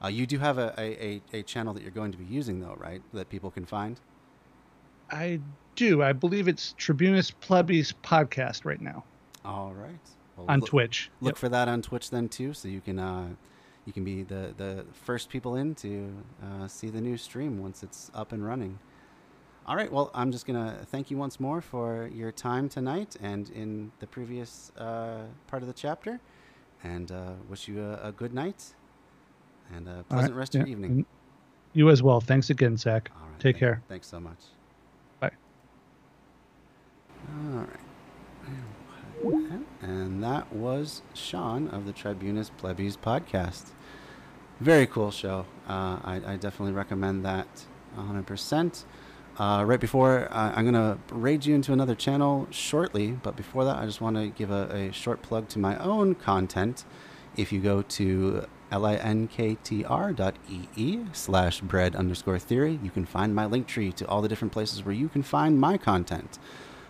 Uh, you do have a, a, a, a channel that you're going to be using though, right? That people can find. I do. I believe it's Tribunus Plebis podcast right now All right. Well, on look, Twitch. Look Yep. for that on Twitch then too, so you can uh, you can be the the first people in to uh, see the new stream once it's up and running. All right. Well, I'm just gonna thank you once more for your time tonight and in the previous uh, part of the chapter, and uh, wish you a, a good night and a All right, pleasant rest of your evening. and You as well. Thanks again, Zach. All right. Take thank- care. Thanks so much. Bye. All right. And that was Sean of the Tribunus Plebis podcast. Very cool show. Uh, I, I definitely recommend that 100%. Uh, right before, uh, I'm going to raid you into another channel shortly, but before that, I just want to give a, a short plug to my own content. If you go to linktr.ee slash bread underscore theory, you can find my link tree to all the different places where you can find my content.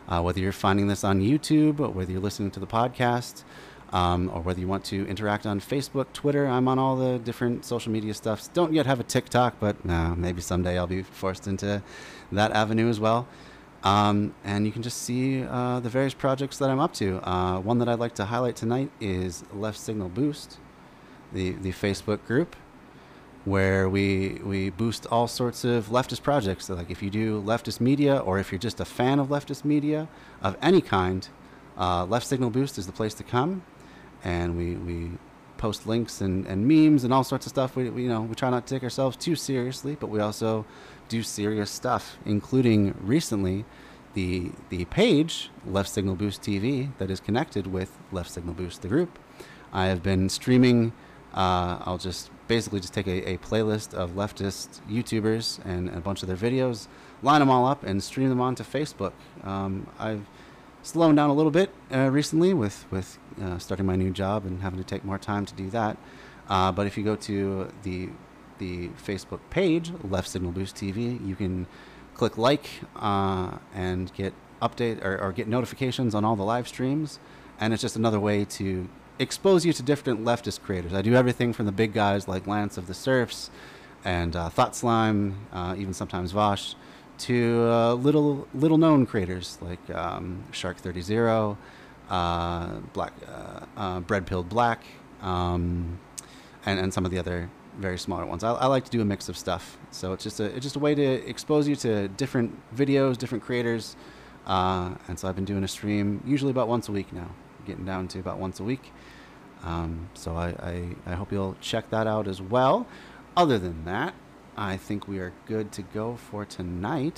Uh, whether you're finding this on YouTube, or whether you're listening to the podcast, um, or whether you want to interact on Facebook, Twitter, I'm on all the different social media stuffs. Don't yet have a TikTok, but uh, maybe someday I'll be forced into that avenue as well. Um, and you can just see uh, the various projects that I'm up to. Uh, one that I'd like to highlight tonight is Left Signal Boost, the, the Facebook group where we we boost all sorts of leftist projects. So like if you do leftist media, or if you're just a fan of leftist media of any kind, uh, Left Signal Boost is the place to come. And we, we post links and, and memes and all sorts of stuff. We, we you know we try not to take ourselves too seriously, but we also do serious stuff, including recently the the page Left Signal Boost TV that is connected with Left Signal Boost the group. I have been streaming. Uh, I'll just basically just take a, a playlist of leftist YouTubers and a bunch of their videos, line them all up, and stream them onto Facebook. Um, I've slowed down a little bit uh, recently with with uh, starting my new job and having to take more time to do that. Uh, but if you go to the the Facebook page, Left Signal Boost TV, you can click like uh, and get update or, or get notifications on all the live streams. And it's just another way to expose you to different leftist creators. I do everything from the big guys like Lance of the Serfs and uh, Thought Slime, uh, even sometimes Vaush, to uh, little little known creators like um, Shark Thirty Zero, uh, Black uh, uh, Bread Pilled Black, um, and and some of the other very smaller ones. I, I, like to do a mix of stuff, so it's just a it's just a way to expose you to different videos, different creators, and so I've been doing a stream usually about once a week now, getting down to about once a week. Um, so I, I, I, hope you'll check that out as well. Other than that, I think we are good to go for tonight.